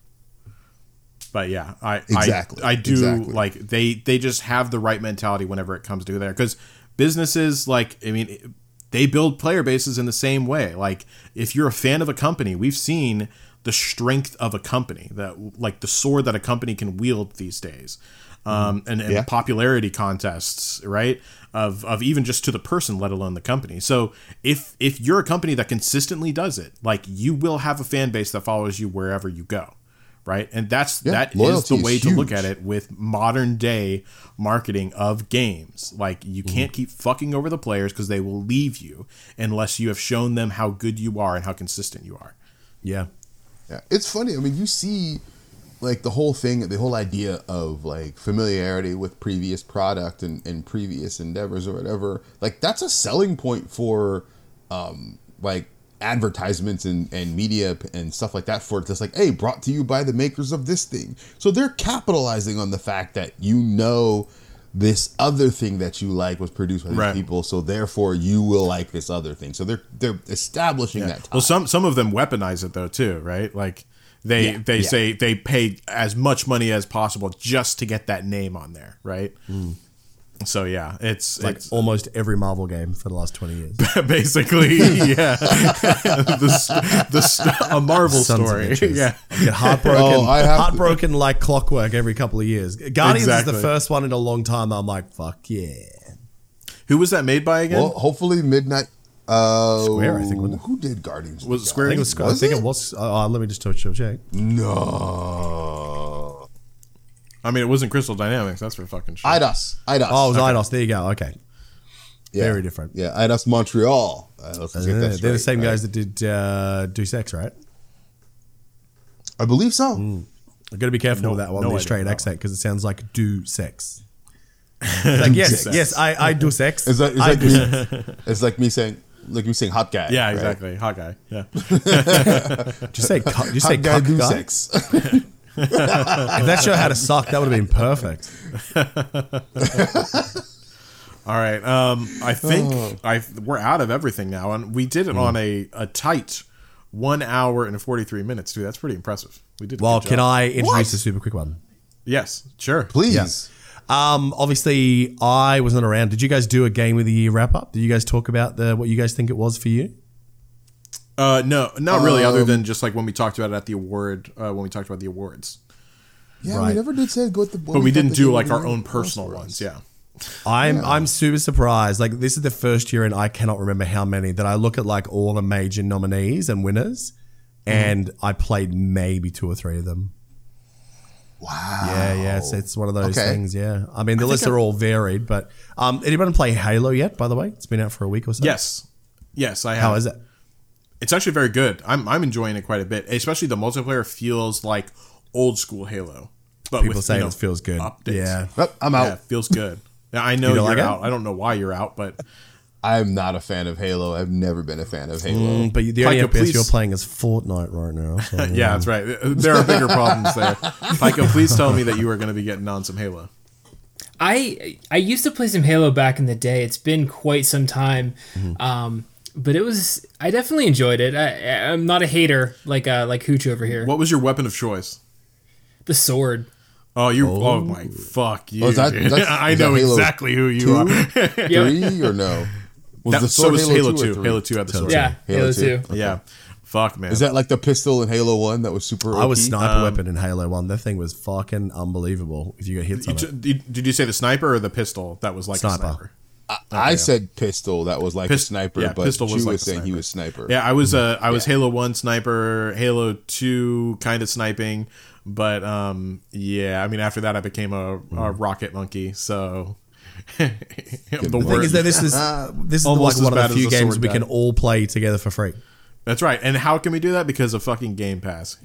But yeah, I Exactly, I, I do exactly. like they they just have the right mentality whenever it comes to there because businesses like I mean they build player bases in the same way. Like if you're a fan of a company, we've seen the strength of a company that like the sword that a company can wield these days um, and, and Yeah. popularity contests right of, of even just to the person let alone the company so if if you're a company that consistently does it like you will have a fan base that follows you wherever you go right and that's Yeah, that is the is way to look at it with modern day marketing of games like you Mm-hmm. can't keep fucking over the players because they will leave you unless you have shown them how good you are and how consistent you are Yeah. Yeah, it's funny. I mean, you see, like the whole thing, the whole idea of like familiarity with previous product and, and previous endeavors or whatever. Like that's a selling point for, um, like advertisements and, and media and stuff like that for it. just like hey brought to you by the makers of this thing so they're capitalizing on the fact that you know this other thing that you like was produced by these Right. people so therefore you will like this other thing so they're they're establishing Yeah. that Well, some some of them weaponize it though too, right? Like they Yeah, they yeah. say they pay as much money as possible just to get that name on there, right? Mm. So yeah, it's Like it's almost every Marvel game for the last 20 years. basically yeah, the, s- the s- a Marvel Sons story. Yeah, I get heartbroken, Oh, I have to- heartbroken like clockwork every couple of years. Guardians is the first one in a long time. I'm like, fuck yeah. who was that made by again? Well, hopefully midnight. Uh, Square, I think, wasn't it? Who did Guardians? of Was it Square I think it Galaxy? was. I think it was. Uh, let me just touch check. No. I mean, it wasn't Crystal Dynamics. That's for fucking sure. Eidos. Eidos. Oh, it was Eidos. There you go. Okay. Yeah. very different. Yeah, Eidos Montreal. Uh, let's Uh, get that they're the straight, same right? guys that did uh, Do Sex, right? I believe so. Mm. I've got to be careful No- with that one, no the Australian about accent, because it sounds like do sex. Like, yes, sex. yes, I, I do sex. It's like, it's like me. It's like me saying, like me saying, hot guy. yeah, right? exactly. Hot guy. Yeah. Did you say, cu- did you say Hot guy cuck do guy? sex. If that show had a suck, that would have been perfect. All right. Um, I think Oh. I we're out of everything now, and we did it on a, a tight one hour and forty three minutes too. That's pretty impressive. We did. Well, can. I introduce What? a super quick one? Yes, sure. Please. Um, obviously, I wasn't around. Did you guys do a game of the year wrap up? Did you guys talk about the what you guys think it was for you? Uh, no, not really. Um, other than just like when we talked about it at the award, uh, when we talked about the awards. Yeah, Right. we never did say go with the. but we didn't do like our own personal ones. Yeah. I'm I'm super surprised. Like this is the first year, and I cannot remember how many that I look at like all the major nominees and winners, and I played maybe two or three of them. Wow. Yeah, yeah, it's, it's one of those Okay. things. Yeah, I mean the lists are all varied, but um, anyone play Halo yet? By the way, it's been out for a week or so. Yes. Yes, I have. How is it? It's actually very good. I'm I'm enjoying it quite a bit. Especially the multiplayer feels like old school Halo. But People with, say you know, it feels good. updates. Yeah, Oh, I'm out. Yeah, it feels good. Now, I know You you don't are like it? out. I don't know why you're out, but I'm not a fan of Halo. I've never been a fan of Halo. Mm, but the only Pika, FPS please- you're playing is Fortnite right now. So, yeah, that's right. There are bigger problems there. Pika, please tell me that you are going to be getting on some Halo. I I used to play some Halo back in the day. It's been quite some time, Mm-hmm. um, but it was I definitely enjoyed it. I, I'm not a hater like uh, like Hooch over here. What was your weapon of choice? The sword. Oh, you! Oh, my fuck you! Oh, is that- dude. is that- I is that know Halo exactly who you Two, are. three, or no? Was That, the so sword was Halo, two or Two. Halo Two had the sword. Yeah, Halo Halo, 2. Two. yeah. Fuck man. Is that like the pistol in Halo One that was super? I was OP? sniper weapon in Halo One. That thing was fucking unbelievable. If you get hit, You on it, did did you say the sniper or the pistol that was like Sniper. a sniper? I said pistol. That was like Pist- a sniper, yeah, but pistol Chu was was, like a saying he was sniper. Yeah, I was uh I was Halo 1 sniper, Halo 2 kind of sniping, but um yeah, I mean after that I became a, a rocket monkey, so the the thing is that this is this is Almost like one of the few games sword we guy. can all play together for free. That's right. And how can we do that? Because of fucking Game Pass.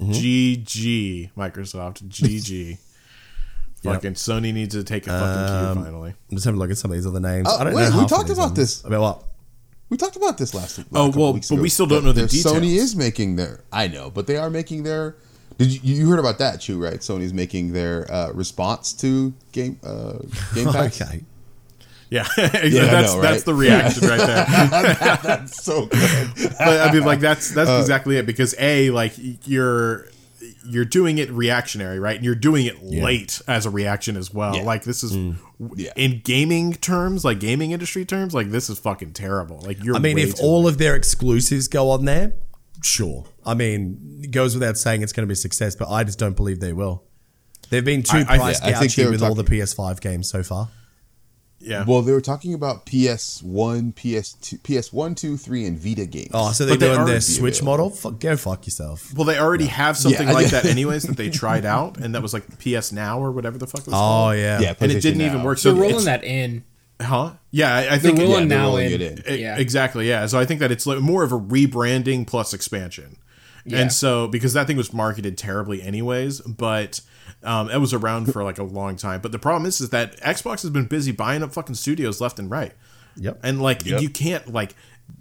GG Microsoft. GG. Fucking Sony needs to take a fucking cue finally. I'm just having a look at some of these other names. Oh, I don't wait, know. we talked about ones. this. About what? We talked about this last. last Oh, well, but ago, we still don't that know the their- details. Sony is making their. I know, but they are making their. Did you you heard about that, Chu? Right? Sony's making their uh, response to game uh, Game Pass. Okay. Yeah, I that's know, that's the reaction right there. That's so good. but I mean, like that's that's Uh, exactly it. Because a like you're you're doing it reactionary, right? And you're doing it late as a reaction as well. Yeah. Like this is hmm. Yeah. in gaming terms, like gaming industry terms, like this is fucking terrible. Like you're. I mean, if all late. of their exclusives go on there, sure. I mean, it goes without saying it's going to be a success, but I just don't believe they will. They've been too I- I- price I think gougy they were with all the PS5 games so far. Yeah, Well, they were talking about PS One, PS Two, PS One, Two, Three, and Vita games. Oh, so they're But doing are their Switch available. model? Fuck, go fuck yourself. well, they already have something I- like that anyways that they tried out, and that was like PS Now or whatever the fuck it was Oh called. yeah. yeah, and it didn't even work. So They're rolling that in. huh? Yeah, I, I They're think rolling they're now rolling in. it in. Yeah. Exactly. Yeah. So I think that it's like more of a rebranding plus expansion. Yeah. And so because that thing was marketed terribly anyways, but um, it was around for like a long time. But the problem is, is that Xbox has been busy buying up fucking studios left and right. Yep. And like Yep. you can't like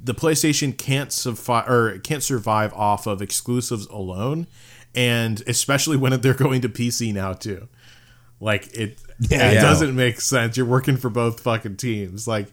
the PlayStation can't survive or can't survive off of exclusives alone, and especially when they're going to PC now too. Like it, Yeah, it doesn't make sense. You're working for both fucking teams. Like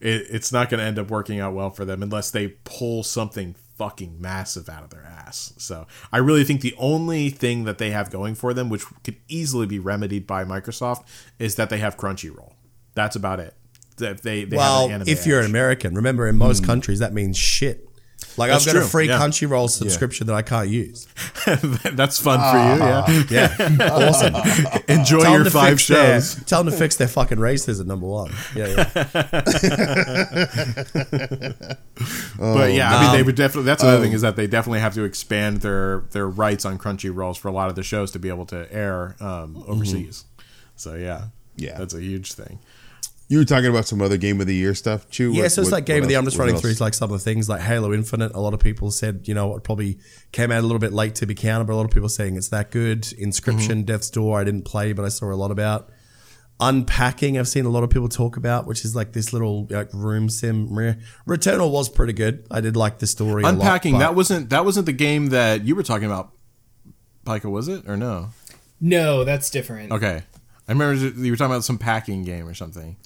it, it's not going to end up working out well for them unless they pull something fucking massive out of their ass. So I really think the only thing that they have going for them, which could easily be remedied by Microsoft, is that they have Crunchyroll. That's about it. That they, they have Well, if you're an. American, remember in most hmm. countries that means shit. Like That's I've got true, a free yeah. Crunchyroll subscription that I can't use. that's fun for you. Yeah, Yeah, awesome. enjoy Tell your five fix their- shows. tell them to fix their fucking racism. At number one. Yeah, yeah. but yeah, I mean, they would definitely. That's another thing is that they definitely have to expand their their rights on Crunchyrolls for a lot of the shows to be able to air um, overseas. So yeah, Yeah. that's a huge thing. You were talking about some other Game of the Year stuff, too. Yeah, What- so it's what- like game of the. else- I'm just running else? through like some of the things like Halo Infinite. A lot of people said, you know, it probably came out a little bit late to be counted, but a lot of people saying it's that good. Inscryption, mm-hmm. Death's Door, I didn't play, but I saw a lot about. Unpacking, I've seen a lot of people talk about, which is like this little like room sim. Re- Returnal was pretty good. I did like the story. a lot, Unpacking that wasn't that wasn't the game that you were talking about, Pika, was it or no? No, that's different. Okay, I remember you were talking about some packing game or something.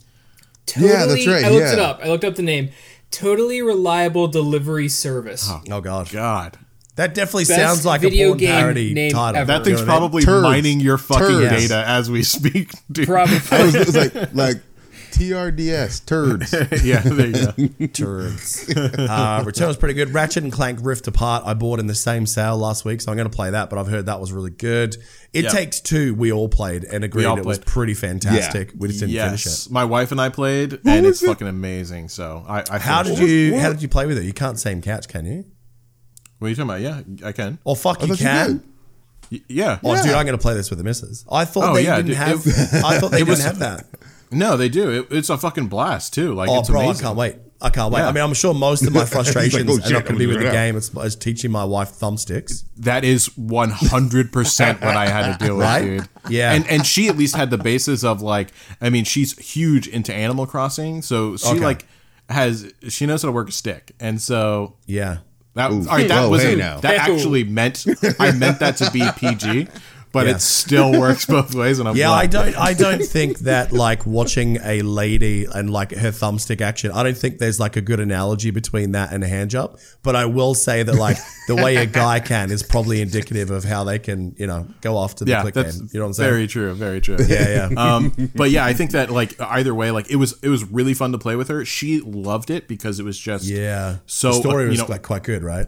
Totally, Yeah, that's right, I looked it up. I looked up the name. Totally reliable delivery service. Oh god, God, that definitely Best sounds like a video porn game parody name title. ever. that thing's You know what I mean? probably Turds. mining your fucking Turds. data as we speak. Dude. Probably. I was, was like like TRDS turds. yeah, there you go. Turds. uh, Return was pretty good. Ratchet and Clank Rift Apart, I bought in the same sale last week, so I'm going to play that. But I've heard that was really good. It Yeah. Takes Two, we all played and agreed all it was pretty fantastic. We just didn't finish it. my wife and I played, and it's it? fucking amazing. So I, I How did you? What? How did you play with it? You can't same couch, can you? What are you talking about? Yeah, I can. Oh fuck, you you can. did. Y- yeah. Oh, Yeah. dude, I'm going to play this with the missus. I thought Oh, they yeah, didn't dude, have. it- I thought they didn't was- have that. No, they do. It, it's a fucking blast too. Like Oh, it's bro, amazing. I can't wait. I can't wait. Yeah. I mean, I'm sure most of my frustrations "Oh, are not going to be with the gonna game. It's, it's teaching my wife thumbsticks. That is one hundred percent what I had to deal with, Right? dude. Yeah. and and she at least had the basis of like, I mean, she's huge into Animal Crossing, so she Okay. like has she knows how to work a stick, and so Yeah. that Ooh. all right, that Whoa, was hey now. that actually meant I meant that to be PG, but Yeah. it still works both ways, and I'm Yeah, glad. I don't. I don't think that like watching a lady and like her thumbstick action. I don't think there's like a good analogy between that and a hand job. But I will say that like the way a guy can is probably indicative of how they can, you know, go after the Yeah, click that's game. You know what I'm saying? very true, very true. yeah, yeah. um, but yeah, I think that like either way, like it was it was really fun to play with her. She loved it because it was just yeah. So the story uh, was know, like quite good, right?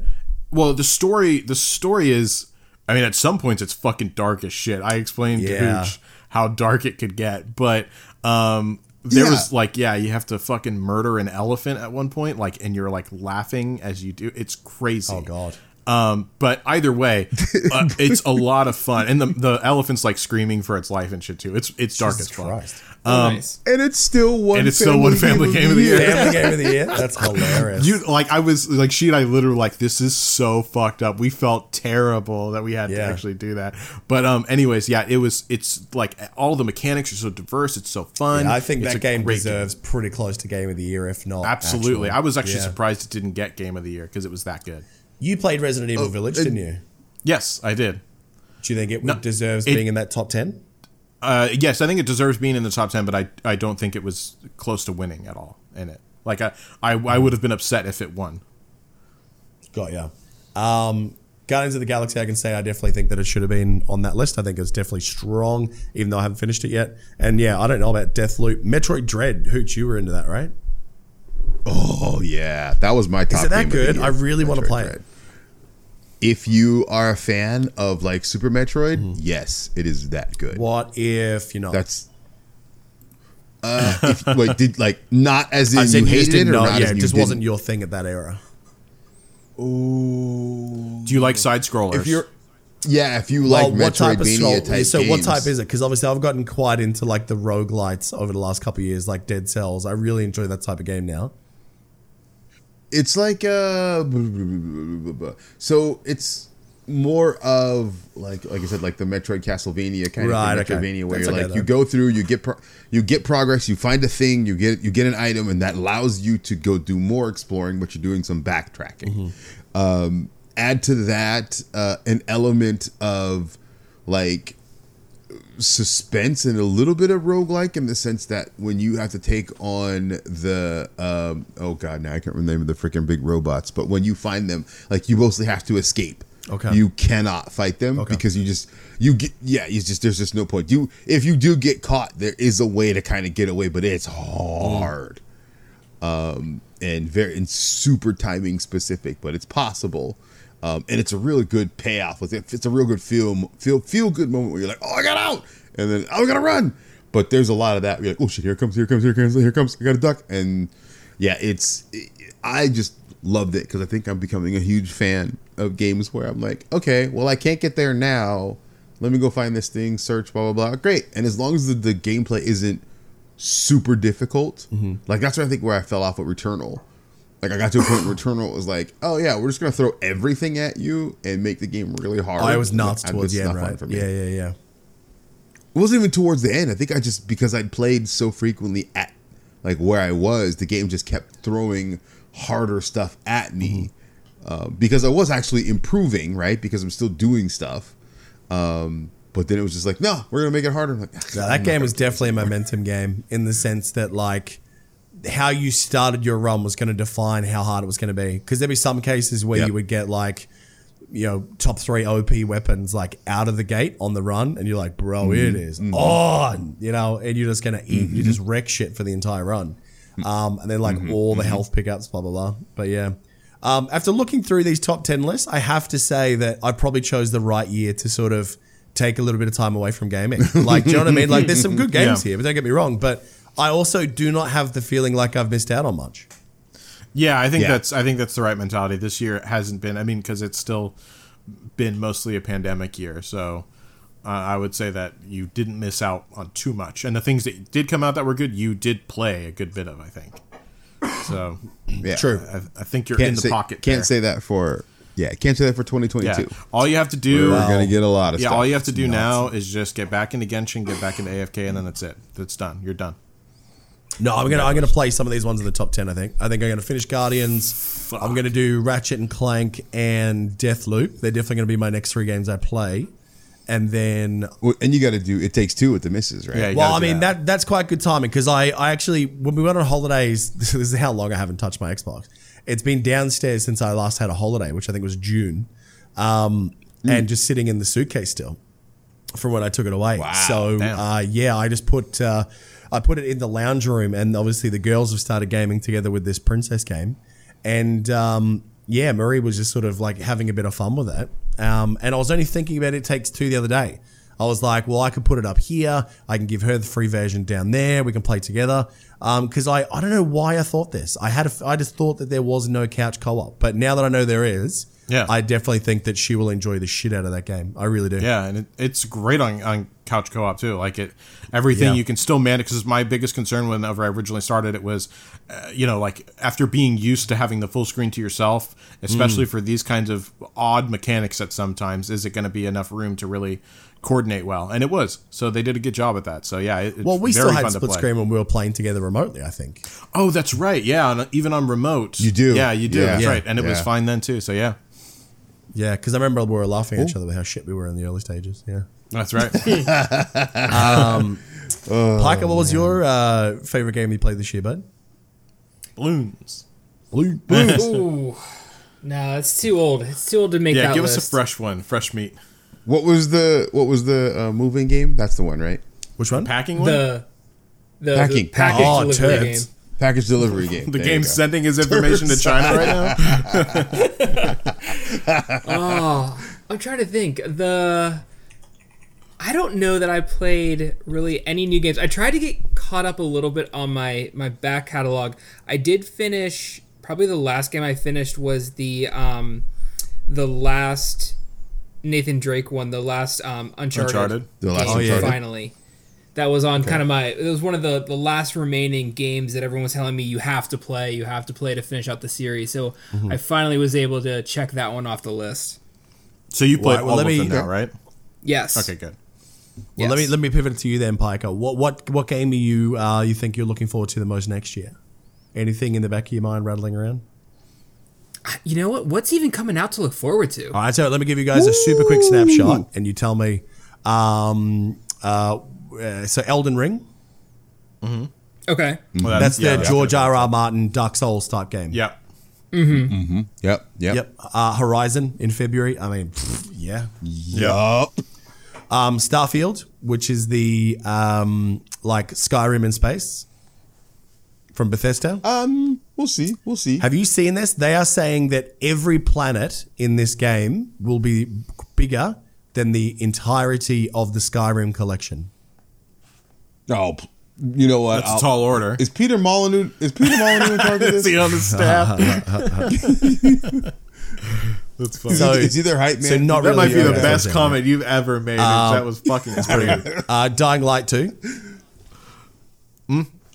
well, the story the story is, I mean, at some points it's fucking dark as shit. I explained Yeah. to Hooch how dark it could get, but um, there Yeah. was like, yeah, you have to fucking murder an elephant at one point, like, and you're like laughing as you do. It's crazy. Oh god. Um, but either way, uh, it's a lot of fun, and the the elephant's like screaming for its life and shit too. It's it's dark Jesus as fuck. Christ. Nice. And it's still one. And it's still one family game of the year. Family game of the year. That's hilarious. You like I was like she and I literally like this is so fucked up. We felt terrible that we had to actually do that. But um anyways, yeah, it was it's like all the mechanics are so diverse, it's so fun. Yeah, I think It's that a game great deserves pretty close to game of the year, if not. Absolutely. actually. I was actually Yeah. surprised it didn't get game of the year because it was that good. You played Resident Evil Village, it- didn't you? Yes, I did. Do you think it No, deserves it- being in that top ten? Uh, yes, I think it deserves being in the top ten, but I, I don't think it was close to winning at all in it. Like I, I, I would have been upset if it won. Got yeah. Um, Guardians of the Galaxy, I can say I definitely think that it should have been on that list. I think it's definitely strong, even though I haven't finished it yet. And yeah, I don't know about Deathloop. Metroid Dread, Hooch, you were into that, right? Oh yeah, that was my top. it that game good? I really wanna Metroid play it. Dread. If you are a fan of like Super Metroid, Mm-hmm. yes, it is that good. What if you're not? That's. Uh, if, wait, did like not as in I you you hated it or know. not Yeah, as in it you just didn't? wasn't your thing at that era. Ooh. Do you like side scrollers? If you're, yeah, if you like what type of scroll? Metroidvania type So games, what type is it? Because obviously I've gotten quite into like the roguelites over the last couple of years, like Dead Cells. I really enjoy that type of game now. It's like uh, so it's more of like like I said, like the Metroid Castlevania kind Right, of thing, okay. Metroidvania, where That's you're okay like you go through, you get pro- you get progress, you find a thing, you get you get an item, and that allows you to go do more exploring, but you're doing some backtracking. Mm-hmm. Um, add to that uh, an element of like suspense and a little bit of roguelike in the sense that when you have to take on the um, oh god now I can't remember the name of the freaking big robots but when you find them like you mostly have to escape Okay. you cannot fight them Okay. because you just you get yeah you just there's just no point you if you do get caught there is a way to kind of get away but it's hard um and very and super timing specific but it's possible um, and it's a really good payoff with it. It's a real good feel feel feel good moment where you're like, oh, I got out, and then oh, I gotta run. But there's a lot of that. You're like, oh shit, here it comes, here it comes, here it comes, here it comes. I got to duck, and yeah, it's. I just loved it because I think I'm becoming a huge fan of games where I'm like, okay, well, I can't get there now. Let me go find this thing, search, blah blah blah. Great, and as long as the, the gameplay isn't super difficult, like that's what I think where I fell off with Returnal. Like I got to a point where Returnal was like, oh yeah, we're just gonna throw everything at you and make the game really hard. I was nuts And towards the end, right? for me. Yeah, yeah, yeah. It wasn't even towards the end. I think I just because I'd played so frequently at like where I was, the game just kept throwing harder stuff at me um, because I was actually improving, right? Because I'm still doing stuff. Um, but then it was just like, no, we're gonna make it harder. Like, No, that game was definitely a momentum game in the sense that like how you started your run was going to define how hard it was going to be. Because there'd be some cases where Yep. you would get like you know top three OP weapons like out of the gate on the run, and you're like, bro, Mm-hmm. it is on, you know, and you're just gonna eat, you just wreck shit for the entire run, um, and then like Mm-hmm. all the health pickups, blah blah blah. But yeah. Um, after looking through these top 10 lists, I have to say that I probably chose the right year to sort of take a little bit of time away from gaming. Like, do you know what I mean? Like, there's some good games Yeah. here, but don't get me wrong. But I also do not have the feeling like I've missed out on much. Yeah, I think Yeah. that's I think that's the right mentality. This year hasn't been. I mean, because it's still been mostly a pandemic year, so uh, I would say that you didn't miss out on too much. And the things that did come out that were good, you did play a good bit of. I think. So Yeah. True. I, I think you're Can't in the say, pocket. Can't there. say that for yeah. Can't say that for 2022. Yeah. All you have to do. We're gonna get a lot of yeah, stuff. all you have to do now is just get back into Genshin, get back into AFK, and then that's it. That's done. You're done. No, I'm gonna I'm gonna play some of these ones in the top ten. I think. I think I'm gonna finish Guardians. I'm gonna do Ratchet and Clank and Deathloop. They're definitely gonna be my next three games I play. And then, Well, and you got to do it takes two with the misses, right? Yeah, you well, gotta I do mean that that's quite good timing because I I actually when we went on holidays. This is how long I haven't touched my Xbox. It's been downstairs since I last had a holiday, which I think was June, um, and just sitting in the suitcase still from when I took it away. Wow, so damn. uh, yeah, I just put uh, I put it in the lounge room, and obviously the girls have started gaming together with this princess game, and um, yeah, Marie was just sort of like having a bit of fun with it. Um, and I was only thinking about it takes two the other day. I was like, well, I could put it up here. I can give her the free version down there. We can play together. Because I, I don't know why I thought this. I had a, I just thought that there was no couch co-op, but now that I know there is, Yeah. I definitely think that she will enjoy the shit out of that game. I really do. Yeah, and it, it's great on, on couch co-op too. Like it, everything Yeah. you can still manage. Because my biggest concern whenever I originally started it was, uh, you know, like after being used to having the full screen to yourself, especially for these kinds of odd mechanics at sometimes, is it going to be enough room to really coordinate well? And it was. So they did a good job at that. So yeah, it, Well, we still had split screen when we were playing together remotely. I think. Oh, that's right. Yeah, on, even on remote, You do. Yeah, you do. Yeah. That's Yeah. right, and it was fine then too. So yeah, Yeah, because I remember we were laughing at each other about how shit we were in the early stages. Yeah. that's right. Pika, what was your uh, favorite game you played this year, bud? Bloons. Ooh. No, it's too old. It's too old to make Yeah, that give list. us a fresh one, fresh meat. What was the what was the uh, moving game? That's the one, right? Which one? Packing one. the the Packing. the package Oh, delivery turds. game. Package delivery game. the There game's sending his information to China right now. Oh, I'm trying to think. The I don't know that I played really any new games. I tried to get caught up a little bit on my my back catalog. I did finish probably the last game I finished was the um the last Nathan Drake one, the last um Uncharted. Uncharted. The last Oh, yeah. finally. That was on kind of my. It was one of the the last remaining games that everyone was telling me you have to play, you have to play to finish out the series. So Mm-hmm. I finally was able to check that one off the list. So you played Well, all let of me- them now, right? Yes. Okay, good. Well, let me let me pivot to you then, Pika. What what what game are you uh, you think you're looking forward to the most next year? Anything in the back of your mind rattling around? You know what? What's even coming out to look forward to? All right, so let me give you guys a super quick snapshot, and you tell me. Um, uh, uh, so Elden Ring. Okay. Well, That's yeah, the yeah. George R. R. Martin Dark Souls type game. Yeah. Yep. Yep. Yep. Uh, Horizon in February. I mean, pfft, yeah. Yup. Um, Starfield, which is the um, like Skyrim in space from Bethesda. Um, we'll see. We'll see. Have you seen this? They are saying that every planet in this game will be bigger than the entirety of the Skyrim collection. Oh, you know what? That's a I'll- tall order. Is Peter Molyneux? Is Peter Molyneux in charge of Is this? he on the staff? That's funny. So- is he their hype man? so not that really might be the okay. best Okay. comment you've ever made. that was fucking great. Uh, Dying Light 2.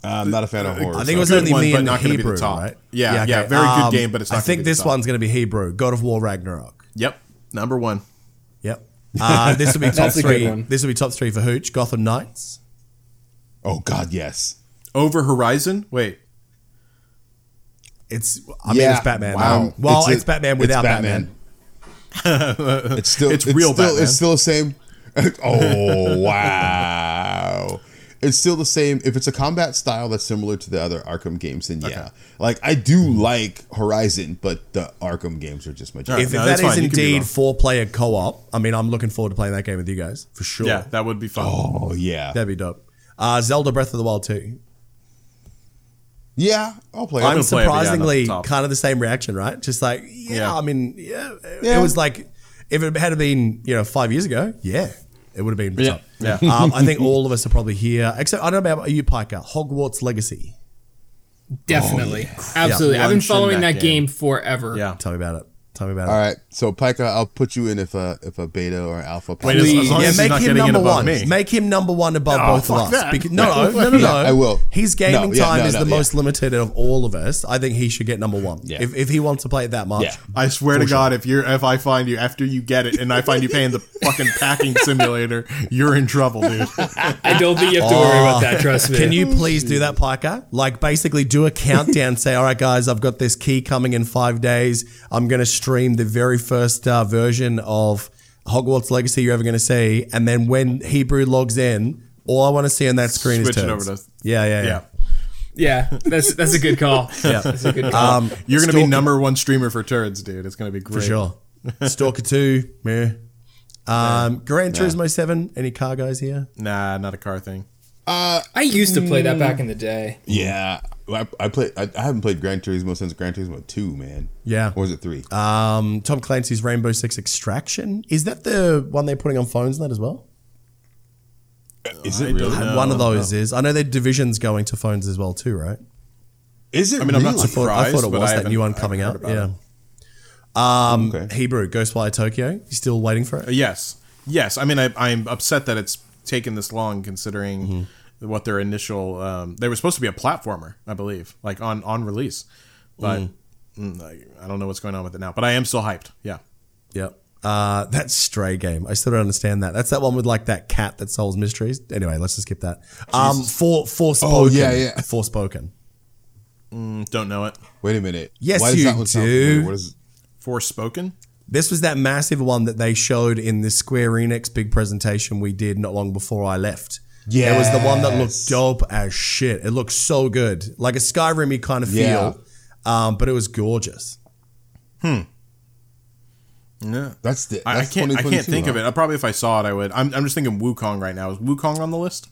I'm not a fan of horror. I think it was only one, me but and not gonna be the Hebrew, top. right? Yeah, yeah, very good game, but it's not I think be the this top. one's going to be Hebrew. God of War Ragnarok. Yep. Number one. Yep. Uh, this will be top That's a good three. This will be top three for Hooch. Gotham Knights. Oh God, yes. Over Horizon? Wait. It's. I mean, Yeah, it's Batman. wow. Um, well, It's it's, a- Batman it's without Batman. Batman. It's still It's real still, Batman. It's still the same. oh wow! it's still the same. If it's a combat style that's similar to the other Arkham games, then yeah. Like I do like Horizon, but the Arkham games are just my jam. If, No, if that's fine. You can be indeed wrong. four player co op, I mean, I'm looking forward to playing that game with you guys for sure. Yeah, that would be fun. Oh yeah, That'd be dope. Uh, Zelda Breath of the Wild 2. yeah. I'll play. I'm it. gonna play yeah, surprisingly not the top. kind of the same reaction, right? Just like, yeah, Yeah. I mean, yeah, it- Yeah. It was like, if it had been, you know, five years ago, yeah, it would have been Yeah. top. Yeah. um, I think all of us are probably here, except I don't know about you, Pika. Hogwarts Legacy. Definitely, absolutely. Yeah. I've been following that that game, game. forever. Yeah. Tell me about it. Tell me about it. All right, so Pika, I'll put you in if a if a beta or alpha. Wait, up. as, Please. as long Yeah, as he's make not him number one. me. Make him number one above Oh, both of us. that. Because, no, no, no, no, Yeah. I will. His gaming No, yeah, time no, is no, the yeah. most limited of all of us. I think he should get number one. Yeah. If, if he wants to play it that much. Yeah. I swear to God, if you're if I find you after you get it and I find you paying the fucking packing simulator, you're in trouble, dude. I don't think you have to worry about that. Oh. Trust me. Can you please do that, Pika? Like, basically, do a countdown. say, all right, guys, I've got this key coming in five days. I'm going to stream the very first uh, version of Hogwarts Legacy you're ever going to see. And then when Hebrew logs in, all I want to see on that screen Switch is it over to- yeah, yeah, yeah. Yeah. Yeah, that's that's a good call. Yeah. that's a good call. Um, You're gonna be number one streamer for turds, dude. It's gonna be great for sure. Stalker two, meh. Um, Gran Turismo seven. Any car guys here? Nah, not a car thing. I used to play that back in the day. Yeah, I, I play. I, I haven't played Gran Turismo since Gran Turismo two, man. Yeah. or was it three? Um, Tom Clancy's Rainbow Six Extraction. Is that the one they're putting on phones and that as well? is it really? don't one of those is. I know their division's going to phones as well too, right? Is it? I mean, I'm not really? I thought, I thought it was that new one coming out. Yeah. Um, Okay. Hebrew Ghostwire Tokyo. You still waiting for Uh, it? Yes, yes. I mean, I, I'm upset that it's taken this long, considering Mm-hmm. What their initial. Um, they were supposed to be a platformer, I believe, like on on release, but mm, I, I don't know what's going on with it now. But I am still hyped. Yeah. Yep. Uh, that Stray game. I still don't understand that. That's that one with like that cat that solves mysteries. Anyway, let's just skip that. Um, for Forspoken. Oh, yeah, yeah. Forspoken. Mm, don't know it. Wait a minute. Yes, does you that one sound do. familiar? What is? Forspoken. This was that massive one that they showed in the Square Enix big presentation we did not long before I left. Yeah, it was the one that looked dope as shit. It looked so good, like a Skyrim kind of Yeah. feel, um, but it was gorgeous. Hmm. Yeah. That's the. I, I That's can't. I can't 2022, think of it. Uh, Probably if I saw it, I would. I'm, I'm just thinking Wukong right now. Is Wukong on the list?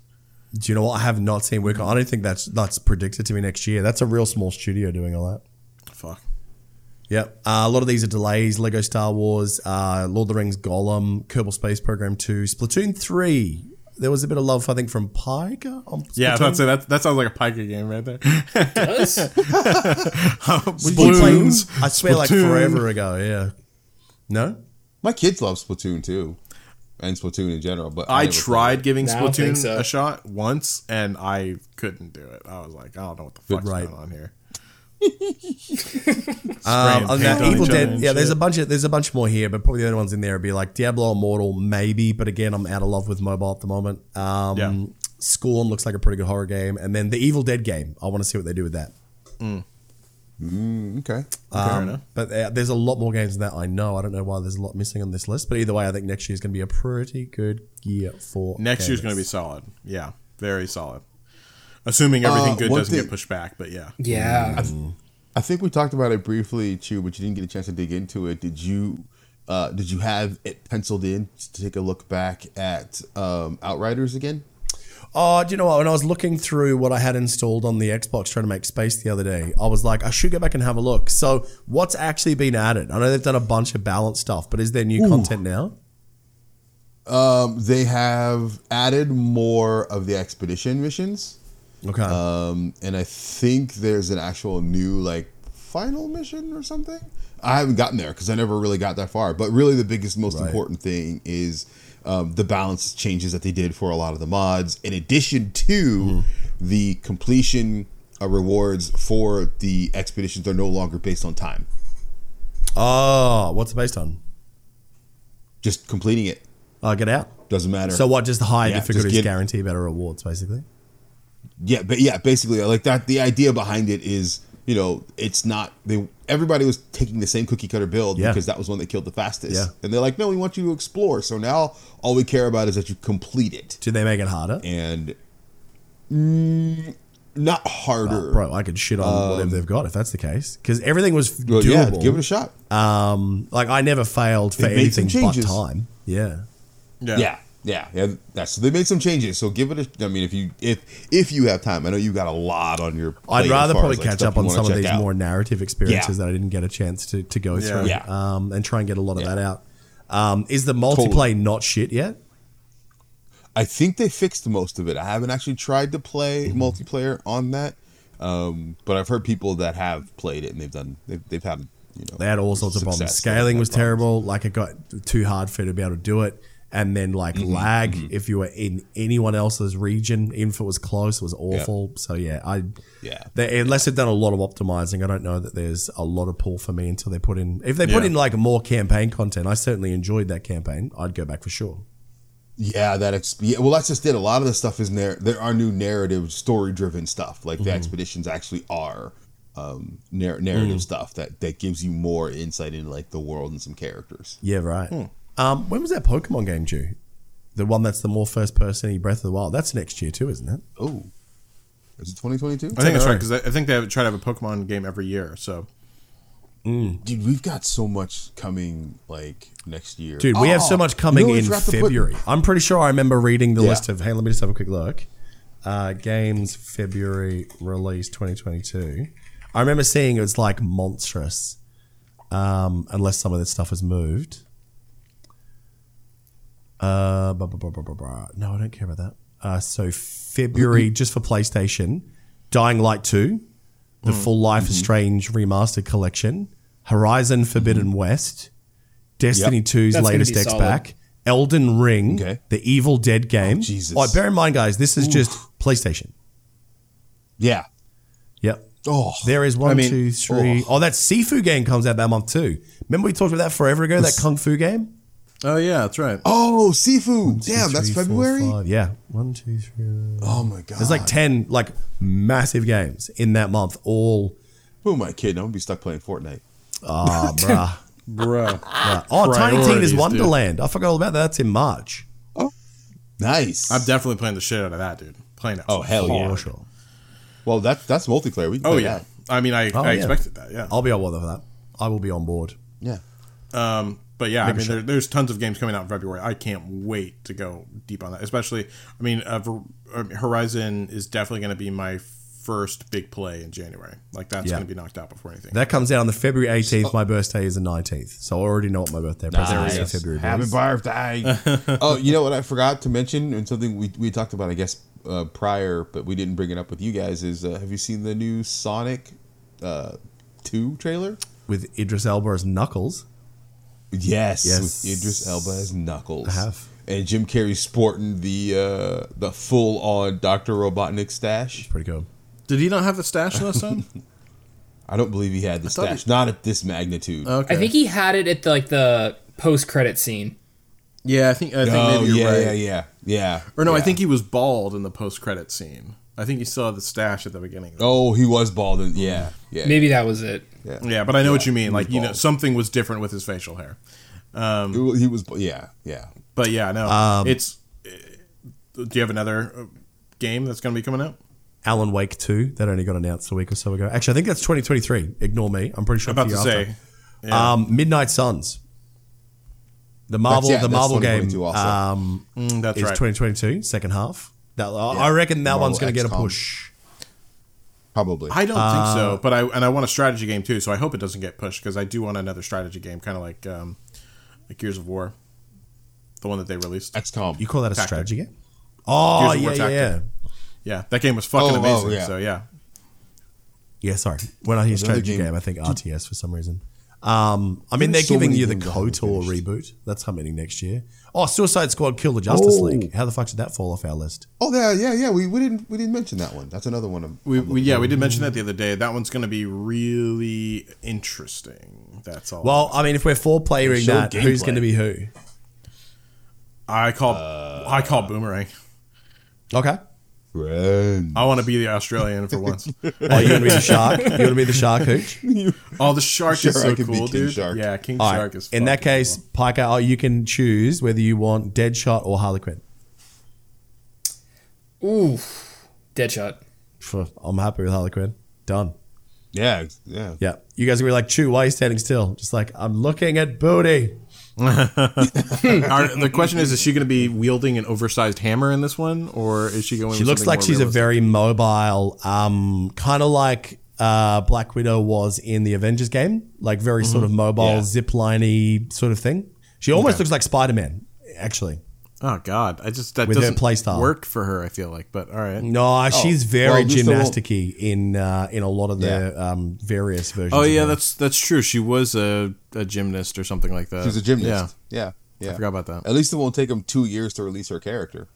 Do you know what? I have not seen Wicca. I don't think that's that's predicted to be next year. That's a real small studio doing all that. Fuck. Yep. Uh, a lot of these are delays. Lego Star Wars, uh, Lord of the Rings, Gollum, Kerbal Space Program 2, Splatoon 3. There was a bit of love, I think, from Pika on Splatoon. Yeah, that's it. That, that sounds like a Pika game right there. Does? We played- I swear, like forever ago. Yeah. No? My kids love Splatoon too, and Splatoon in general. But I never tried giving No, I don't think Splatoon so. a shot once, and I couldn't do it. I was like, I don't know what the fuck's Right. going on here. Um, other than paint that, on Evil Dead. and Yeah, there's a bunch of there's a bunch more here, but probably the only ones in there would be like Diablo Immortal, maybe. But again, I'm out of love with mobile at the moment. Um, Yeah. Scorn looks like a pretty good horror game, and then the Evil Dead game. I want to see what they do with that. Mm, okay. Um, enough. But uh, there's a lot more games than that I know. I don't know why there's a lot missing on this list. But either way, I think next year is going to be a pretty good year for Next year's gamers. going to be solid. Yeah, very solid. Assuming everything Uh, good doesn't thing- get pushed back, but yeah. Yeah. I think we talked about it briefly, Chew, but you didn't get a chance to dig into it. Did you? Uh, did you have it penciled in to take a look back at um, Outriders again? Oh, do you know what? When I was looking through what I had installed on the Xbox trying to make space the other day, I was like, I should go back and have a look. So, what's actually been added? I know they've done a bunch of balance stuff, but is there new content now? Um, they have added more of the expedition missions, Okay. um, and I think there's an actual new like final mission or something. I haven't gotten there because I never really got that far. But really, the biggest, most Right. important thing is um, the balance changes that they did for a lot of the mods, in addition to the completion uh, rewards for the expeditions are no longer based on time. oh, what's it based on? Just completing it Oh, get out. doesn't matter. So, what? Just high Yeah, just difficulties guarantee better rewards, basically. Yeah, but yeah, basically like that. The idea behind it is, you know, it's not they. Everybody was taking the same cookie cutter build Yeah. because that was one they killed the fastest. Yeah. and they're like, no, we want you to explore. So now all we care about is that you complete it. Did they make it harder? And Not harder. Bro, I could shit on whatever they've got if that's the case. Because everything was Well, yeah, doable. give it a shot. um, like I never failed for They made some anything but changes. time. Yeah. Yeah. Yeah, yeah, yeah. That's they made some changes. So give it a. I mean, if you if if you have time, I know you got a lot on your. I'd rather probably as, like, catch up on some of check these out. more narrative experiences Yeah. that I didn't get a chance to, to go Yeah. through Yeah. um, and try and get a lot of Yeah. that out. Um, is the multiplayer Totally. not shit yet? I think they fixed most of it. I haven't actually tried to play Mm-hmm. multiplayer on that, um, but I've heard people that have played it and they've done. They've, they've had you know They had all sorts of problems. Scaling had was problems. terrible. Like it got too hard for you to be able to do it. And then like Mm-hmm, lag if you were in anyone else's region, even if it was close, it was awful. So yeah, I Yeah. They, unless they've done a lot of optimizing, I don't know that there's a lot of pull for me until they put in. If they put Yeah. in like more campaign content, I certainly enjoyed that campaign. I'd go back for sure. Yeah, that ex- yeah, well, that's just it. A lot of the stuff is narr- there there are new narrative, story driven stuff. Like the Mm-hmm. expeditions actually are um, narr- narrative Mm. stuff that that gives you more insight into like the world and some characters. Yeah, right. Um, when was that Pokemon game due? The one that's the more first person Breath of the Wild. That's next year too, isn't it? Oh, is it twenty twenty two? I think that's know. right because I I think they try to have a Pokemon game every year. So Dude, we've got so much coming like next year. Dude, we have so Oh, much coming you know in forgot put- February. I'm pretty sure I remember reading the Yeah. list of. Hey, let me just have a quick look. Uh, games February release 2022. I remember seeing it was like monstrous, um, unless some of this stuff has moved. Uh, blah, blah, blah. No, I don't care about that. Uh, so February just for PlayStation, Dying Light 2, the Mm. full Life is Strange remastered collection, Horizon Forbidden West, Destiny Yep. 2's That's latest X pack, Elden Ring, Okay. the Evil Dead game. Jesus. Oh, bear in mind, guys, this is just PlayStation. Yeah. Yep. Oh, There is one, I mean- two, three. Oh, that Sifu game comes out that month too. Remember we talked about that forever ago? That Kung Fu game? Oh yeah, that's right. oh, seafood. Damn, that's Three, four, February. five. Yeah. One, two, three. Oh my god. There's like 10 like massive games in that month. All, Who am I kidding? I'm gonna be stuck playing Fortnite. ah, bruh. Bro. bruh. Oh, Tiny Priorities, Tina's dude. Wonderland. I forgot all about that. That's in March. Oh Nice. I'm definitely playing the shit out of that, dude. Playing it. oh hell yeah. For sure. Well, that that's multiplayer. We can Oh play yeah. that. I mean, I, Oh, I yeah. expected that. Yeah. I'll be on board for that. I will be on board. Yeah. Um, but yeah, I mean, there, there's tons of games coming out in February. I can't wait to go deep on that. Especially, I mean, uh, uh, Horizon is definitely going to be my first big play in January. Like that's Yeah. going to be knocked out before anything. That comes out on the February 18th. My birthday is the 19th. So I already know what my birthday present is for February. Happy is. birthday. oh, you know what I forgot to mention, and something we, we talked about, I guess, uh, prior, but we didn't bring it up with you guys. Is uh, have you seen the new Sonic uh, Two trailer? With Idris Elba as Knuckles. Yes, Yes. with Idris Elba as Knuckles. I have. And Jim Carrey sporting the uh, the full on Doctor Robotnik stash. Pretty cool. Did he not have the stash last time? I don't believe he had the thought stash, he- not at this magnitude. Okay. I think he had it at the, like the post credit scene. Yeah, I think. I think oh maybe you're yeah, right. yeah, yeah, yeah. Or no, I think he was bald in the post credit scene. I think he still had the stash at the beginning. Oh, he was bald. And, yeah, yeah. Maybe that was it. Yeah. Yeah, but I know what you mean. Like you know, something was different with his facial hair. He was. Yeah, yeah. But yeah, no, Um, it's. uh, Do you have another uh, game that's going to be coming out? Alan Wake 2 that only got announced a week or so ago. Actually, I think that's 2023. Ignore me. I'm pretty sure. About to the year say. Yeah. Um, Midnight Suns. The Marvel, yeah, the that's Marvel game um, Mm, that's is right. 2022, second half. That, I reckon that Marvel one's going to get a push. Probably. I don't Uh, think so, but I and I want a strategy game too, so I hope it doesn't get pushed because I do want another strategy game, kind of like um, like Gears of War, the one that they released. XCOM. You call that a Tactic. strategy game? Oh, Gears of yeah, War yeah, yeah. Yeah, that game was fucking Oh, oh, amazing. yeah. So yeah, Yeah, sorry. When I hear strategy game- game, I think RTS for some reason. Um, I mean, they're so giving you the games I KOTOR reboot. That's happening next year. Oh, Suicide Squad Kill the Justice Oh. League. How the fuck did that fall off our list? Oh, yeah, yeah, yeah. We, we didn't we didn't mention that one. That's another one. I'm, we, I'm we yeah we did mention that the other day. That one's going to be really interesting. That's all. Well, I mean, if we're four playing Show that, who's going to be who? I call uh, I call boomerang. Okay. Friend. I want to be the Australian for once. Oh, you going to be the shark? You going to be the shark hooch? Oh, the shark Sure, is I so could be cool, King dude. Shark. Yeah, King All right. Shark is. In that fucking case, cool. Pika, oh, you can choose whether you want Deadshot or Harley Quinn. Ooh. Deadshot. Phew, I'm happy with Harley Quinn. Done. Yeah, yeah. Yeah. You guys are gonna be like, Chew, why are you standing still? Just like, I'm looking at booty. Are, the question is: Is she going to be wielding an oversized hammer in this one, or is she going? She looks like she's a very mobile, um, kind of like uh, Black Widow was in the Avengers game, like very sort of mobile, Yeah. zipliney sort of thing. She almost looks like Spider Man, actually. Oh God! I just that With doesn't play style work for her. I feel like, but all right. No, she's very well, at least gymnasticy in uh, in a lot of the um, various versions. Oh yeah, her. that's that's true. She was a, a gymnast or something like that. She's a gymnast. Yeah, yeah. I forgot about that. At least it won't take them two years to release her character.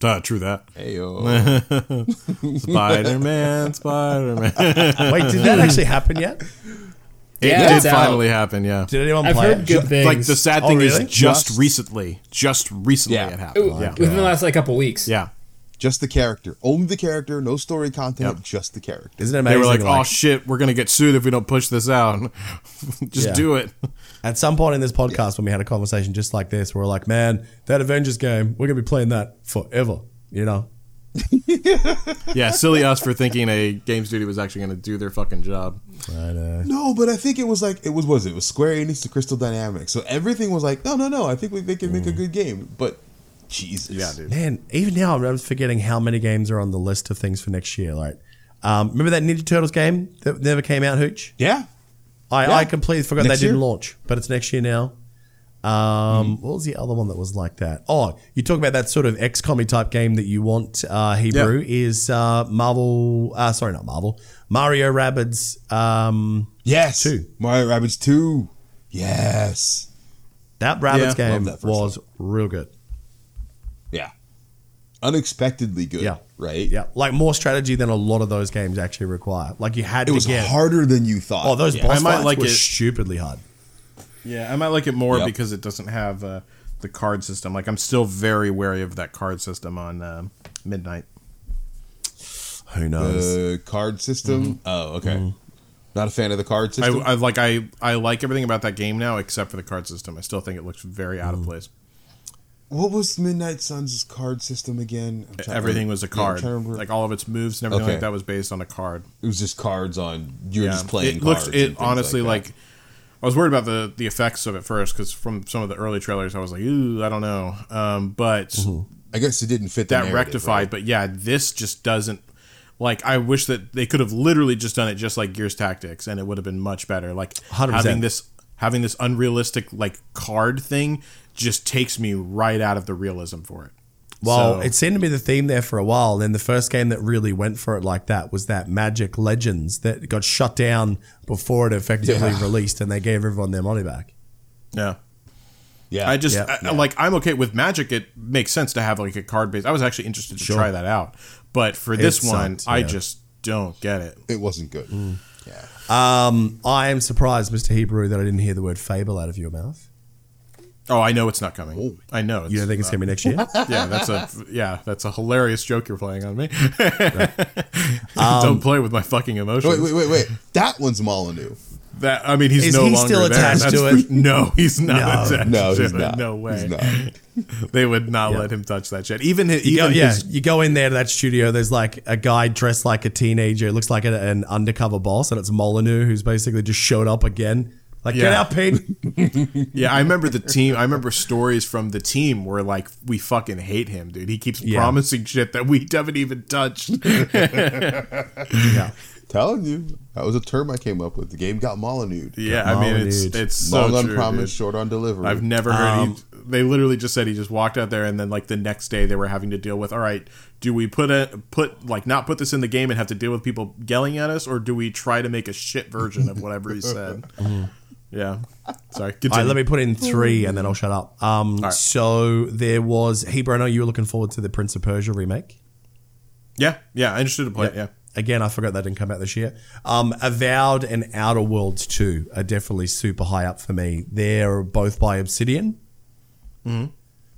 Uh, true that. Hey yo. Spider Man, Spider Man. Wait, did that actually happen yet? It Yeah, did it's out. finally happen. Yeah. Did anyone I've play heard it? good things. Like the sad Oh, thing really? is, just, Just- recently, just recently Yeah. it happened. Ooh, yeah. Within the last like couple weeks. Yeah. just the character. Only the character. No story content. Yep. Just the character. Isn't it amazing? They were like, "Oh like, shit, we're gonna get sued if we don't push this out. just Yeah. do it." At some point in this podcast, when we had a conversation just like this, we are like, man, that Avengers game, we're going to be playing that forever, you know? Yeah, silly us for thinking a game studio was actually gonna do their fucking job. I know. No, but I think it was like it was was it, it was Square Enix to Crystal Dynamics. So everything was like, no, no, no. I think we, they can make a good game. But Jesus, Yeah, dude. Man, even now, I'm forgetting how many games are on the list of things for next year. Like, um, remember that Ninja Turtles game that never came out, Hooch? Yeah, I, Yeah. I completely forgot Next they didn't year? launch, but it's next year now. Um, What was the other one that was like that? Oh, you talk about that sort of XCOM type game that you want, uh, Hebrew, is uh, Marvel, uh, sorry, not Marvel, Mario Rabbids. Um, yes, Two. Mario Rabbids two. Yes, that Rabbids Yeah, game that first was real good. yeah, unexpectedly good. Yeah. right. Yeah, like more strategy than a lot of those games actually require. Like you had it to was get. harder than you thought. Oh, those yeah. boss I might fights like were it. stupidly hard. Yeah, I might like it more Yep. because it doesn't have uh, the card system. Like, I'm still very wary of that card system on um Midnight. Who knows? the card system. Mm-hmm. Oh, okay. Mm-hmm. Not a fan of the card I, system. I like I I like everything about that game now except for the card system. I still think it looks very out of mm-hmm. place. what was Midnight Suns' card system again? I'm trying- Everything was a yeah, I'm card. trying to remember. like all of its moves and everything Okay. like that was based on a card. it was just cards on. You're Yeah. just playing. It looks cards it things honestly like, like, I was worried about the the effects of it first because from some of the early trailers I was like, ooh, I don't know. Um, but that. I guess it didn't fit the that narrative, rectified. right? But yeah, this just doesn't. Like I wish that they could have literally just done it just like Gears Tactics, and it would have been much better. Like 100%. having this having this unrealistic like card thing just takes me right out of the realism for it. Well, So- it seemed to be the theme there for a while. And then the first game that really went for it like that was that Magic Legends that got shut down before it effectively Yeah. released, and they gave everyone their money back. yeah. Yeah, I just Yeah. I- like I'm okay with Magic. It makes sense to have like a card base. I was actually interested to Sure. try that out, but for this It one, sucked, I yeah. just don't get it. it wasn't good. Mm. Yeah. Um, I am surprised, Mr. Hebrew, that I didn't hear the word fable out of your mouth. Oh, I know it's not coming. I know. It's, You don't think it's going to be next year? yeah, that's a yeah, that's a hilarious joke you're playing on me. Um, Don't play with my fucking emotions. Wait, wait, wait, wait. That one's Molyneux. That I mean, he's Is no he longer still there. attached That's to it? for- no, he's not No. attached. No, to he's it. not. No way. He's not. They would not Yeah. let him touch that shit. Even his, You go, even yeah, his you go in there to that studio. There's like a guy dressed like a teenager. It looks like a, an undercover boss, and it's Molyneux who's basically just showed up again. Like, get Yeah. out, Pete. Yeah, I remember the team. I remember stories from the team where like we fucking hate him, dude. He keeps Yeah. promising shit that we haven't even touched. yeah. Telling you, that was a term I came up with. The game got Molyneux. yeah, I mean it's Molyneux. it's so Long on true, promise, dude. short on delivery. I've never heard. Um, he, they literally just said he just walked out there, and then like the next day they were having to deal with. All right, do we put a put like not put this in the game and have to deal with people yelling at us, or do we try to make a shit version of whatever he said? yeah, sorry. All right, Continue. let me put in three and then I'll shut up. Um, right. So there was Hebrew. I know you were looking forward to the Prince of Persia remake. yeah, yeah. I understood the play. Yeah. Again, I forgot that didn't come out this year. Um, Avowed and Outer Worlds 2 are definitely super high up for me. They're both by Obsidian.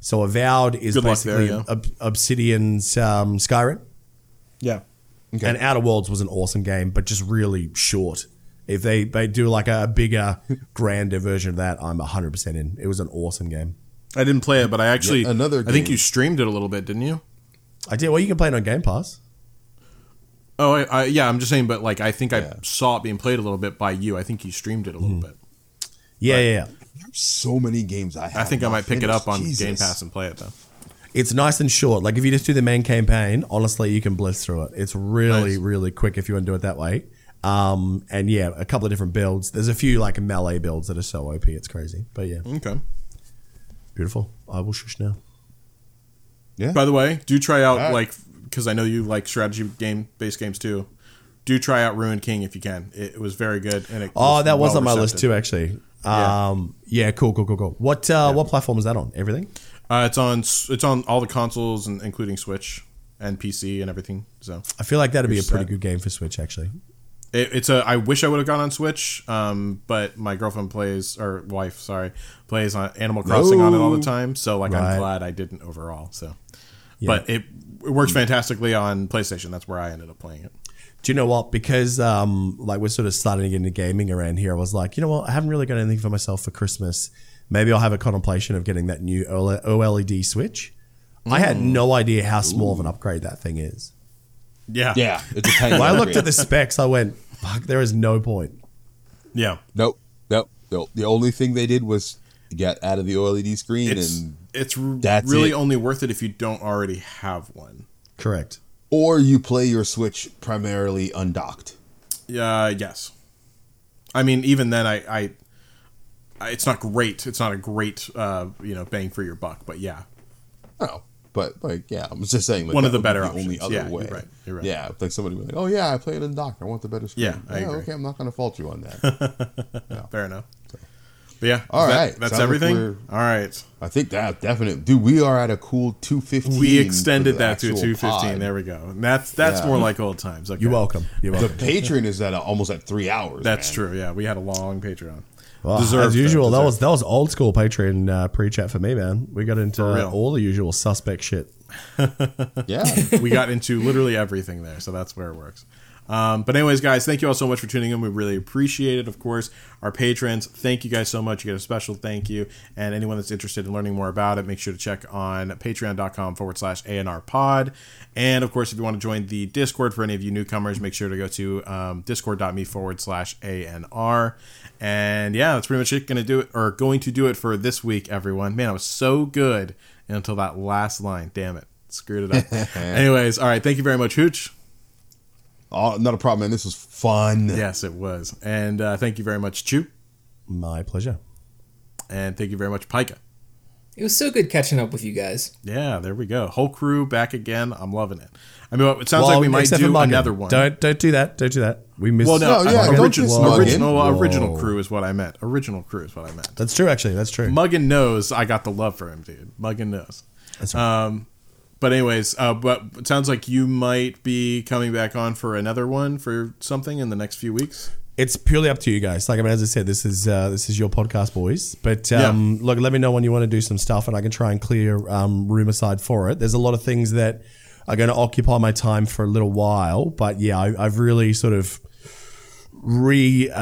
So Avowed is Good luck there, basically yeah. Ob- Obsidian's um, Skyrim. yeah. And Outer Worlds was an awesome game, but just really short. If they, they do like a bigger, grander version of that, I'm 100% in. It was an awesome game. I didn't play it, but I actually Yet another I think you streamed it a little bit, didn't you? I did. Well, you can play it on Game Pass. Oh, I, I, yeah. I'm just saying, but like I think Yeah. I saw it being played a little bit by you. I think you streamed it a little Hmm. bit. Yeah, yeah, yeah. There's so many games I have. I think I not might pick it up on finished. Game Pass and play it though. It's nice and short. Like if you just do the main campaign, honestly, you can blitz through it. It's really, Nice. really quick if you want to do it that way. Um, and yeah, a couple of different builds. There's a few like melee builds that are so OP, it's crazy. But yeah, Okay. beautiful. I will shush now. Yeah. By the way, do try out Alright. like because I know you like strategy game based games too. Do try out Ruined King if you can. It, it was very good. And it Oh, that was well on my list too, actually. Yeah. Um, yeah, cool, cool, cool, cool. What uh, what platform is that on? Everything? Uh, it's on it's on all the consoles and including Switch and PC and everything. So I feel like that'd be a pretty good game for Switch, actually. it, it's a. I wish I would have gone on Switch, um, but my girlfriend plays or wife, sorry, plays on Animal Crossing on it all the time. So like Right. I'm glad I didn't overall. So, Yeah. but it, it works fantastically on PlayStation. That's where I ended up playing it. Do you know what? Because um, like we're sort of starting to get into gaming around here, I was like, you know what? I haven't really got anything for myself for Christmas. Maybe I'll have a contemplation of getting that new OLED Switch. I had no idea how small of an upgrade that thing is. Yeah, Yeah, it's a tiny. When I looked at the specs, I went, "Fuck, there is no point." yeah. Nope, nope, nope. The only thing they did was get out of the OLED screen It's and it's r- that's really it. only worth it if you don't already have one. Correct. or you play your Switch primarily undocked. Yeah, yes. I mean, even then, I, I, I, it's not great. It's not a great, uh, you know, bang for your buck. But yeah, Oh, but like, yeah, I'm just saying, like, One of the better be the only other Yeah, way. you're right, you're right. Yeah, if, like somebody was like, oh yeah, I play it undocked. I want the better screen. Yeah, I agree. Okay, I'm not going to fault you on that. fair enough. But yeah, All is that- right, that's sounds everything. we're- All right, I think that definitely, dude. We are at a cool 215. we extended that to actual two fifteen. There we go. And that's that's Yeah. more like old times. Okay. You're welcome. You're The welcome. Patreon is at a, almost at three hours. That's man. true. Yeah, we had a long Patreon. Well, Deserved, as though, usual, that was that was old school Patreon uh, pre-chat for me, man. We got into all the usual suspect shit. Yeah. we got into literally everything there, so that's where it works. Um, but anyways, guys, thank you all so much for tuning in. We really appreciate it. Of course, our patrons, thank you guys so much. You get a special thank you. And anyone that's interested in learning more about it, make sure to check on patreon.com forward slash ANR pod. And of course, if you want to join the Discord for any of you newcomers, make sure to go to um, discord.me forward slash ANR. And yeah, that's pretty much it. Going to do it, or going to do it for this week, everyone. Man, I was so good until that last line. Damn it. Screwed it up. Anyways, all right. Thank you very much, Hooch. Oh, not a problem, man. This was fun. Yes, it was. And uh, thank you very much, Chew. My pleasure. And thank you very much, Pika. It was so good catching up with you guys. Yeah, there we go. Whole crew back again. I'm loving it. I mean, it sounds like we might except do another one. Don't don't do that. Don't do that. We missed. well, no, No, yeah, uh, don't original, original, Whoa. original crew is what I meant. Original crew is what I meant. That's true. Actually, that's true. Muggin knows I got the love for him, dude. Muggin knows. That's right. Um, but anyways, uh, but it sounds like you might be coming back on for another one for something in the next few weeks. It's purely up to you guys. Like I mean, as I said, this is uh, this is your podcast, boys. But um, look, let me know when you want to do some stuff, and I can try and clear um, room aside for it. There's a lot of things that are going to occupy my time for a little while, but yeah, I, I've really sort of reallocated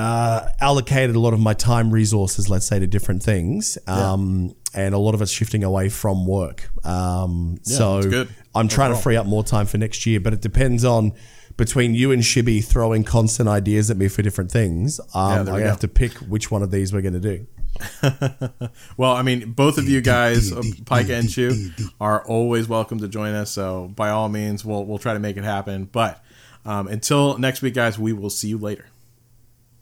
uh, a lot of my time resources, let's say, to different things. Um, And a lot of it's shifting away from work. Um, so good. I'm trying to free up more time for next year, but it depends on between you and Shibby throwing constant ideas at me for different things. Um, there I have to pick which one of these we're going to do. Well, I mean, both of you guys, uh, Pike and Chew, are always welcome to join us. So by all means, we'll we'll try to make it happen. But um, until next week, guys, we will see you later.